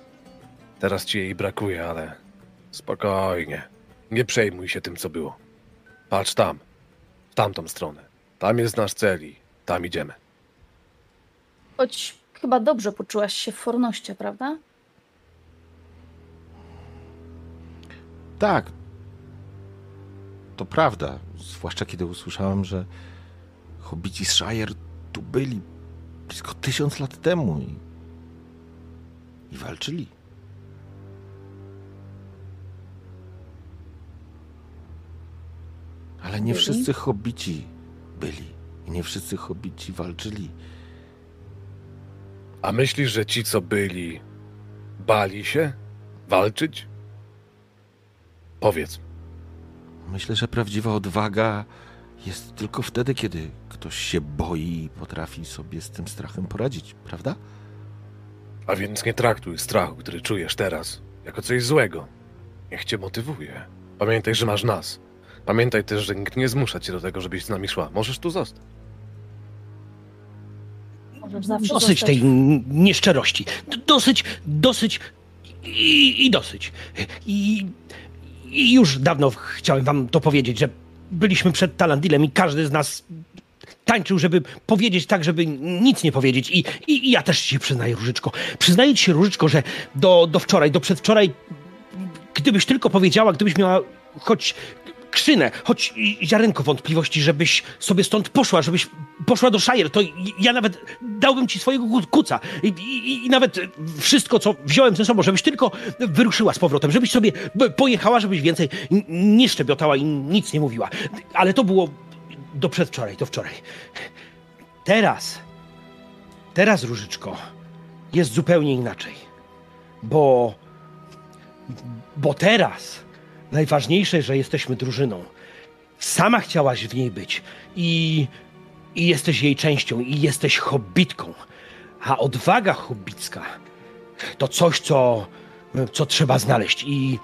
teraz ci jej brakuje, ale spokojnie. Nie przejmuj się tym, co było. Patrz tam, w tamtą stronę. Tam jest nasz cel i tam idziemy. Choć chyba dobrze poczułaś się w Fornoście, prawda? Tak. To prawda. Zwłaszcza kiedy usłyszałem, że hobbici z Shire tu byli blisko tysiąc lat temu i, i walczyli. Ale nie Byli? wszyscy hobbici byli. I nie wszyscy hobbici walczyli. A myślisz, że ci, co byli, bali się walczyć? Powiedz. Myślę, że prawdziwa odwaga jest tylko wtedy, kiedy ktoś się boi i potrafi sobie z tym strachem poradzić, prawda? A więc nie traktuj strachu, który czujesz teraz, jako coś złego. Niech cię motywuje. Pamiętaj, że masz nas. Pamiętaj też, że nikt nie zmusza cię do tego, żebyś z nami szła. Możesz tu zostać. Zawsze Dosyć zostać tej nieszczerości. Dosyć, dosyć i, i dosyć. I, I już dawno chciałem wam to powiedzieć, że byliśmy przed Talandilem i każdy z nas tańczył, żeby powiedzieć tak, żeby nic nie powiedzieć. I, i, i ja też się przyznaję, Różyczko. Przyznaję ci się, Różyczko, że do, do wczoraj, do przedwczoraj, gdybyś tylko powiedziała, gdybyś miała choć krzynę, choć ziarenko wątpliwości, żebyś sobie stąd poszła, żebyś poszła do Shire, to ja nawet dałbym ci swojego ku- kuca i, i, i nawet wszystko, co wziąłem ze sobą, żebyś tylko wyruszyła z powrotem, żebyś sobie pojechała, żebyś więcej nie szczebiotała i nic nie mówiła. Ale to było do przedwczoraj, do wczoraj. Teraz, teraz, Różyczko, jest zupełnie inaczej. Bo, bo teraz najważniejsze, że jesteśmy drużyną. Sama chciałaś w niej być i, i jesteś jej częścią, i jesteś hobbitką. A odwaga hobbicka to coś, co, co trzeba znaleźć. I.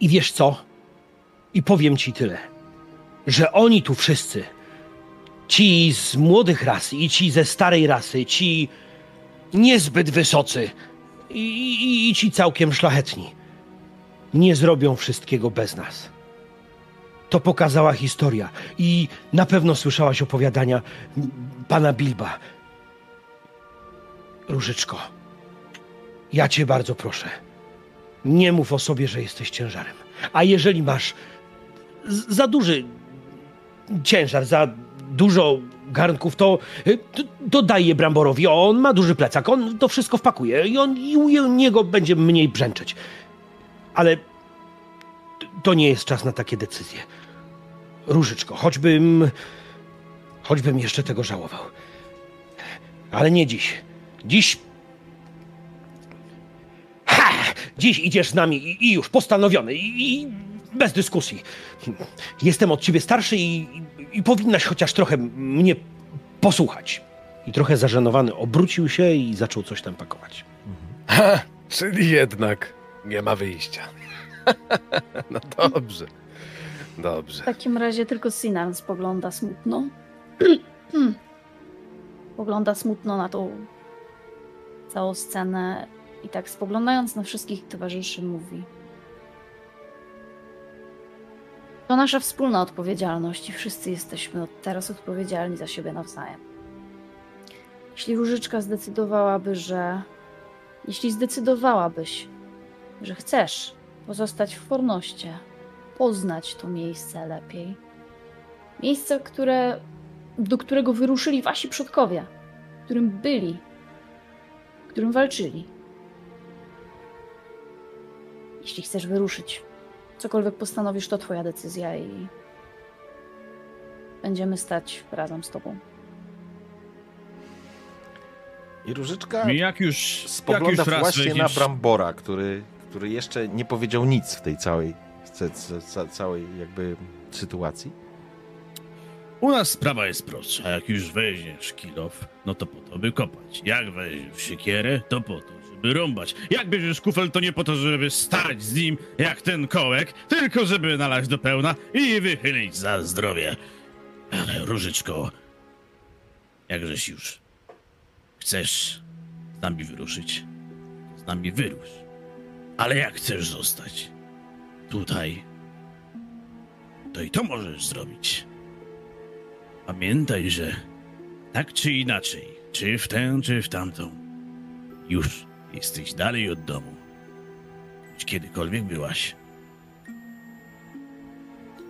I wiesz co? I powiem ci tyle, że oni tu wszyscy, ci z młodych ras i ci ze starej rasy, ci niezbyt wysocy i, i, i ci całkiem szlachetni, nie zrobią wszystkiego bez nas. To pokazała historia i na pewno słyszałaś opowiadania pana Bilba. Różyczko, ja cię bardzo proszę, nie mów o sobie, że jesteś ciężarem. A jeżeli masz za duży ciężar, za dużo garnków, to, to, to je Bramborowi. On ma duży plecak, on to wszystko wpakuje i, on, i u niego będzie mniej brzęczeć. Ale to nie jest czas na takie decyzje. Różyczko, choćbym. choćbym jeszcze tego żałował. Ale nie dziś. Dziś. Dziś idziesz z nami i, i już postanowiony i, i bez dyskusji. Jestem od ciebie starszy i, i, powinnaś chociaż trochę mnie posłuchać. I trochę zażenowany obrócił się i zaczął coś tam pakować. Ha, czyli jednak nie ma wyjścia. no dobrze. Dobrze. W takim razie tylko Sinan spogląda smutno. Pogląda smutno na tą całą scenę i tak spoglądając na wszystkich towarzyszy mówi. To nasza wspólna odpowiedzialność i wszyscy jesteśmy od teraz odpowiedzialni za siebie nawzajem. Jeśli Różyczka zdecydowałaby, że... Jeśli zdecydowałabyś, że chcesz pozostać w Fornoście, poznać to miejsce lepiej. Miejsce, które, do którego wyruszyli wasi przodkowie, w którym byli, w którym walczyli. Jeśli chcesz wyruszyć, cokolwiek postanowisz, to twoja decyzja i będziemy stać razem z tobą. I Różyczka Jak już, jak spogląda już raz właśnie na Brambora, który, który jeszcze nie powiedział nic w tej całej, ca, ca, ca, całej jakby sytuacji. U nas sprawa jest prostsza. Jak już weźmiesz kilof, no to po to, by kopać. Jak weźmiesz siekierę, to po to, rąbać. Jak bierzesz kufel, to nie po to, żeby stać z nim jak ten kołek, tylko żeby nalać do pełna i wychylić za zdrowie. Ale Różyczko, jakżeś już chcesz z nami wyruszyć, z nami wyrusz. Ale jak chcesz zostać tutaj, to i to możesz zrobić. Pamiętaj, że tak czy inaczej, czy w tę, czy w tamtą, już jesteś dalej od domu, niż kiedykolwiek byłaś.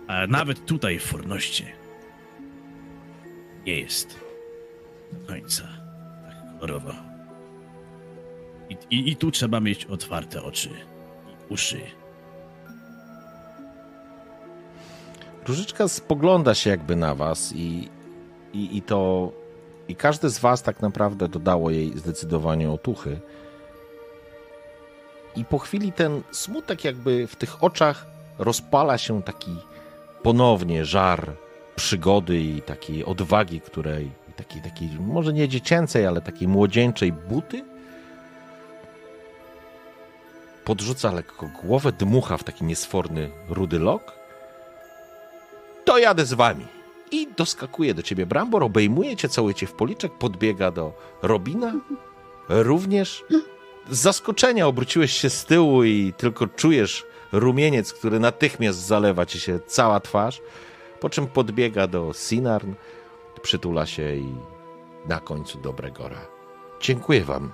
A nawet tutaj w Fornoście nie jest do końca tak kolorowo. I, i, I tu trzeba mieć otwarte oczy i uszy. Różyczka spogląda się jakby na was i, i, i to i każde z was tak naprawdę dodało jej zdecydowanie otuchy. I po chwili ten smutek jakby w tych oczach rozpala się taki ponownie żar przygody i takiej odwagi, której takiej, takiej, może nie dziecięcej, ale takiej młodzieńczej buty. Podrzuca lekko głowę, dmucha w taki niesforny rudy lok. To jadę z wami. I doskakuje do ciebie Brambor, obejmuje cię, całuje cię w policzek, podbiega do Robina. Również z zaskoczenia obróciłeś się z tyłu i tylko czujesz rumieniec, który natychmiast zalewa ci się cała twarz, po czym podbiega do Sinarn, przytula się i na końcu do Bregora. Dziękuję wam.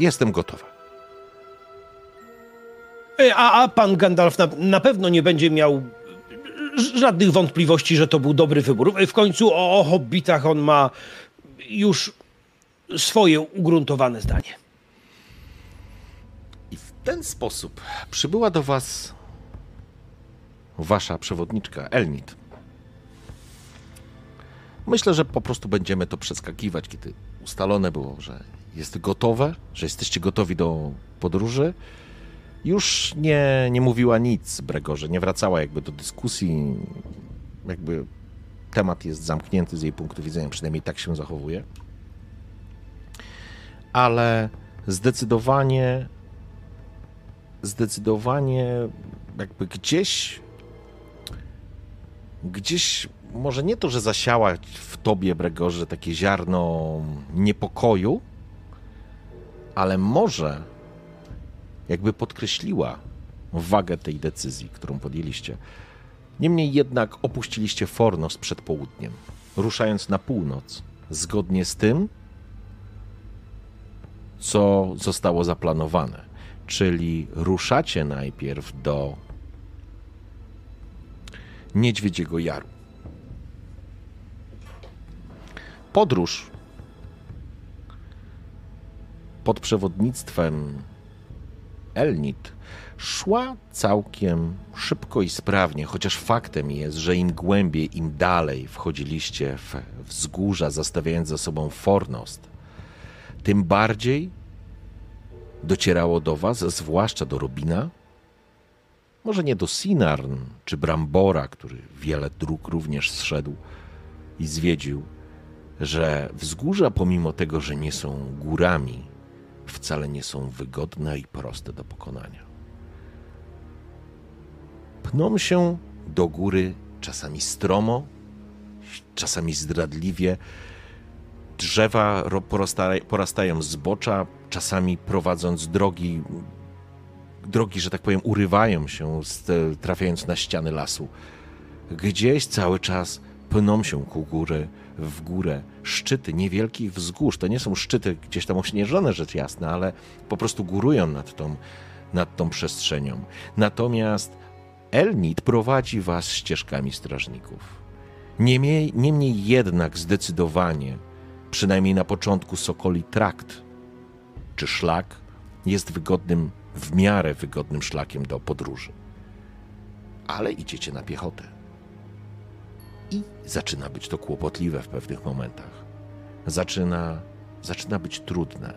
Jestem gotowa. A, a pan Gandalf na, na pewno nie będzie miał żadnych wątpliwości, że to był dobry wybór. W końcu o, o hobbitach on ma już swoje ugruntowane zdanie. Ten sposób przybyła do was wasza przewodniczka Elnit. Myślę, że po prostu będziemy to przeskakiwać, kiedy ustalone było, że jest gotowe, że jesteście gotowi do podróży. Już nie, nie mówiła nic Bregorze, nie wracała jakby do dyskusji. Jakby temat jest zamknięty z jej punktu widzenia, przynajmniej tak się zachowuje. Ale zdecydowanie zdecydowanie jakby gdzieś gdzieś może nie to, że zasiała w tobie, Bregorze, takie ziarno niepokoju, ale może jakby podkreśliła wagę tej decyzji, którą podjęliście. Niemniej jednak opuściliście Fornos przed południem, ruszając na północ, zgodnie z tym, co zostało zaplanowane. Czyli ruszacie najpierw do Niedźwiedziego Jaru. Podróż pod przewodnictwem Elnit szła całkiem szybko i sprawnie, chociaż faktem jest, że im głębiej, im dalej wchodziliście w wzgórza, zastawiając za sobą Fornost, tym bardziej docierało do was, zwłaszcza do Robina, może nie do Sinarn czy Brambora, który wiele dróg również zszedł i zwiedził, że wzgórza, pomimo tego, że nie są górami, wcale nie są wygodne i proste do pokonania. Pną się do góry czasami stromo, czasami zdradliwie. Drzewa porastają z bocza, czasami prowadząc drogi, drogi, że tak powiem, urywają się, trafiając na ściany lasu. Gdzieś cały czas pną się ku góry, w górę szczyty niewielkich wzgórz. To nie są szczyty gdzieś tam ośnieżone, rzecz jasna, ale po prostu górują nad tą, nad tą przestrzenią. Natomiast Elnit prowadzi was ścieżkami strażników. Niemniej, niemniej jednak zdecydowanie, przynajmniej na początku Sokoli Trakt czy szlak jest wygodnym, w miarę wygodnym szlakiem do podróży. Ale idziecie na piechotę. I zaczyna być to kłopotliwe w pewnych momentach. Zaczyna, zaczyna być trudne,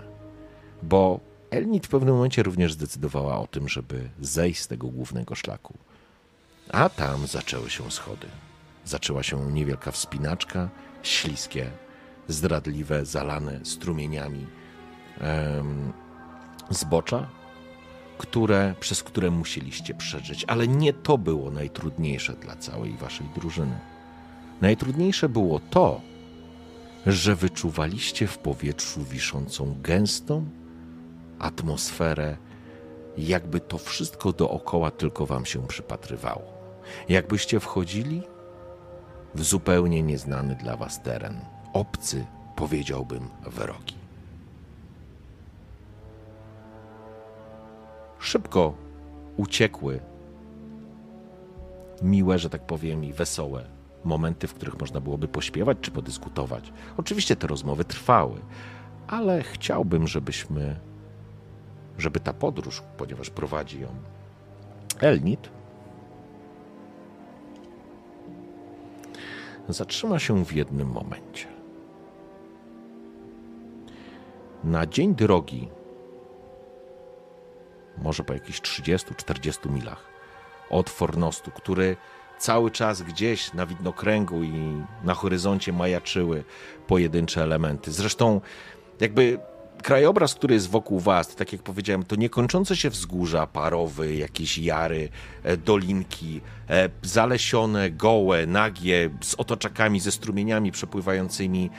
bo Elnit w pewnym momencie również zdecydowała o tym, żeby zejść z tego głównego szlaku. A tam zaczęły się schody. Zaczęła się niewielka wspinaczka, śliskie, zdradliwe, zalane strumieniami zbocza, które, przez które musieliście przeżyć. Ale nie to było najtrudniejsze dla całej waszej drużyny. Najtrudniejsze było to, że wyczuwaliście w powietrzu wiszącą gęstą atmosferę, jakby to wszystko dookoła tylko wam się przypatrywało. Jakbyście wchodzili w zupełnie nieznany dla was teren. Obcy, powiedziałbym, wyroki. Szybko uciekły miłe, że tak powiem, i wesołe momenty, w których można byłoby pośpiewać czy podyskutować. Oczywiście te rozmowy trwały, ale chciałbym, żebyśmy, żeby ta podróż, ponieważ prowadzi ją Elnit, zatrzyma się w jednym momencie. Na dzień drogi, może po jakichś 30-40 milach od Fornostu, który cały czas gdzieś na widnokręgu i na horyzoncie majaczyły pojedyncze elementy. Zresztą jakby krajobraz, który jest wokół was, tak jak powiedziałem, to niekończące się wzgórza parowy, jakieś jary, e, dolinki, e, zalesione, gołe, nagie, z otoczakami, ze strumieniami przepływającymi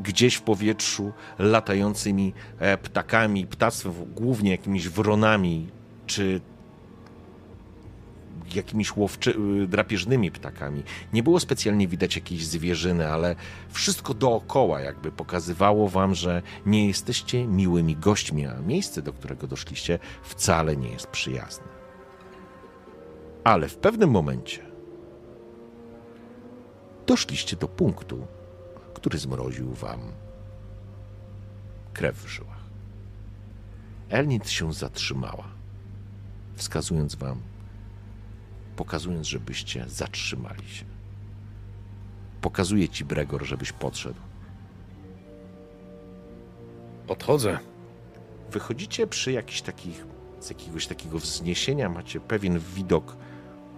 gdzieś w powietrzu, latającymi e, ptakami, ptactwem, głównie jakimiś wronami, czy jakimiś łowczy, y, drapieżnymi ptakami. Nie było specjalnie widać jakiejś zwierzyny, ale wszystko dookoła jakby pokazywało wam, że nie jesteście miłymi gośćmi, a miejsce, do którego doszliście, wcale nie jest przyjazne. Ale w pewnym momencie doszliście do punktu, który zmroził wam krew w żyłach. Elnit się zatrzymała, wskazując wam pokazując, żebyście zatrzymali się. Pokazuje ci Bregor, żebyś podszedł. Podchodzę. Wychodzicie przy jakichś takich, z jakiegoś takiego wzniesienia, macie pewien widok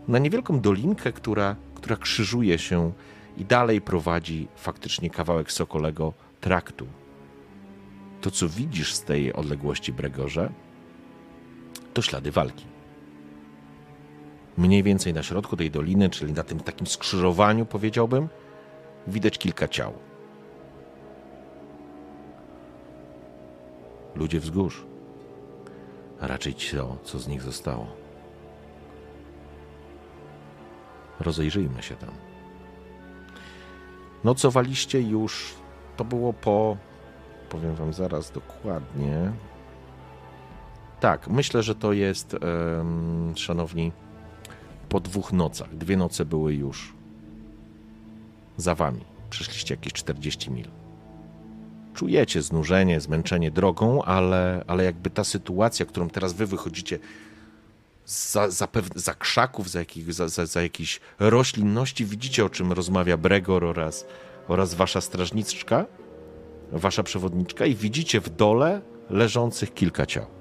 na niewielką dolinkę, która, która krzyżuje się i dalej prowadzi faktycznie kawałek sokolego traktu. To, co widzisz z tej odległości, Bregorze, to ślady walki mniej więcej na środku tej doliny, czyli na tym takim skrzyżowaniu, powiedziałbym, widać kilka ciał. Ludzie wzgórz, a raczej to, co z nich zostało. Rozejrzyjmy się tam. Nocowaliście już, to było po, powiem wam zaraz dokładnie. Tak, myślę, że to jest, um, szanowni, po dwóch nocach. Dwie noce były już za wami. Przeszliście jakieś 40 mil. Czujecie znużenie, zmęczenie drogą, ale, ale jakby ta sytuacja, którą teraz wy wychodzicie za, za, za krzaków, za, jakich, za, za, za jakiejś roślinności, widzicie o czym rozmawia Bregor oraz, oraz wasza strażniczka, wasza przewodniczka i widzicie w dole leżących kilka ciał.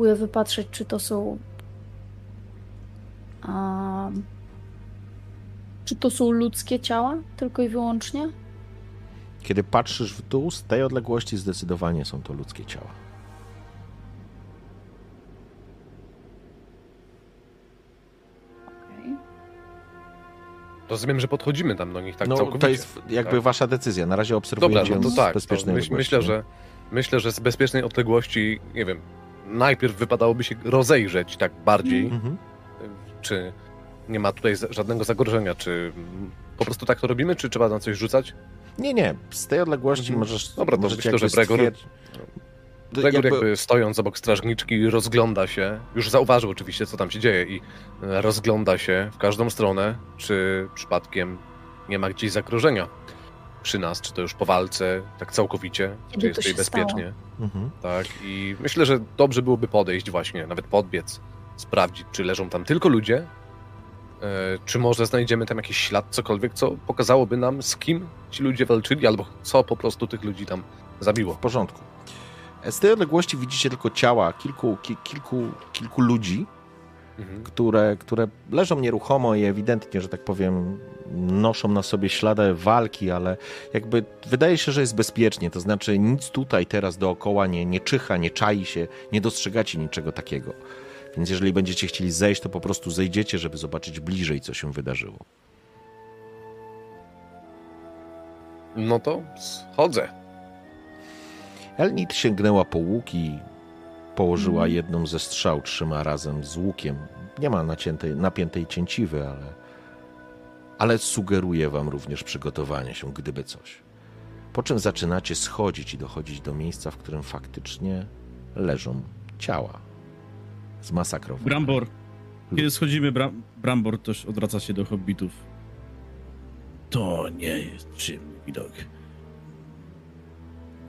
próbuję wypatrzeć, czy to są. A, czy to są ludzkie ciała tylko i wyłącznie? Kiedy patrzysz w dół, z tej odległości zdecydowanie są to ludzkie ciała. Rozumiem, że podchodzimy tam do nich tak no, całkowicie. To jest jakby tak? wasza decyzja. Na razie obserwujecie Dobra, no to tak. To myśl, myślę, że myślę, że z bezpiecznej odległości, nie wiem, najpierw wypadałoby się rozejrzeć tak bardziej, Mhm. czy nie ma tutaj żadnego zagrożenia, czy po prostu tak to robimy, czy trzeba na coś rzucać? Nie, nie. Z tej odległości Mhm. możesz. Dobra, to myślę, że stwierdzi- Gregor jakby- jakby stojąc obok strażniczki rozgląda się, już zauważył oczywiście co tam się dzieje i e, rozgląda się w każdą stronę, czy przypadkiem nie ma gdzieś zagrożenia przy nas, czy to już po walce, tak całkowicie, Kiedy czy jest to tutaj bezpiecznie. Mhm. Tak, i myślę, że dobrze byłoby podejść właśnie, nawet podbiec, sprawdzić, czy leżą tam tylko ludzie, e, czy może znajdziemy tam jakiś ślad, cokolwiek, co pokazałoby nam, z kim ci ludzie walczyli, albo co po prostu tych ludzi tam zabiło. W porządku. Z tej odległości widzicie tylko ciała kilku, ki, kilku, kilku ludzi, Mhm. które, które leżą nieruchomo i ewidentnie, że tak powiem, noszą na sobie ślady walki, ale jakby wydaje się, że jest bezpiecznie. To znaczy, nic tutaj teraz dookoła nie, nie czyha, nie czai się, nie dostrzegacie niczego takiego. Więc jeżeli będziecie chcieli zejść, to po prostu zejdziecie, żeby zobaczyć bliżej, co się wydarzyło. No to chodzę. Elnit sięgnęła po łuk i położyła jedną ze strzał, trzyma razem z łukiem. Nie ma naciętej, napiętej cięciwy, ale, ale sugeruje wam również przygotowanie się, gdyby coś. Po czym zaczynacie schodzić i dochodzić do miejsca, w którym faktycznie leżą ciała. Zmasakrowane. Brambor. Kiedy schodzimy, Bra Brambor też odwraca się do hobbitów. To nie jest przyjemny widok.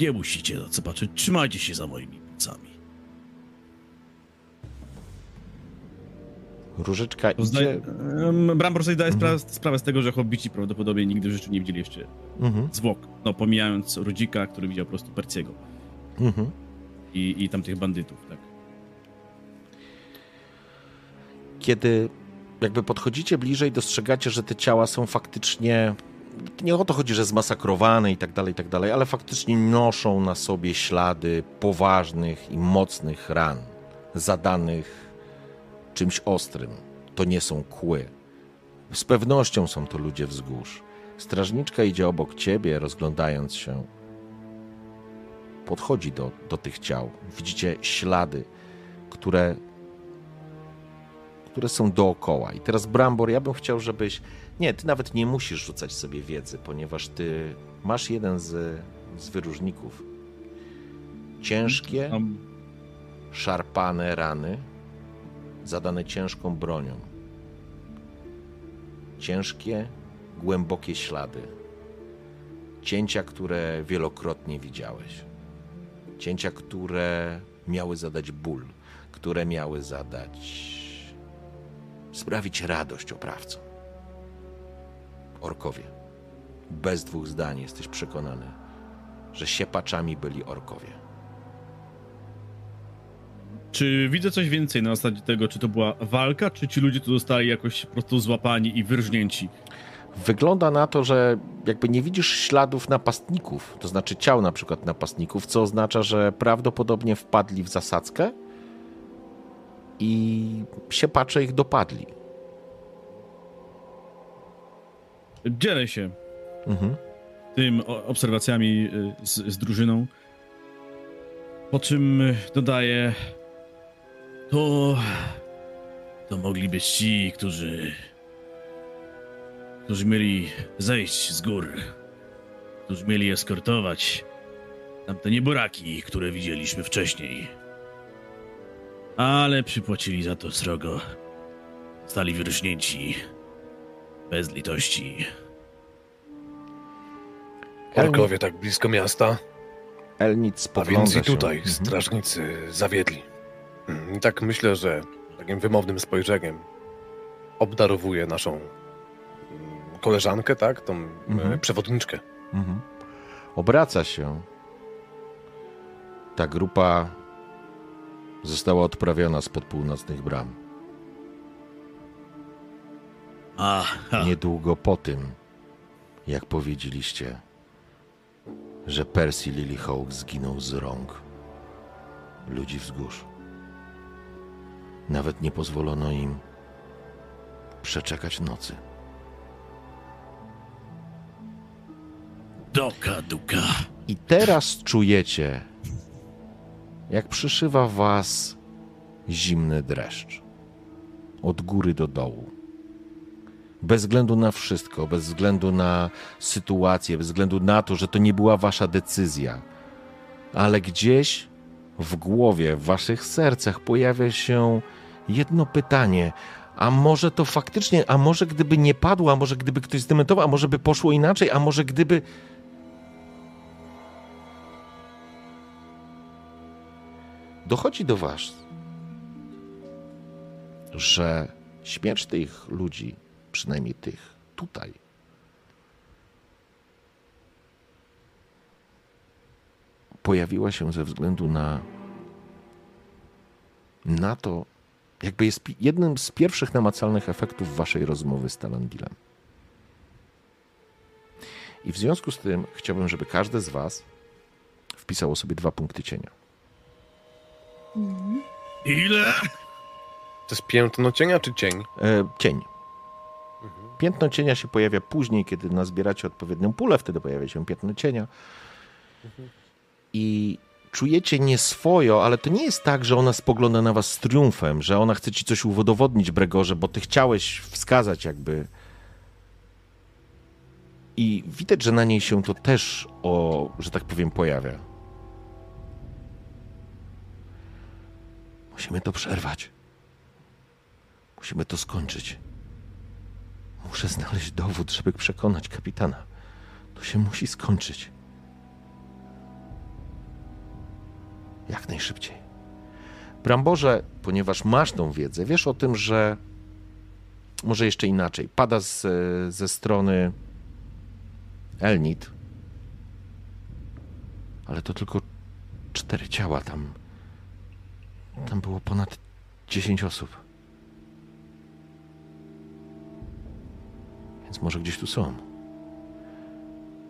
Nie musicie na co zobaczyć. Trzymajcie się za moimi plecami. Różyczka idzie... Brambor sobie zdaje Mhm. spra sprawę z tego, że hobbici prawdopodobnie nigdy w życiu nie widzieli jeszcze Mhm, zwłok. No, pomijając Rudzika, który widział po prostu Perciego mhm. i, i tamtych bandytów, tak. kiedy jakby podchodzicie bliżej, dostrzegacie, że te ciała są faktycznie. Nie o to chodzi, że zmasakrowane i tak dalej, i tak dalej, ale faktycznie noszą na sobie ślady poważnych i mocnych ran, zadanych czymś ostrym. To nie są kły. Z pewnością są to ludzie wzgórz. Strażniczka idzie obok ciebie, rozglądając się. Podchodzi do, do tych ciał. Widzicie ślady, które które są dookoła. I teraz, Brambor, ja bym chciał, żebyś. Nie, ty nawet nie musisz rzucać sobie wiedzy, ponieważ ty masz jeden z, z wyróżników. Ciężkie, Mam szarpane rany, zadane ciężką bronią. Ciężkie, głębokie ślady. Cięcia, które wielokrotnie widziałeś. Cięcia, które miały zadać ból, które miały zadać sprawić radość oprawcom. Orkowie. Bez dwóch zdań jesteś przekonany, że siepaczami byli orkowie. Czy widzę coś więcej na zasadzie tego, czy to była walka, czy ci ludzie tu zostali jakoś po prostu złapani i wyrżnięci? Wygląda na to, że jakby nie widzisz śladów napastników, to znaczy ciał na przykład napastników, co oznacza, że prawdopodobnie wpadli w zasadzkę i siepacze ich dopadli. Dzielę się Mhm. tym obserwacjami y, z, z drużyną. Po czym y, dodaję, to, to mogli być ci, którzy, którzy mieli zejść z gór, którzy mieli eskortować tamte nieboraki, które widzieliśmy wcześniej. Ale przypłacili za to srogo. Stali wyrżnięci. Bez litości. Orkowie tak blisko miasta, Elnit a więc i się. tutaj Mhm. strażnicy zawiedli. Mm, I tak myślę, że takim wymownym spojrzeniem obdarowuje naszą mm, koleżankę, tak? Tą Mhm. e, przewodniczkę. Mhm. Obraca się. Ta grupa została odprawiona spod północnych bram. Aha. Niedługo po tym, jak powiedzieliście, że Percy Lilyhawk zginął z rąk ludzi wzgórz. Nawet nie pozwolono im przeczekać nocy. Doka, duka. I teraz czujecie, jak przyszywa was zimny dreszcz. Od góry do dołu. Bez względu na wszystko, bez względu na sytuację, bez względu na to, że to nie była wasza decyzja. Ale gdzieś w głowie, w waszych sercach pojawia się jedno pytanie. A może to faktycznie, a może gdyby nie padło, a może gdyby ktoś zdementował, a może by poszło inaczej, a może gdyby. dochodzi do was, że śmierć tych ludzi, przynajmniej tych tutaj, pojawiła się ze względu na, na to, jakby jest jednym z pierwszych namacalnych efektów waszej rozmowy z Talandilem. I w związku z tym chciałbym, żeby każdy z was wpisało sobie dwa punkty cienia. Ile? To jest piętno cienia czy cień? E, cień. Piętno cienia się pojawia później, kiedy nazbieracie odpowiednią pulę, wtedy pojawia się piętno cienia. I czujecie nieswojo, ale to nie jest tak, że ona spogląda na was z triumfem, że ona chce ci coś udowodnić, Bregorze, bo ty chciałeś wskazać jakby. I widać, że na niej się to też, o, że tak powiem, pojawia. Musimy to przerwać. Musimy to skończyć. Muszę znaleźć dowód, żeby przekonać kapitana. To się musi skończyć. Jak najszybciej. Bramborze, ponieważ masz tą wiedzę, wiesz o tym, że może jeszcze inaczej. Pada z, ze strony Elnit, ale to tylko cztery ciała tam. Tam było ponad 10 osób. Może gdzieś tu są.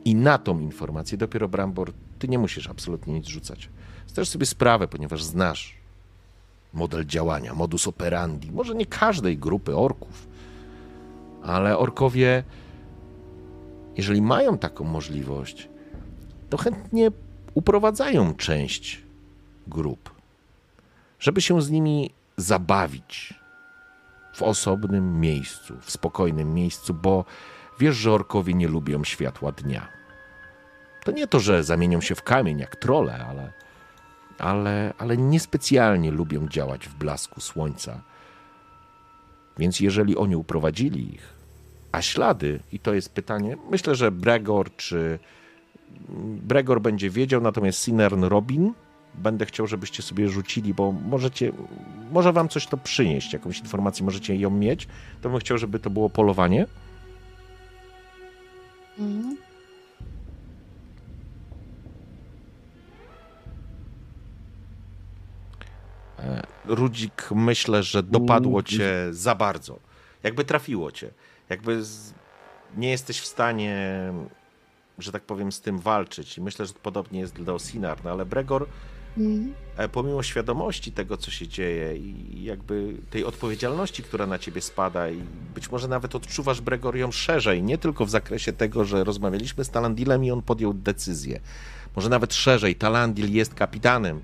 I na tą informację dopiero Brambor, ty nie musisz absolutnie nic rzucać. Zdajesz sobie sprawę, ponieważ znasz model działania, modus operandi. Może nie każdej grupy orków, ale orkowie, jeżeli mają taką możliwość, to chętnie uprowadzają część grup, żeby się z nimi zabawić w osobnym miejscu, w spokojnym miejscu, bo wiesz, że orkowie nie lubią światła dnia. To nie to, że zamienią się w kamień jak trole, ale, ale, ale niespecjalnie lubią działać w blasku słońca. Więc jeżeli oni uprowadzili ich, a ślady, i to jest pytanie, myślę, że Bregor czy Bregor będzie wiedział, natomiast Sinern Robin będę chciał, żebyście sobie rzucili, bo możecie, może wam coś to przynieść, jakąś informację możecie ją mieć, to bym chciał, żeby to było polowanie. Mhm. Rudzik, myślę, że dopadło cię za bardzo. Jakby trafiło cię. Jakby z... nie jesteś w stanie, że tak powiem, z tym walczyć. I myślę, że podobnie jest dla Osinar, no ale Bregor, Mhm. e, pomimo świadomości tego, co się dzieje i jakby tej odpowiedzialności, która na ciebie spada i być może nawet odczuwasz Bregor ją szerzej, nie tylko w zakresie tego, że rozmawialiśmy z Talandilem i on podjął decyzję. Może nawet szerzej. Talandil jest kapitanem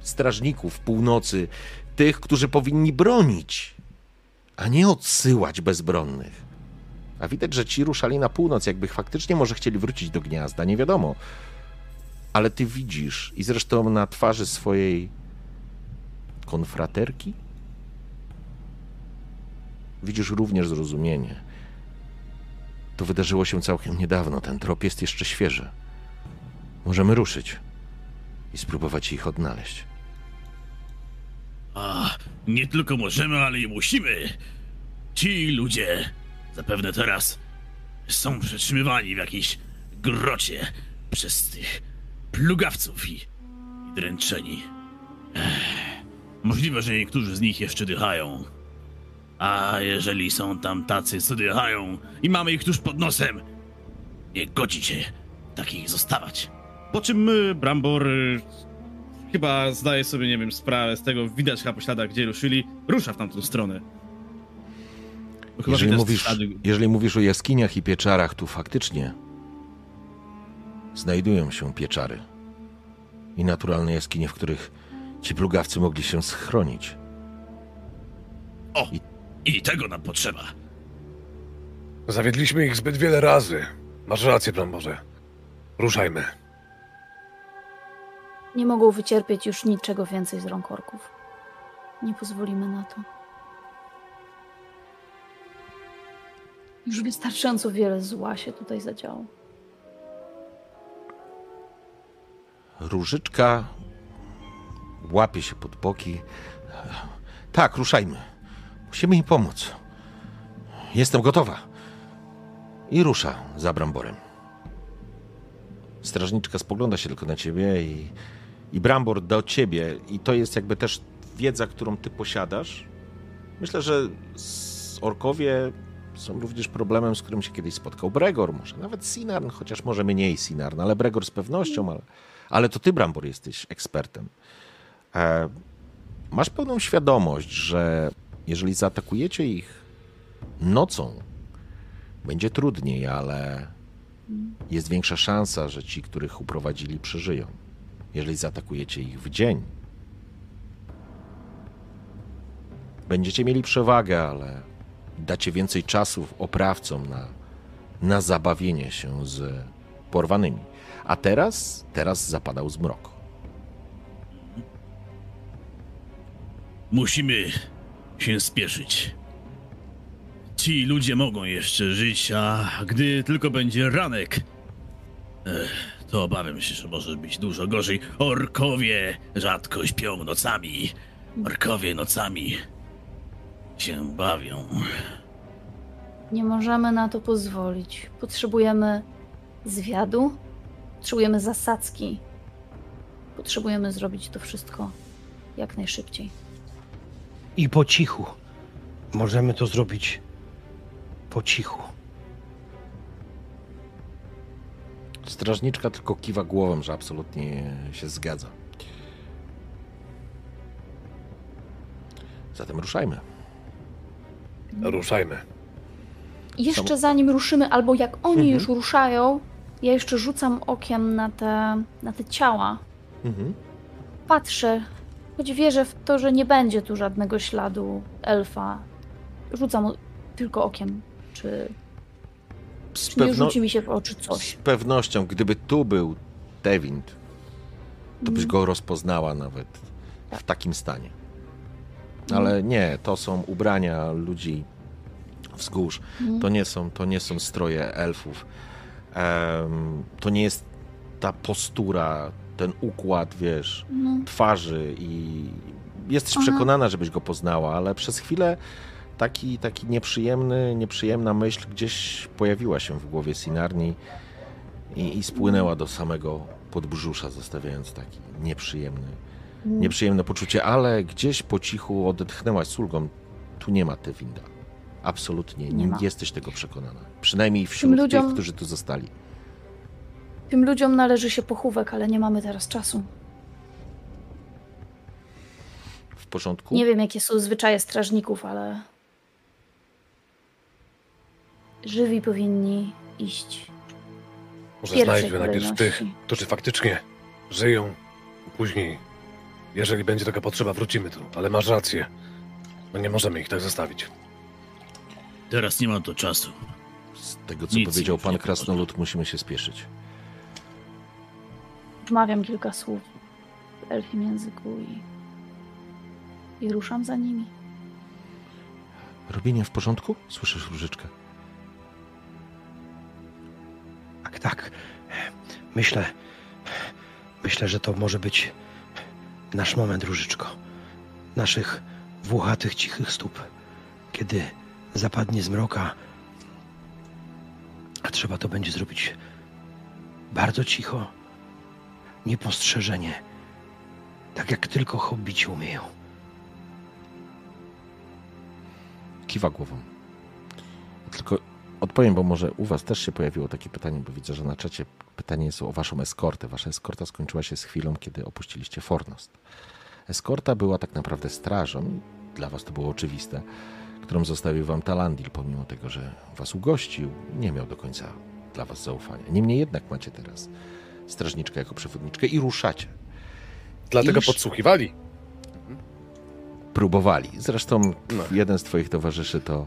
strażników północy, tych, którzy powinni bronić, a nie odsyłać bezbronnych. A widać, że ci ruszali na północ, jakby faktycznie może chcieli wrócić do gniazda, nie wiadomo. Ale ty widzisz, i zresztą na twarzy swojej konfraterki, widzisz również zrozumienie. To wydarzyło się całkiem niedawno, ten trop jest jeszcze świeży. Możemy ruszyć i spróbować ich odnaleźć. A, nie tylko możemy, ale i musimy. Ci ludzie zapewne teraz są przetrzymywani w jakiejś grocie przez tych plugawców i, i dręczeni. Ech, możliwe, że niektórzy z nich jeszcze dychają. A jeżeli są tam tacy, co dychają i mamy ich tuż pod nosem, nie godzi się takich zostawać. Po czym my, Brambor, y, chyba zdaje sobie, nie wiem, sprawę z tego, widać chyba po śladach, gdzie ruszyli, rusza w tamtą stronę. Chyba Jeżeli mówisz, jeżeli mówisz o jaskiniach i pieczarach, tu faktycznie znajdują się pieczary i naturalne jaskinie, w których ci plugawcy mogli się schronić. O! I tego nam potrzeba. Zawiedliśmy ich zbyt wiele razy. Masz rację, Bramborze. Ruszajmy. Nie mogą wycierpieć już niczego więcej z rąk orków. Nie pozwolimy na to. Już wystarczająco wiele zła się tutaj zadziało. Różyczka łapie się pod boki. Tak, ruszajmy. Musimy im pomóc. Jestem gotowa. I rusza za Bramborem. Strażniczka spogląda się tylko na ciebie i, i Brambor do ciebie. I to jest jakby też wiedza, którą ty posiadasz. Myślę, że orkowie są również problemem, z którym się kiedyś spotkał Bregor, może nawet Sinarn, chociaż może mniej Sinarn, ale Bregor z pewnością, ale, ale to ty, Brambor, jesteś ekspertem. E, masz pełną świadomość, że jeżeli zaatakujecie ich nocą, będzie trudniej, ale jest większa szansa, że ci, których uprowadzili, przeżyją. Jeżeli zaatakujecie ich w dzień, będziecie mieli przewagę, ale dacie więcej czasu oprawcom na, na zabawienie się z porwanymi. A teraz, teraz zapadał zmrok. Musimy się spieszyć. Ci ludzie mogą jeszcze żyć, a gdy tylko będzie ranek, ech, to obawiam się, że może być dużo gorzej. Orkowie rzadko śpią nocami. Orkowie nocami się bawią. Nie możemy na to pozwolić. Potrzebujemy zwiadu, potrzebujemy zasadzki. Potrzebujemy zrobić to wszystko jak najszybciej. I po cichu. Możemy to zrobić po cichu. Strażniczka tylko kiwa głową, że absolutnie się zgadza. Zatem ruszajmy. Ruszajmy. Jeszcze zanim ruszymy, albo jak oni już ruszają, ja jeszcze rzucam okiem na te, na te ciała. Mhm. Patrzę, choć wierzę w to, że nie będzie tu żadnego śladu elfa. Rzucam tylko okiem, czy, Z, czy nie pewno... rzuci mi się w oczy z coś. pewnością, gdyby tu był Dewind, to byś Mm. go rozpoznała nawet w Tak. takim stanie. Ale nie, to są ubrania ludzi wzgórz. Mm. To nie są, to nie są stroje elfów. To nie jest ta postura, ten układ, wiesz, No. twarzy i jesteś Aha. przekonana, żebyś go poznała, ale przez chwilę taki, taki nieprzyjemny, nieprzyjemna myśl gdzieś pojawiła się w głowie Sinarni i, i spłynęła do samego podbrzusza, zostawiając taki nieprzyjemny, Mm. nieprzyjemne poczucie, ale gdzieś po cichu odetchnęłaś z ulgą. Tu nie ma Tewinda. Absolutnie. Nie Nie jesteś tego przekonana. Przynajmniej wśród ludziom- tych, którzy tu zostali. Tym ludziom należy się pochówek, ale nie mamy teraz czasu. W porządku? Nie wiem, jakie są zwyczaje strażników, ale. Żywi powinni iść. Może znajdźmy najpierw tych, którzy faktycznie żyją. Później, jeżeli będzie taka potrzeba, wrócimy tu. Ale masz rację. No nie możemy ich tak zostawić. Teraz nie mam to czasu. Z tego, co Nic powiedział pan Krasnolud, musimy się spieszyć. Wmawiam kilka słów w elfim języku i. i ruszam za nimi. Robienie w porządku? Słyszysz różyczkę? Tak, tak. Myślę, myślę, że to może być nasz moment, Różyczko. Naszych włochatych, cichych stóp. Kiedy zapadnie zmroka, a trzeba to będzie zrobić bardzo cicho, niepostrzeżenie, tak jak tylko hobbici umieją. Kiwa głową. Tylko odpowiem, bo może u was też się pojawiło takie pytanie, bo widzę, że na czacie pytanie jest o waszą eskortę. Wasza eskorta skończyła się z chwilą, kiedy opuściliście Fornost. Eskorta była tak naprawdę strażą, dla was to było oczywiste, którą zostawił wam Talandil, pomimo tego, że was ugościł, nie miał do końca dla was zaufania. Niemniej jednak macie teraz strażniczkę jako przewodniczkę i ruszacie. Dlatego Iż- podsłuchiwali. próbowali. Zresztą No. jeden z twoich towarzyszy to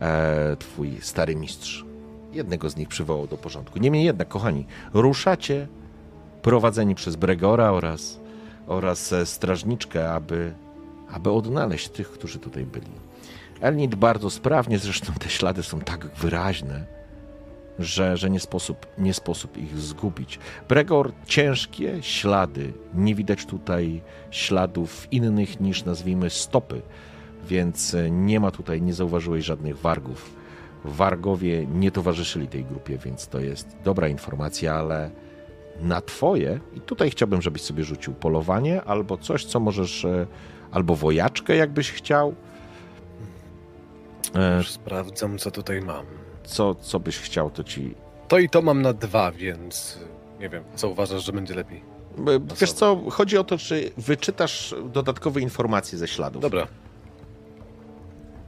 e, twój stary mistrz. Jednego z nich przywołał do porządku. Niemniej jednak, kochani, ruszacie prowadzeni przez Bregora oraz, oraz e, strażniczkę, aby, aby odnaleźć tych, którzy tutaj byli. Elnit bardzo sprawnie, zresztą te ślady są tak wyraźne, że, że nie, sposób, nie sposób ich zgubić. Bregor, ciężkie ślady. Nie widać tutaj śladów innych niż nazwijmy stopy, więc e, nie ma tutaj, nie zauważyłeś żadnych wargów. Wargowie nie towarzyszyli tej grupie, więc to jest dobra informacja, ale na twoje, i tutaj chciałbym, żebyś sobie rzucił polowanie albo coś, co możesz, e, albo wojaczkę, jakbyś chciał. E, Już sprawdzam, co tutaj mam. Co, co byś chciał, to ci To i to mam na dwa, więc nie wiem, co uważasz, że będzie lepiej. Wiesz co, chodzi o to, czy wyczytasz dodatkowe informacje ze śladów. Dobra.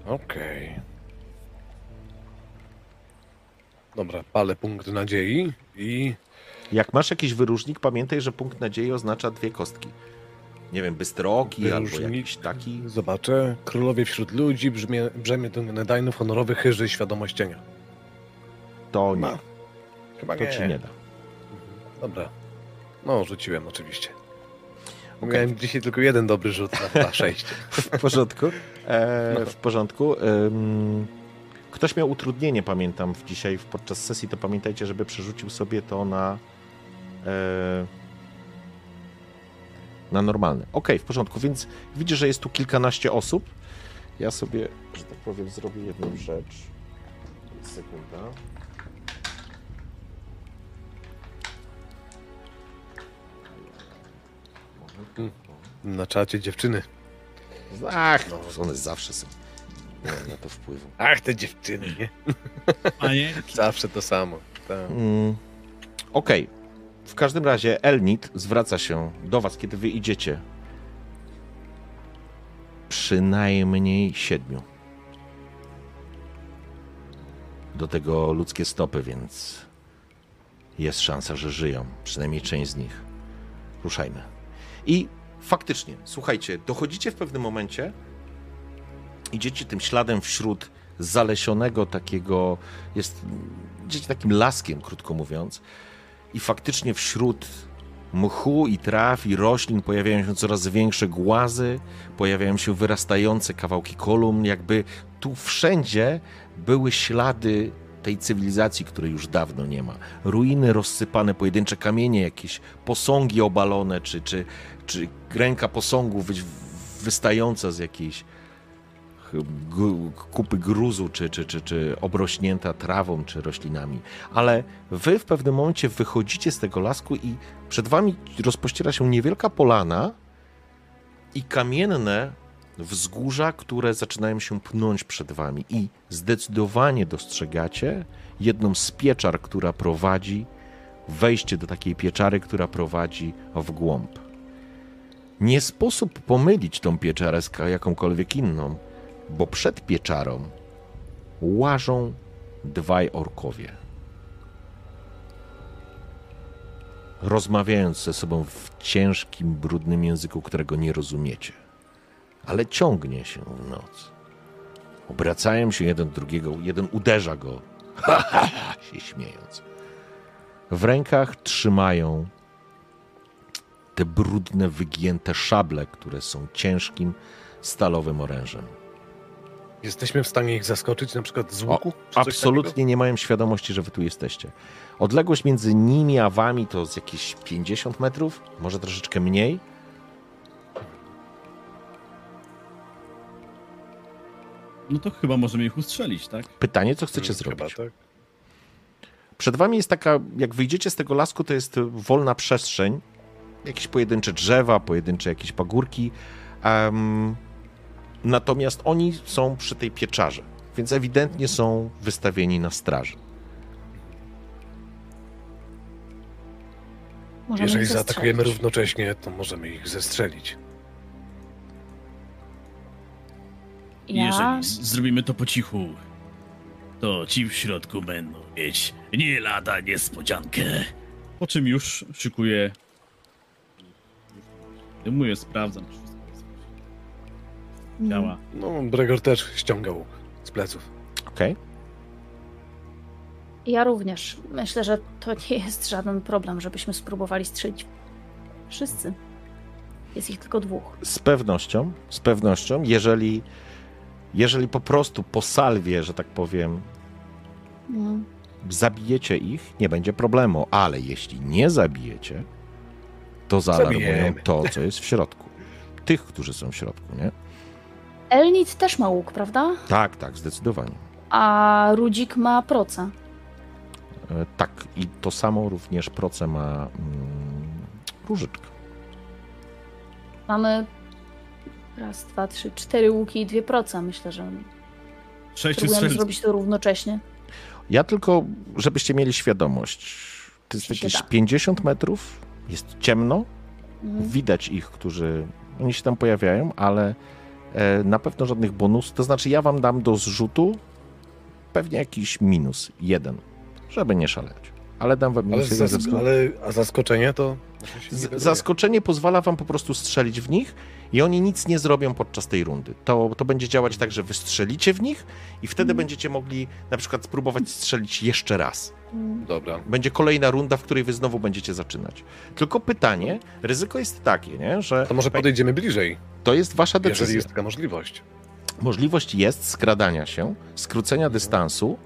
Okej. Dobra, palę punkt nadziei i Jak masz jakiś wyróżnik, pamiętaj, że punkt nadziei oznacza dwie kostki. Nie wiem, bystrooki albo Wyróżnik. jakiś taki. zobaczę. Królowie wśród ludzi, brzmie, brzemię Nedajnów, honorowy chyży, świadomość cienia. To nie, Ma. Chyba to ci nie da. Dobra. No, rzuciłem oczywiście. Miałem dzisiaj tylko jeden dobry rzut na, na sześć. W porządku. E, w porządku. Ktoś miał utrudnienie, pamiętam, w dzisiaj podczas sesji, to pamiętajcie, żeby przerzucił sobie to na. E, na normalny. Okej, w porządku, więc widzisz, że jest tu kilkanaście osób. Ja sobie, że tak powiem, zrobię jedną rzecz. Sekunda. Na czacie dziewczyny. Ach, no, one zawsze są. Nie mam na to wpływu. Ach, te dziewczyny, nie? Panie, Zawsze to samo. Tak. Mm, Okej. W każdym razie Elnit zwraca się do was, kiedy wy idziecie. Przynajmniej siedmiu. Do tego ludzkie stopy, więc jest szansa, że żyją. Przynajmniej część z nich. Ruszajmy. I faktycznie, słuchajcie, dochodzicie w pewnym momencie, idziecie tym śladem wśród zalesionego takiego, jest, idziecie takim laskiem, krótko mówiąc, i faktycznie wśród mchu i traw i roślin pojawiają się coraz większe głazy, pojawiają się wyrastające kawałki kolumn, jakby tu wszędzie były ślady tej cywilizacji, której już dawno nie ma. Ruiny rozsypane, pojedyncze kamienie, jakieś posągi obalone, czy, czy, czy ręka posągu wy, wystająca z jakiejś kupy gruzu, czy, czy, czy, czy obrośnięta trawą, czy roślinami. Ale wy w pewnym momencie wychodzicie z tego lasku i przed wami rozpościera się niewielka polana i kamienne wzgórza, które zaczynają się pnąć przed wami. I zdecydowanie dostrzegacie jedną z pieczar, która prowadzi, wejście do takiej pieczary, która prowadzi w głąb. Nie sposób pomylić tą pieczarę z jakąkolwiek inną, bo przed pieczarą łażą dwaj orkowie. Rozmawiając ze sobą w ciężkim, brudnym języku, którego nie rozumiecie, ale ciągnie się w noc. Obracają się jeden drugiego, jeden uderza go, ha, ha, ha, się śmiejąc. W rękach trzymają te brudne, wygięte szable, które są ciężkim, stalowym orężem. Jesteśmy w stanie ich zaskoczyć na przykład z O, łuku? coś absolutnie nie mają świadomości, że wy tu jesteście. Odległość między nimi a wami to z jakieś 50 metrów, może troszeczkę mniej. No to chyba możemy ich ustrzelić, tak? Pytanie, co chcecie takiego? zrobić? Chyba tak. Przed wami jest taka, jak wyjdziecie z tego lasku, to jest wolna przestrzeń. Jakieś pojedyncze drzewa, pojedyncze jakieś pagórki. Em, natomiast oni są przy tej pieczarze, więc ewidentnie są wystawieni na straży. Możemy Jeżeli zaatakujemy równocześnie, to możemy ich zestrzelić. Ja... Jeżeli z- zrobimy to po cichu, to ci w środku będą mieć nie lada niespodziankę. Po czym już szykuję. Dymuję, sprawdzam wszystko. Działa. No, Bregor też ściągał z pleców. Okej? Ja również. Myślę, że to nie jest żaden problem, żebyśmy spróbowali strzelić wszyscy. Jest ich tylko dwóch. Z pewnością, z pewnością, jeżeli, jeżeli po prostu po salwie, że tak powiem, Mm. zabijecie ich, nie będzie problemu, ale jeśli nie zabijecie, to zaalarmują Zabijemy. to, co jest w środku. Tych, którzy są w środku, nie? Elnit też ma łuk, prawda? Tak, tak, zdecydowanie. A Rudzik ma proca. E, Tak, i to samo również proce ma mm, różyczka. Mamy raz, dwa, trzy, cztery łuki i dwie proca. Myślę, że Sześciu próbujemy strzelców. zrobić to równocześnie. Ja tylko, żebyście mieli świadomość, to jest jakieś da. 50 metrów, jest ciemno, Mhm. widać ich, którzy, oni się tam pojawiają, ale na pewno żadnych bonusów, to znaczy ja wam dam do zrzutu pewnie jakiś minus, jeden, żeby nie szaleć. Ale dam wam Ale, minus jeden zas- względu- ale a zaskoczenie to... nie Z-. Zaskoczenie pozwala wam po prostu strzelić w nich i oni nic nie zrobią podczas tej rundy. To, to będzie działać tak, że wystrzelicie w nich i wtedy będziecie mogli na przykład spróbować strzelić jeszcze raz. Mm. Dobra. Będzie kolejna runda, w której wy znowu będziecie zaczynać. Tylko pytanie, ryzyko jest takie, nie, że To może podejdziemy bliżej, to jest wasza jeżeli decyzja. jest taka możliwość. Możliwość jest skradania się, skrócenia dystansu,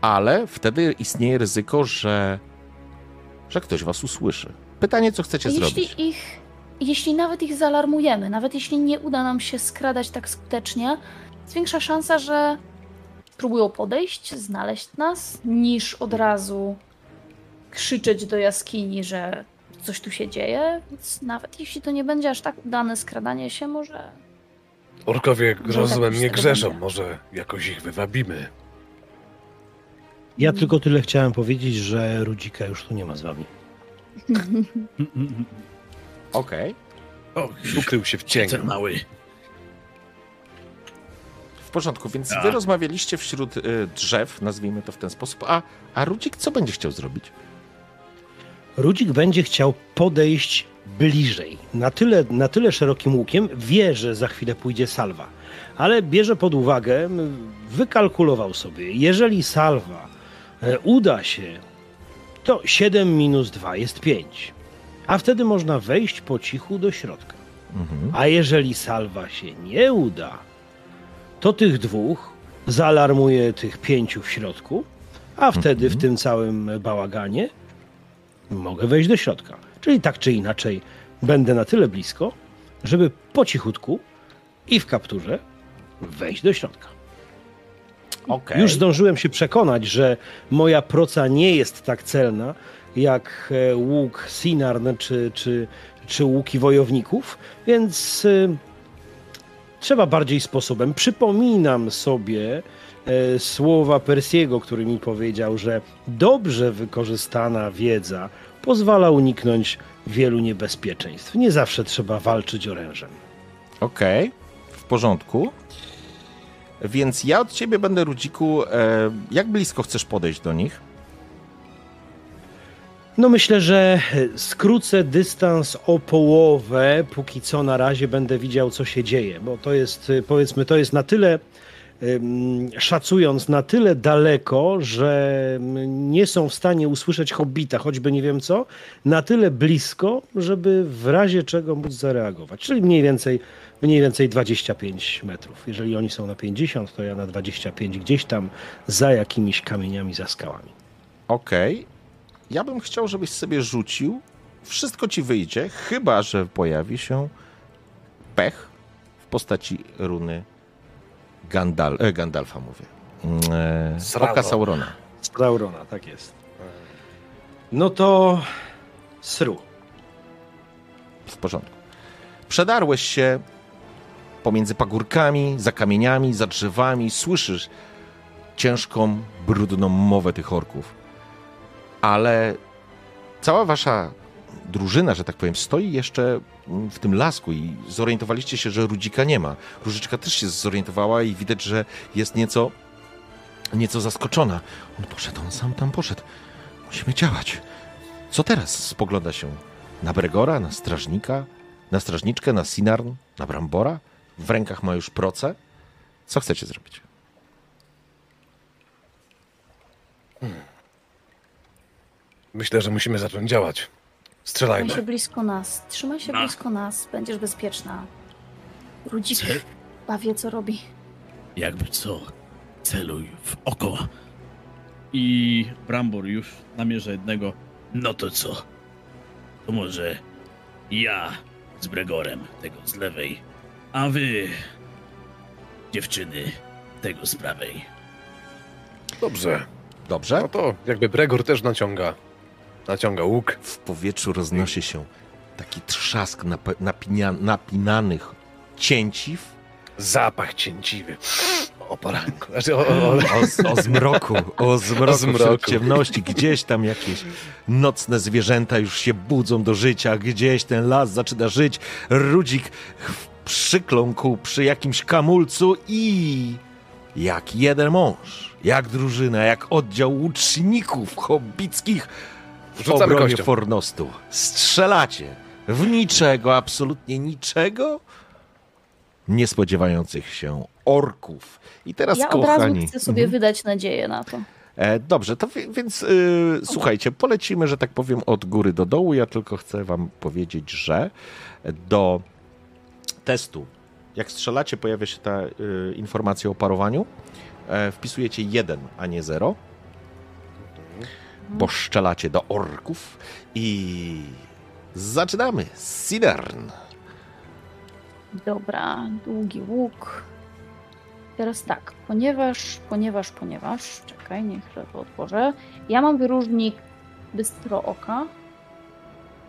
ale wtedy istnieje ryzyko, że, że ktoś was usłyszy. Pytanie, co chcecie A zrobić? jeśli ich, jeśli nawet ich zaalarmujemy, nawet jeśli nie uda nam się skradać tak skutecznie, jest większa szansa, że próbują podejść, znaleźć nas, niż od razu krzyczeć do jaskini, że coś tu się dzieje. Więc nawet jeśli to nie będzie aż tak udane skradanie się, może Orkowie rozumem tak nie grzeszą, będzie. może jakoś ich wywabimy. Ja tylko tyle chciałem powiedzieć, że Rudzika już tu nie ma z wami. Okej. O, Ukrył się w cieniu. ten mały. W porządku, więc A. wy rozmawialiście wśród y, drzew, nazwijmy to w ten sposób. A, a Rudzik co będzie chciał zrobić? Rudzik będzie chciał podejść bliżej. Na tyle, na tyle szerokim łukiem wie, że za chwilę pójdzie salwa. Ale bierze pod uwagę, wykalkulował sobie, jeżeli salwa e, uda się, to 7 minus 2 jest 5. A wtedy można wejść po cichu do środka. Mhm. A jeżeli salwa się nie uda, to tych dwóch zaalarmuje tych pięciu w środku, a wtedy w tym całym bałaganie mogę wejść do środka. Czyli tak czy inaczej będę na tyle blisko, żeby po cichutku i w kapturze wejść do środka. Okej. Już zdążyłem się przekonać, że moja proca nie jest tak celna jak e, łuk Sinarn czy, czy, czy łuki wojowników, więc e, trzeba bardziej sposobem. Przypominam sobie e, słowa Persiego, który mi powiedział, że dobrze wykorzystana wiedza pozwala uniknąć wielu niebezpieczeństw. Nie zawsze trzeba walczyć orężem. Okej, w porządku. Więc ja od ciebie będę, Rudziku, e, jak blisko chcesz podejść do nich? No myślę, że skrócę dystans o połowę, póki co na razie będę widział, co się dzieje, bo to jest, y, powiedzmy, to jest na tyle, szacując, na tyle daleko, że nie są w stanie usłyszeć hobbita, choćby nie wiem co, na tyle blisko, żeby w razie czego móc zareagować. Czyli mniej więcej, mniej więcej 25 metrów. Jeżeli oni są na 50, to ja na 25 gdzieś tam za jakimiś kamieniami, za skałami. Okej. Ja bym chciał, żebyś sobie rzucił. Wszystko ci wyjdzie, chyba że pojawi się pech w postaci runy Gandal e, Gandalfa, mówię. Mm, E, oka Saurona. Saurona, tak jest. No to sru. W porządku. Przedarłeś się pomiędzy pagórkami, za kamieniami, za drzewami. Słyszysz ciężką, brudną mowę tych orków. Ale cała wasza drużyna, że tak powiem, stoi jeszcze w tym lasku i zorientowaliście się, że Rudzika nie ma. Różyczka też się zorientowała i widać, że jest nieco, nieco zaskoczona. On poszedł, on sam tam poszedł. Musimy działać. Co teraz? Spogląda się na Bregora, na strażnika, na strażniczkę, na Sinarn, na Brambora. W rękach ma już proce. Co chcecie zrobić? Myślę, że musimy zacząć działać. Trzymaj Strzelajmy. się blisko nas. Trzymaj się blisko nas. Będziesz bezpieczna. Rudzik Ce- chyba wie, co robi. Jakby co, celuj w oko. I Brambor już namierza jednego. No to co? To może ja z Bregorem, tego z lewej, a wy, dziewczyny, tego z prawej. Dobrze. Dobrze? No to jakby Bregor też naciąga. Naciąga łuk. W powietrzu roznosi się taki trzask nap- napinia- napinanych cięciw Zapach cięciwy. O poranku. Znaczy, o, o, o. o, o zmroku, o zmroku, zmroku. ciemności. Gdzieś tam jakieś nocne zwierzęta już się budzą do życia, gdzieś ten las zaczyna żyć. Rudzik przykląkł przy jakimś kamulcu i jak jeden mąż, jak drużyna, jak oddział łuczników hobbickich Rzucamy obronie kością. Fornostu. Strzelacie w niczego, absolutnie niczego, nie spodziewających się orków. I teraz, ja od kochani... razu chcę sobie Mhm. wydać nadzieję na to. E, dobrze, to wi- więc y, słuchajcie, polecimy, że tak powiem, od góry do dołu. Ja tylko chcę wam powiedzieć, że do testu, jak strzelacie, pojawia się ta y, informacja o parowaniu. E, wpisujecie 1, a nie 0, bo strzelacie do orków i zaczynamy. Sidern. Dobra, długi łuk. Teraz tak, ponieważ, ponieważ, ponieważ, czekaj, niech to otworzę. Ja mam wyróżnik bystro oka.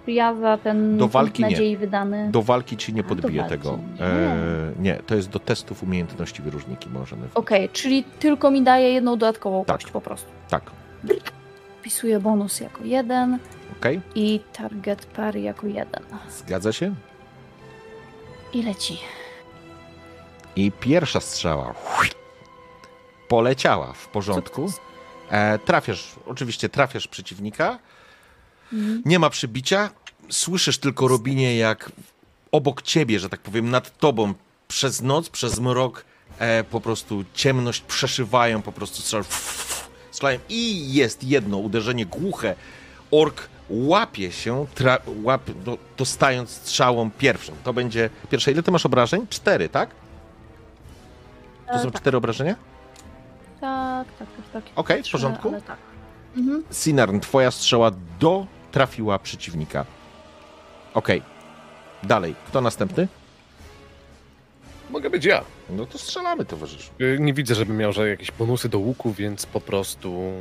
Ja za ten Do walki nie. nadziei wydany. Do walki ci nie A, podbije walki tego. nie. E, nie, to jest do testów umiejętności wyróżniki możemy. Okej, czyli tylko mi daje jedną dodatkową Tak. kość po prostu. Tak, Wpisuję bonus jako jeden okej? i target parry jako jeden. Zgadza się? I leci. I pierwsza strzała poleciała w porządku. E, trafiasz, oczywiście trafiasz przeciwnika. Mhm. Nie ma przybicia. Słyszysz tylko Robinie, jak obok ciebie, że tak powiem, nad tobą przez noc, przez mrok e, po prostu ciemność przeszywają, po prostu strzelają, strzelają i jest jedno uderzenie głuche. Ork łapie się, tra- łapie, do, dostając strzałą pierwszą. To będzie pierwsze. Ile ty masz obrażeń? Cztery, tak? To E, są tak. cztery obrażenia? Tak, tak, tak. tak. Okej, w Trzy, porządku. Ale tak. Mhm. Sinarn, twoja strzała do trafiła przeciwnika. Okej. Dalej. Kto następny? Mogę być ja. No to strzelamy, towarzyszu. Y, Nie widzę, żebym miał że jakieś bonusy do łuku, więc po prostu...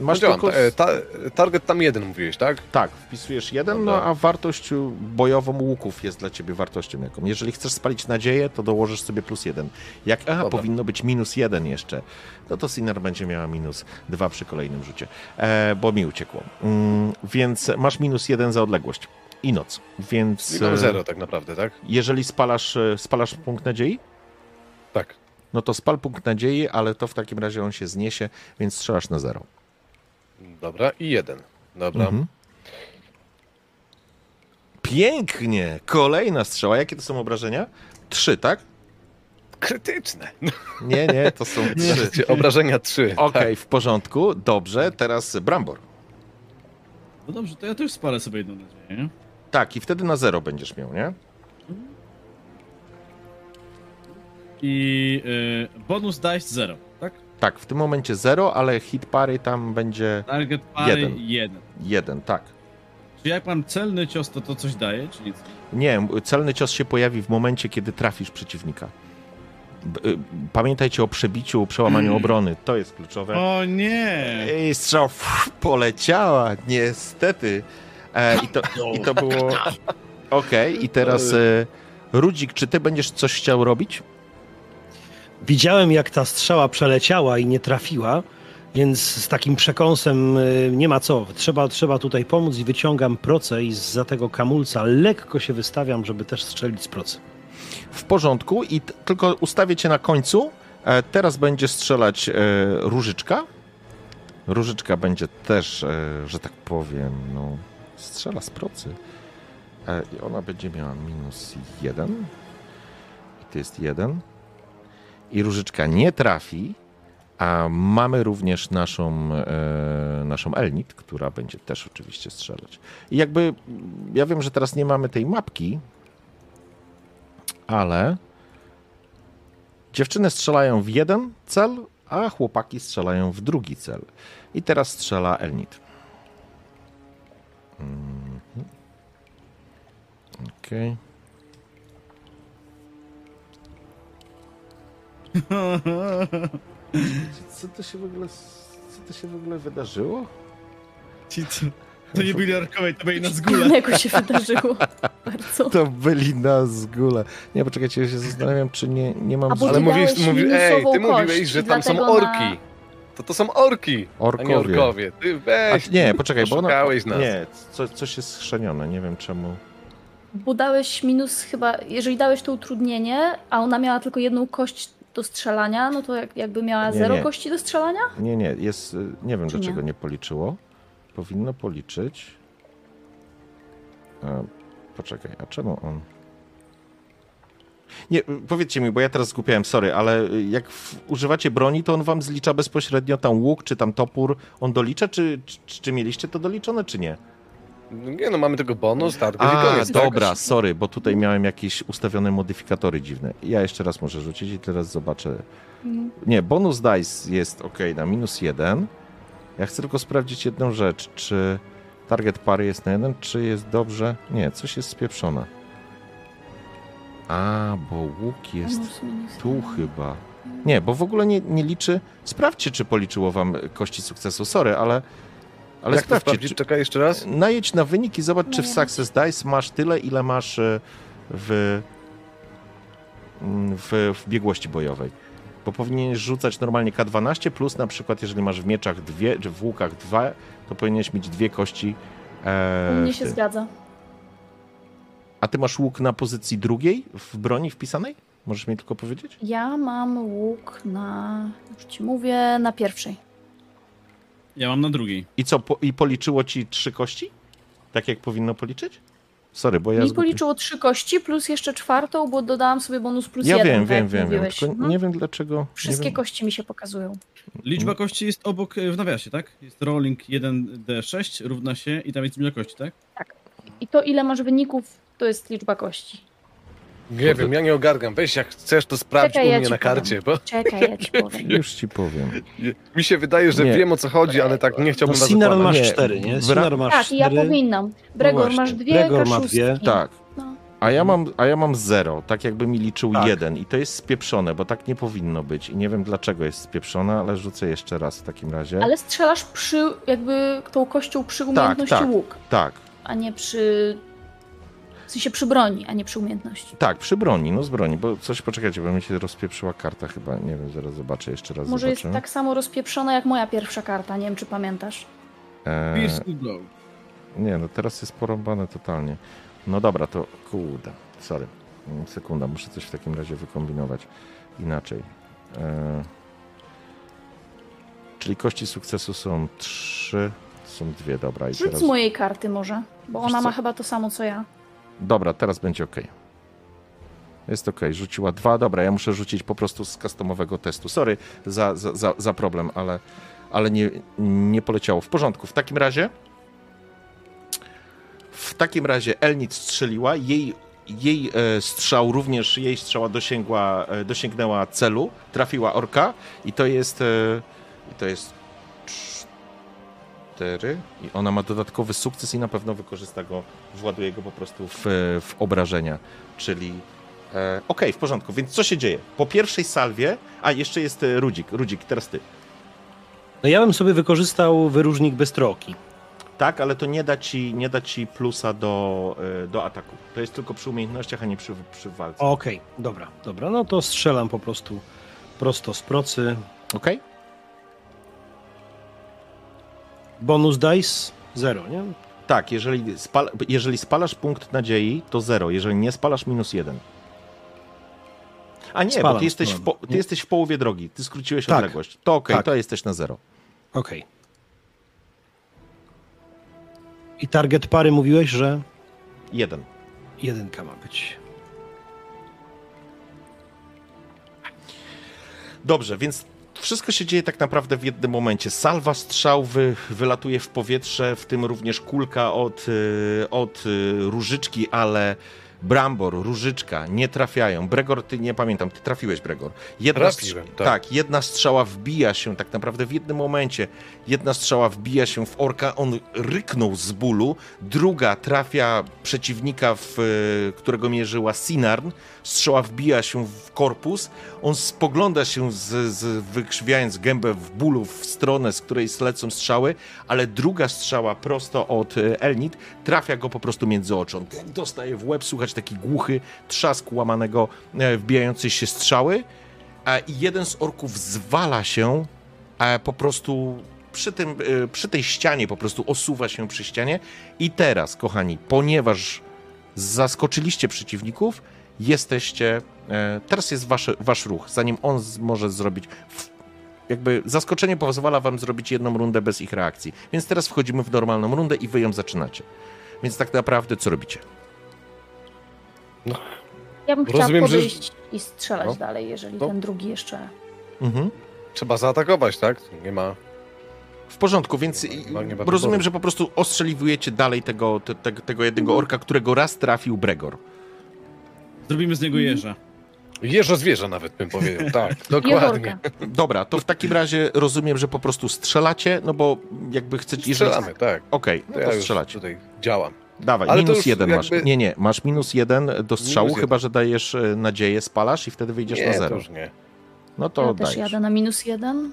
Masz No tylko... E, ta, target tam jeden mówiłeś, tak? Tak, wpisujesz jeden, no a wartość bojową łuków jest dla ciebie wartością jaką. Jeżeli chcesz spalić nadzieję, to dołożysz sobie plus jeden. Jak aha, Dobra. powinno być minus jeden jeszcze, no to Sinner będzie miała minus dwa przy kolejnym rzucie, e, bo mi uciekło. Mm, więc masz minus jeden za odległość i noc. Więc Czyli mam e, zero tak naprawdę, tak? jeżeli spalasz, e, spalasz punkt nadziei, Tak. no to spal punkt nadziei, ale to w takim razie on się zniesie, więc strzelasz na zero. Dobra, i jeden. Dobra. Mhm. Pięknie! Kolejna strzała. Jakie to są obrażenia? Trzy, tak? Krytyczne. Nie, nie, to są trzy. Obrażenia trzy. Okej, w porządku. Dobrze, teraz Brambor. No dobrze, to ja też spalę sobie jedną nadzieję, nie? Tak, i wtedy na zero będziesz miał, nie? I y, bonus dice 0, tak? Tak, w tym momencie zero, ale hit pary tam będzie Target pary Jeden. 1. jeden, tak. Czy jak mam celny cios, to to coś daje, czy nic? Nie, celny cios się pojawi w momencie, kiedy trafisz przeciwnika. Y, Pamiętajcie o przebiciu, przełamaniu obrony. To jest kluczowe. O nie! I strzał poleciała, niestety. E, i, to, I to było. Okej, i teraz e, Rudzik, czy ty będziesz coś chciał robić? Widziałem, jak ta strzała przeleciała i nie trafiła, więc z takim przekąsem y, nie ma co. Trzeba, trzeba tutaj pomóc i wyciągam proce i za tego kamulca lekko się wystawiam, żeby też strzelić z procy. W porządku, i t- tylko ustawię cię na końcu. E, teraz będzie strzelać e, Różyczka. Różyczka będzie też, e, że tak powiem, no, strzela z procy. E, I ona będzie miała minus jeden. I to jest jeden. I Różyczka nie trafi. A mamy również naszą, e, naszą Elnit, która będzie też oczywiście strzelać. I jakby, ja wiem, że teraz nie mamy tej mapki, ale dziewczyny strzelają w jeden cel, a chłopaki strzelają w drugi cel. I teraz strzela Elnit. Mhm. Okej. Co to się w ogóle, co to się w ogóle wydarzyło? Ci to, to nie byli orkowie, to byli na zgóle. Innego się wydarzyło. Bardzo. To byli na zgóle. Nie, poczekajcie, ja się zastanawiam, czy nie, nie mam... A bo z- Ale ty mówisz, dałeś mówi, ej, ty mówiłeś, że tam są orki. na- To to są orki, a Orkowie. nie orkowie. Ty weź. A, nie, poczekaj, bo ona... Nas. Nie, co, coś jest schrzenione, nie wiem czemu. Bo dałeś minus chyba, jeżeli dałeś to utrudnienie, a ona miała tylko jedną kość do strzelania, no to jak, jakby miała Nie, zero nie. kości do strzelania? Nie, nie, jest... y, Nie wiem, Czy dlaczego nie? nie policzyło. Powinno policzyć. A, poczekaj, a czemu on... Nie, powiedzcie mi, bo ja teraz zgupiałem, sorry, ale jak w, używacie broni, to on wam zlicza bezpośrednio tam łuk, czy tam topór, on dolicza, czy, czy, czy mieliście to doliczone, czy nie? Nie no, mamy tego bonus, target i A, koniec, tak? dobra, sorry, bo tutaj miałem jakieś ustawione modyfikatory dziwne. Ja jeszcze raz muszę rzucić i teraz zobaczę. Nie, bonus dice jest ok na minus jeden. Ja chcę tylko sprawdzić jedną rzecz, czy target pary jest na jeden, czy jest dobrze. Nie, coś jest spieprzone. A, bo łuk jest tu chyba. Nie, bo w ogóle nie, nie liczy. Sprawdźcie, czy policzyło wam kości sukcesu. Sorry, ale, Ale Jak sprawdźcie, sprawdzić? czy, Czekaj jeszcze raz. najedź na wynik i zobacz, czy w. Success Dice masz tyle, ile masz e, w, mm, w, w biegłości bojowej. Bo powinieneś rzucać normalnie K12, plus na przykład, jeżeli masz w mieczach dwie, czy w łukach dwa, to powinieneś mieć dwie kości. E, U mnie się zgadza. A ty masz łuk na pozycji drugiej w broni wpisanej? Możesz mi tylko powiedzieć? Ja mam łuk na, już ci mówię, na pierwszej. Ja mam na drugiej. I co, po, i policzyło ci trzy kości? Tak jak powinno policzyć? Sorry, bo ja... Mi policzyło trzy kości plus jeszcze czwartą, bo dodałam sobie bonus plus Ja jeden. wiem, tak wiem, wiem, wiem. mówiłeś. Tylko Mhm. nie wiem dlaczego... Wszystkie wiem. kości mi się pokazują. Liczba kości jest obok e, w nawiasie, tak? Jest rolling 1d6 równa się i tam jest liczba kości, tak? I to, ile masz wyników, to jest liczba kości. Nie wiem, ja nie ogargam. Weź jak chcesz, to sprawdź Czekaj, u ja mnie ci na karcie, bo Czekaj, ja ci powiem. Już ci powiem. mi się wydaje, że Nie. wiem o co chodzi, ale tak nie No, chciałbym was Sinar okłamać. masz Nie, cztery, nie? bra- Sinar masz Tak, i ja cztery. powinnam. Bregor, właśnie, masz dwie, Bregor ma kaszustki. dwie. Tak. No. A ja mam, a ja mam zero, tak jakby mi liczył Tak. jeden i to jest spieprzone, bo tak nie powinno być i nie wiem dlaczego jest spieprzone, ale rzucę jeszcze raz w takim razie. Ale strzelasz przy, jakby tą kością przy umiejętności tak. łuk, Tak, a nie przy... W sensie przy broni, a nie przy umiejętności. tak, przy broni, no z broni, bo coś, poczekajcie, bo mi się rozpieprzyła karta chyba, nie wiem, zaraz zobaczę, jeszcze raz Może jest zobaczę. tak samo rozpieprzona jak moja pierwsza karta, nie wiem czy pamiętasz. Eee, nie, no teraz jest porąbane totalnie. No dobra, to kurde, sorry, sekunda, muszę coś w takim razie wykombinować inaczej. Eee, czyli kości sukcesu są trzy, są dwie, dobra i Rzuć teraz... z mojej karty może, bo Wiesz ona ma co? chyba to samo co ja. Dobra, teraz będzie ok. Jest ok, rzuciła dwa. Dobra, ja muszę rzucić po prostu z customowego testu. Sorry za, za, za, za problem, ale, ale nie, nie poleciało. W porządku. W takim razie. W takim razie Elnit strzeliła. Jej, jej e, strzał również, jej strzała dosięgła, e, dosięgnęła celu. Trafiła orka i to jest. E, I to jest. Cztery. I ona ma dodatkowy sukces i na pewno wykorzysta go właduje go po prostu w, w obrażenia, czyli e, okej, w porządku, więc co się dzieje? Po pierwszej salwie, a jeszcze jest e, Rudzik, Rudzik, teraz ty. No ja bym sobie wykorzystał wyróżnik beztroki. Tak, ale to nie da ci, nie da ci plusa do, e, do ataku. To jest tylko przy umiejętnościach, a nie przy, przy walce. Okej, dobra, dobra. No to strzelam po prostu prosto z procy. Okej? Bonus dice zero, nie? Tak, jeżeli, spal, jeżeli spalasz punkt nadziei, to zero. Jeżeli nie spalasz, minus jeden. A nie, bo Spalam, ty jesteś, w po, ty Nie. jesteś w połowie drogi. Ty skróciłeś Tak. odległość. To okej, Tak. to jesteś na zero. Okej. I target pary mówiłeś, że Jeden. jedynka ma być. Dobrze, więc wszystko się dzieje tak naprawdę w jednym momencie. Salwa strzał wy, wylatuje w powietrze, w tym również kulka od, y, od y, różyczki, ale Brambor, różyczka nie trafiają. Bregor, ty nie pamiętam, ty trafiłeś, Bregor. Jedna Trafiłem, tak. tak, jedna strzała wbija się tak naprawdę w jednym momencie. Jedna strzała wbija się w orka, on ryknął z bólu, druga trafia przeciwnika, w, y, którego mierzyła Sinarn. Strzała wbija się w korpus, on spogląda się, z, z, wykrzywiając gębę w bólu w stronę, z której lecą strzały, ale druga strzała prosto od e, Elnit trafia go po prostu między oczy. On dostaje w łeb, słuchać taki głuchy trzask łamanego, e, wbijającej się strzały a i jeden z orków zwala się e, po prostu przy, tym, e, przy tej ścianie, po prostu osuwa się przy ścianie. I teraz, kochani, ponieważ zaskoczyliście przeciwników, jesteście. E, teraz jest wasz, wasz ruch, zanim on może zrobić. Jakby zaskoczenie pozwala wam zrobić jedną rundę bez ich reakcji. Więc teraz wchodzimy w normalną rundę i wy ją zaczynacie. Więc tak naprawdę co robicie? Ja bym chciała Rozumiem, że- podejść i strzelać No. dalej, jeżeli No. ten drugi jeszcze... Mhm. Trzeba zaatakować, tak? Nie ma. W porządku, więc Nie ma- nie ma rozumiem, wyboru. że po prostu ostrzeliwujecie dalej tego, te, te, tego jednego orka, którego raz trafił Bregor. Zrobimy z niego jeża. Jeżo zwierzę nawet bym powiedział. Tak, dokładnie. Dobra, to w takim razie rozumiem, że po prostu strzelacie, no bo jakby chcecie... jeżeli- Strzelamy, tak. Okej, no To to ja strzelacie. tutaj działam. Dawaj, Ale to minus jeden masz. jakby- Nie, nie, masz minus jeden do strzału, Minus chyba jeden. że dajesz e, nadzieję, spalasz i wtedy wyjdziesz nie, na to zero. już nie. No to ja też dajesz. jadę na minus jeden.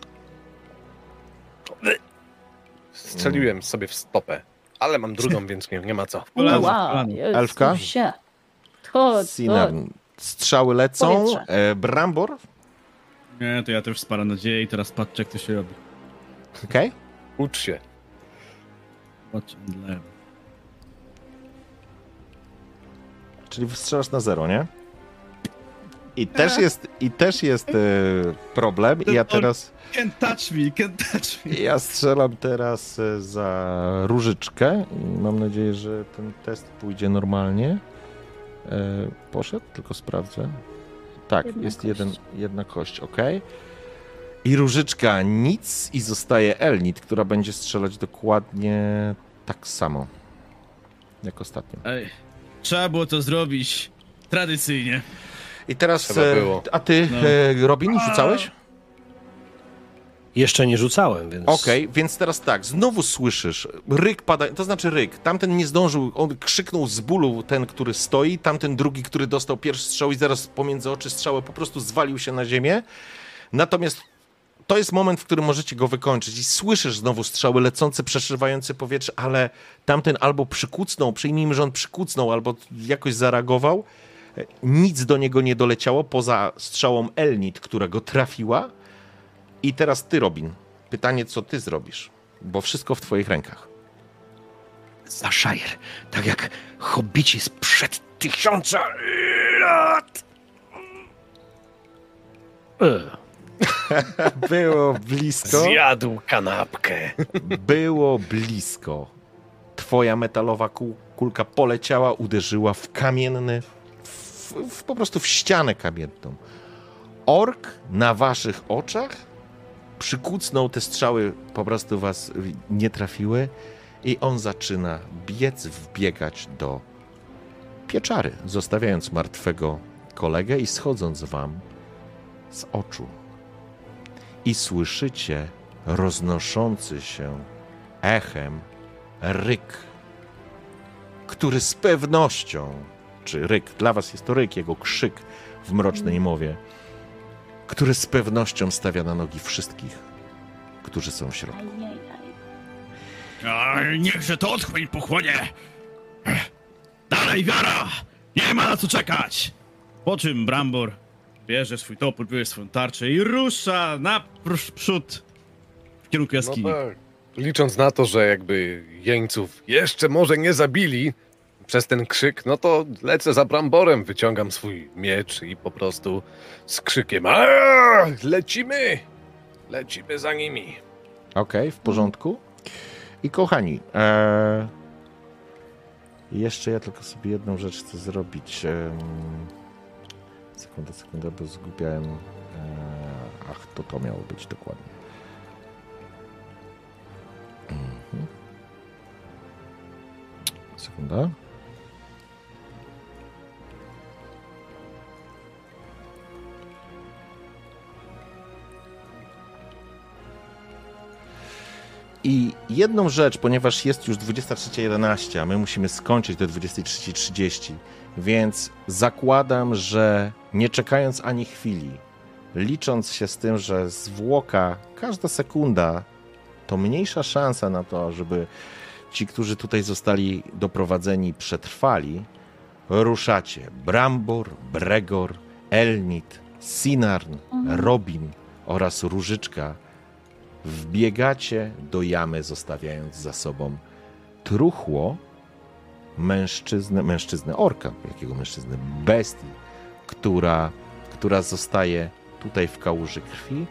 Strzeliłem sobie w stopę. Ale mam drugą, więc nie, nie ma co. Kolano, wow, Elfka? się. To, to. Strzały lecą. Powietrze. E, Brambor. Nie, to ja też sparam nadzieję i teraz patrzę, jak to się robi. Okej. Ucz się. Patrzę dla lewo. Czyli strzelasz na zero, nie? I też jest, i też jest e, problem. I ja teraz. Can't touch me, can't touch me. Ja strzelam teraz e, za różyczkę i mam nadzieję, że ten test pójdzie normalnie. E, poszedł, tylko sprawdzę. Tak, Jedna jest kość. jeden, jedna kość, ok. I różyczka nic i zostaje Elnit, która będzie strzelać dokładnie tak samo jak ostatnio. Ej, trzeba było to zrobić tradycyjnie. I teraz, Trzeba e, było. a ty, No. e, Robin, rzucałeś? Jeszcze nie rzucałem, więc... Okej, więc teraz tak, znowu słyszysz, ryk pada, to znaczy ryk, tamten nie zdążył, on krzyknął z bólu, ten, który stoi, tamten drugi, który dostał pierwszy strzał i zaraz pomiędzy oczy strzały po prostu zwalił się na ziemię. Natomiast to jest moment, w którym możecie go wykończyć i słyszysz znowu strzały lecące, przeszywające powietrze, ale tamten albo przykucnął, przyjmijmy, że on przykucnął, albo jakoś zareagował. Nic do niego nie doleciało, poza strzałą Elnit, która go trafiła. I teraz ty, Robin. Pytanie, co ty zrobisz? Bo wszystko w twoich rękach. Zaszajer, tak jak hobbici sprzed tysiąca lat. E, Było blisko. Zjadł kanapkę. Było blisko. Twoja metalowa kul- kulka poleciała, uderzyła w kamienny, w, w, po prostu w ścianę kamienną. Ork na waszych oczach przykucnął, te strzały po prostu was nie trafiły i on zaczyna biec, wbiegać do pieczary, zostawiając martwego kolegę i schodząc wam z oczu. I słyszycie roznoszący się echem ryk, który z pewnością, czy ryk, dla was jest to ryk, jego krzyk w mrocznej mowie, który z pewnością stawia na nogi wszystkich, którzy są w środku. A, niechże to otchłań pochłonie! Dalej, wiara! Nie ma na co czekać! Po czym Brambor bierze swój topór, bierze swoją tarczę i rusza naprzód w kierunku No jaskini. tak. Licząc na to, że jakby jeńców jeszcze może nie zabili przez ten krzyk, no to lecę za Bramborem, wyciągam swój miecz i po prostu z krzykiem "Aaa! lecimy! Lecimy za nimi. Okej, w porządku. I kochani, e, jeszcze ja tylko sobie jedną rzecz chcę zrobić. Sekundę, sekundę, bo zgubiałem. E, ach, to to miało być dokładnie. Mhm. Sekunda. I jedną rzecz, ponieważ jest już 23.11, a my musimy skończyć do 23.30, więc zakładam, że nie czekając ani chwili, licząc się z tym, że zwłoka, każda sekunda to mniejsza szansa na to, żeby ci, którzy tutaj zostali doprowadzeni, przetrwali, ruszacie. Brambor, Bregor, Elnit, Sinarn, Robin oraz Różyczka wbiegacie do jamy, zostawiając za sobą truchło mężczyznę, mężczyznę orka, jakiego mężczyznę, bestii, która, która zostaje tutaj w kałuży krwi.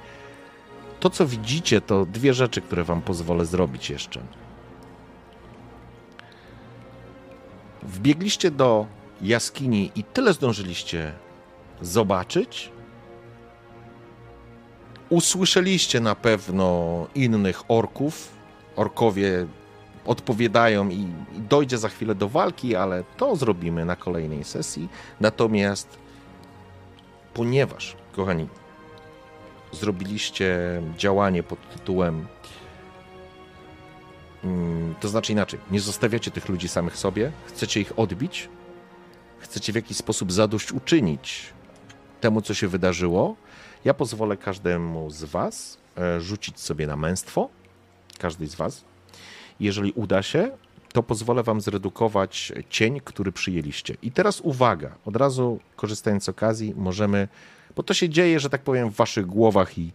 To, co widzicie, to dwie rzeczy, które wam pozwolę zrobić jeszcze. Wbiegliście do jaskini i tyle zdążyliście zobaczyć, Usłyszeliście na pewno innych orków. Orkowie odpowiadają i, dojdzie za chwilę do walki, ale to zrobimy na kolejnej sesji. Natomiast ponieważ, kochani, zrobiliście działanie pod tytułem mm, to znaczy inaczej, nie zostawiacie tych ludzi samych sobie, chcecie ich odbić, chcecie w jakiś sposób zadośćuczynić temu, co się wydarzyło, ja pozwolę każdemu z Was e, rzucić sobie na męstwo, każdej z Was. Jeżeli uda się, to pozwolę wam zredukować cień, który przyjęliście. I teraz uwaga, od razu korzystając z okazji, możemy, bo to się dzieje, że tak powiem, w waszych głowach i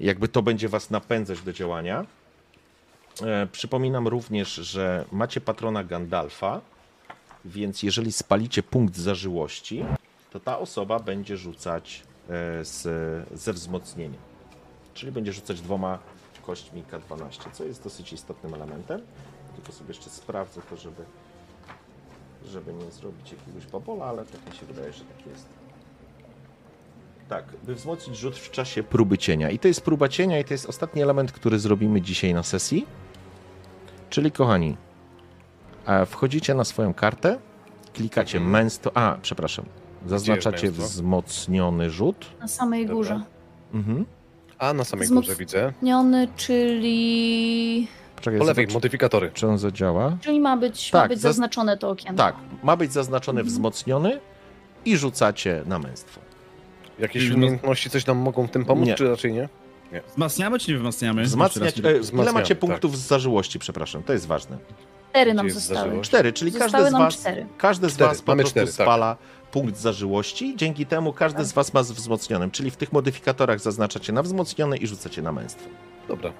jakby to będzie was napędzać do działania. E, przypominam również, że macie patrona Gandalfa, więc jeżeli spalicie punkt zażyłości, to ta osoba będzie rzucać e, z, ze wzmocnieniem. Czyli będzie rzucać dwoma kośćmi K12, co jest dosyć istotnym elementem. Tylko sobie jeszcze sprawdzę to, żeby, żeby nie zrobić jakiegoś babola, ale tak mi się wydaje, że tak jest. Tak, by wzmocnić rzut w czasie próby cienia. I to jest próba cienia, i to jest ostatni element, który zrobimy dzisiaj na sesji. Czyli, kochani, e, wchodzicie na swoją kartę, klikacie męstwo. A, przepraszam. Zaznaczacie wzmocniony rzut. Na samej górze. Mhm. A na samej górze widzę. Wzmocniony, czyli... Czekaj, Po lewej zobacz, modyfikatory. czy on zadziała. Czyli ma być, ma Tak, być zaznaczone to okienko. Tak, ma być zaznaczony wzmocniony i rzucacie na męstwo. Jakieś Czyli umiejętności coś nam mogą w tym pomóc, Nie. czy raczej nie? Wzmacniamy czy nie wzmacniamy? Wzmacniać. E, ile Wzmacniamy, macie tak. punktów z zażyłości, przepraszam, to jest ważne. Cztery nam Gdzie jest zostały. zażyłość? Cztery, czyli każdy Zostały z nam was. cztery. Każdy z Cztery, was po mamy prostu cztery, tak. spala punkt zażyłości. Dzięki temu każdy z was ma z wzmocnionym, czyli w tych modyfikatorach zaznaczacie na wzmocniony i rzucacie na męstwo. Dobra.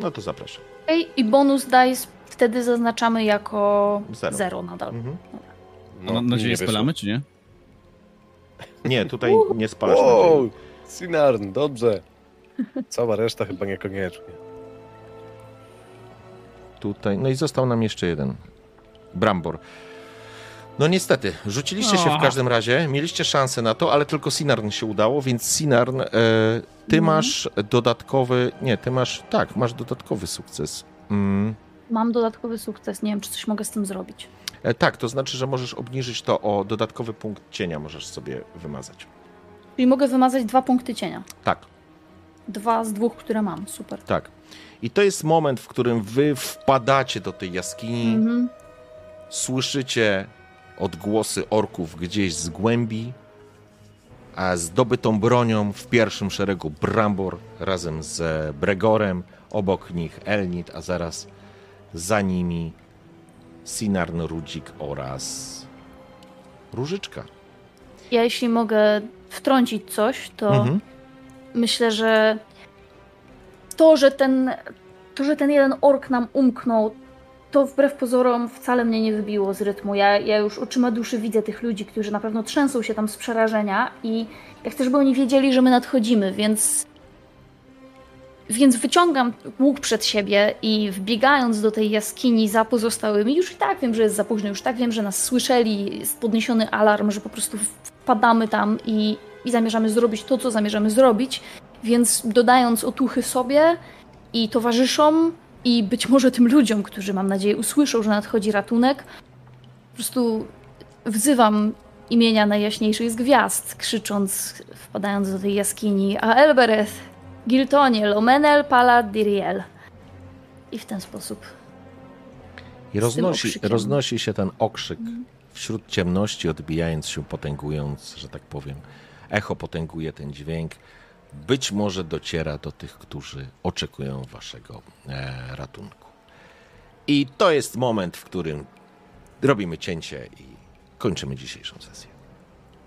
No to zapraszam. Okej, I bonus dice wtedy zaznaczamy jako Zero. zero, nadal. Mhm. No, na mi nadzieję nie wyszło. spalamy, czy nie? Nie, tutaj nie spalasz Wow. Sinarn, dobrze. Cała reszta chyba niekoniecznie. Tutaj. No i został nam jeszcze jeden. Brambor. No niestety, rzuciliście się w O. każdym razie, mieliście szansę na to, ale tylko Sinarn się udało, więc Sinarn, e, ty Mhm. masz dodatkowy, nie, ty masz, tak, masz dodatkowy sukces. Mm, Mam dodatkowy sukces, nie wiem, czy coś mogę z tym zrobić. e, tak, to znaczy, że możesz obniżyć to o dodatkowy punkt cienia, możesz sobie wymazać. Czyli mogę wymazać dwa punkty cienia. Tak, Dwa z dwóch, które mam. Super. tak. I to jest moment, w którym wy wpadacie do tej jaskini, Mhm. Słyszycie odgłosy orków gdzieś z głębi, a zdobytą bronią w pierwszym szeregu Brambor razem z Bregorem, obok nich Elnit, a zaraz za nimi Sinarn Rudzik oraz Różyczka. Ja jeśli mogę wtrącić coś, to Mhm. myślę, że to, że ten, to, że ten jeden ork nam umknął, to wbrew pozorom wcale mnie nie wybiło z rytmu. Ja, ja już oczyma duszy widzę tych ludzi, którzy na pewno trzęsą się tam z przerażenia i ja chcę, żeby oni wiedzieli, że my nadchodzimy, więc więc wyciągam łuk przed siebie i wbiegając do tej jaskini za pozostałymi, już i tak wiem, że jest za późno, już tak wiem, że nas słyszeli, jest podniesiony alarm, że po prostu wpadamy tam i, i zamierzamy zrobić to, co zamierzamy zrobić. Więc dodając otuchy sobie i towarzyszom, i być może tym ludziom, którzy mam nadzieję usłyszą, że nadchodzi ratunek, po prostu wzywam imienia najjaśniejszych z gwiazd, krzycząc, wpadając do tej jaskini, a Elbereth, Giltonie, Lomenel, Pala, Diriel. I w ten sposób. I roznosi, roznosi się ten okrzyk wśród ciemności, odbijając się, potęgując, że tak powiem. Echo potęguje ten dźwięk. Być może dociera do tych, którzy oczekują waszego e, ratunku. I to jest moment, w którym robimy cięcie i kończymy dzisiejszą sesję.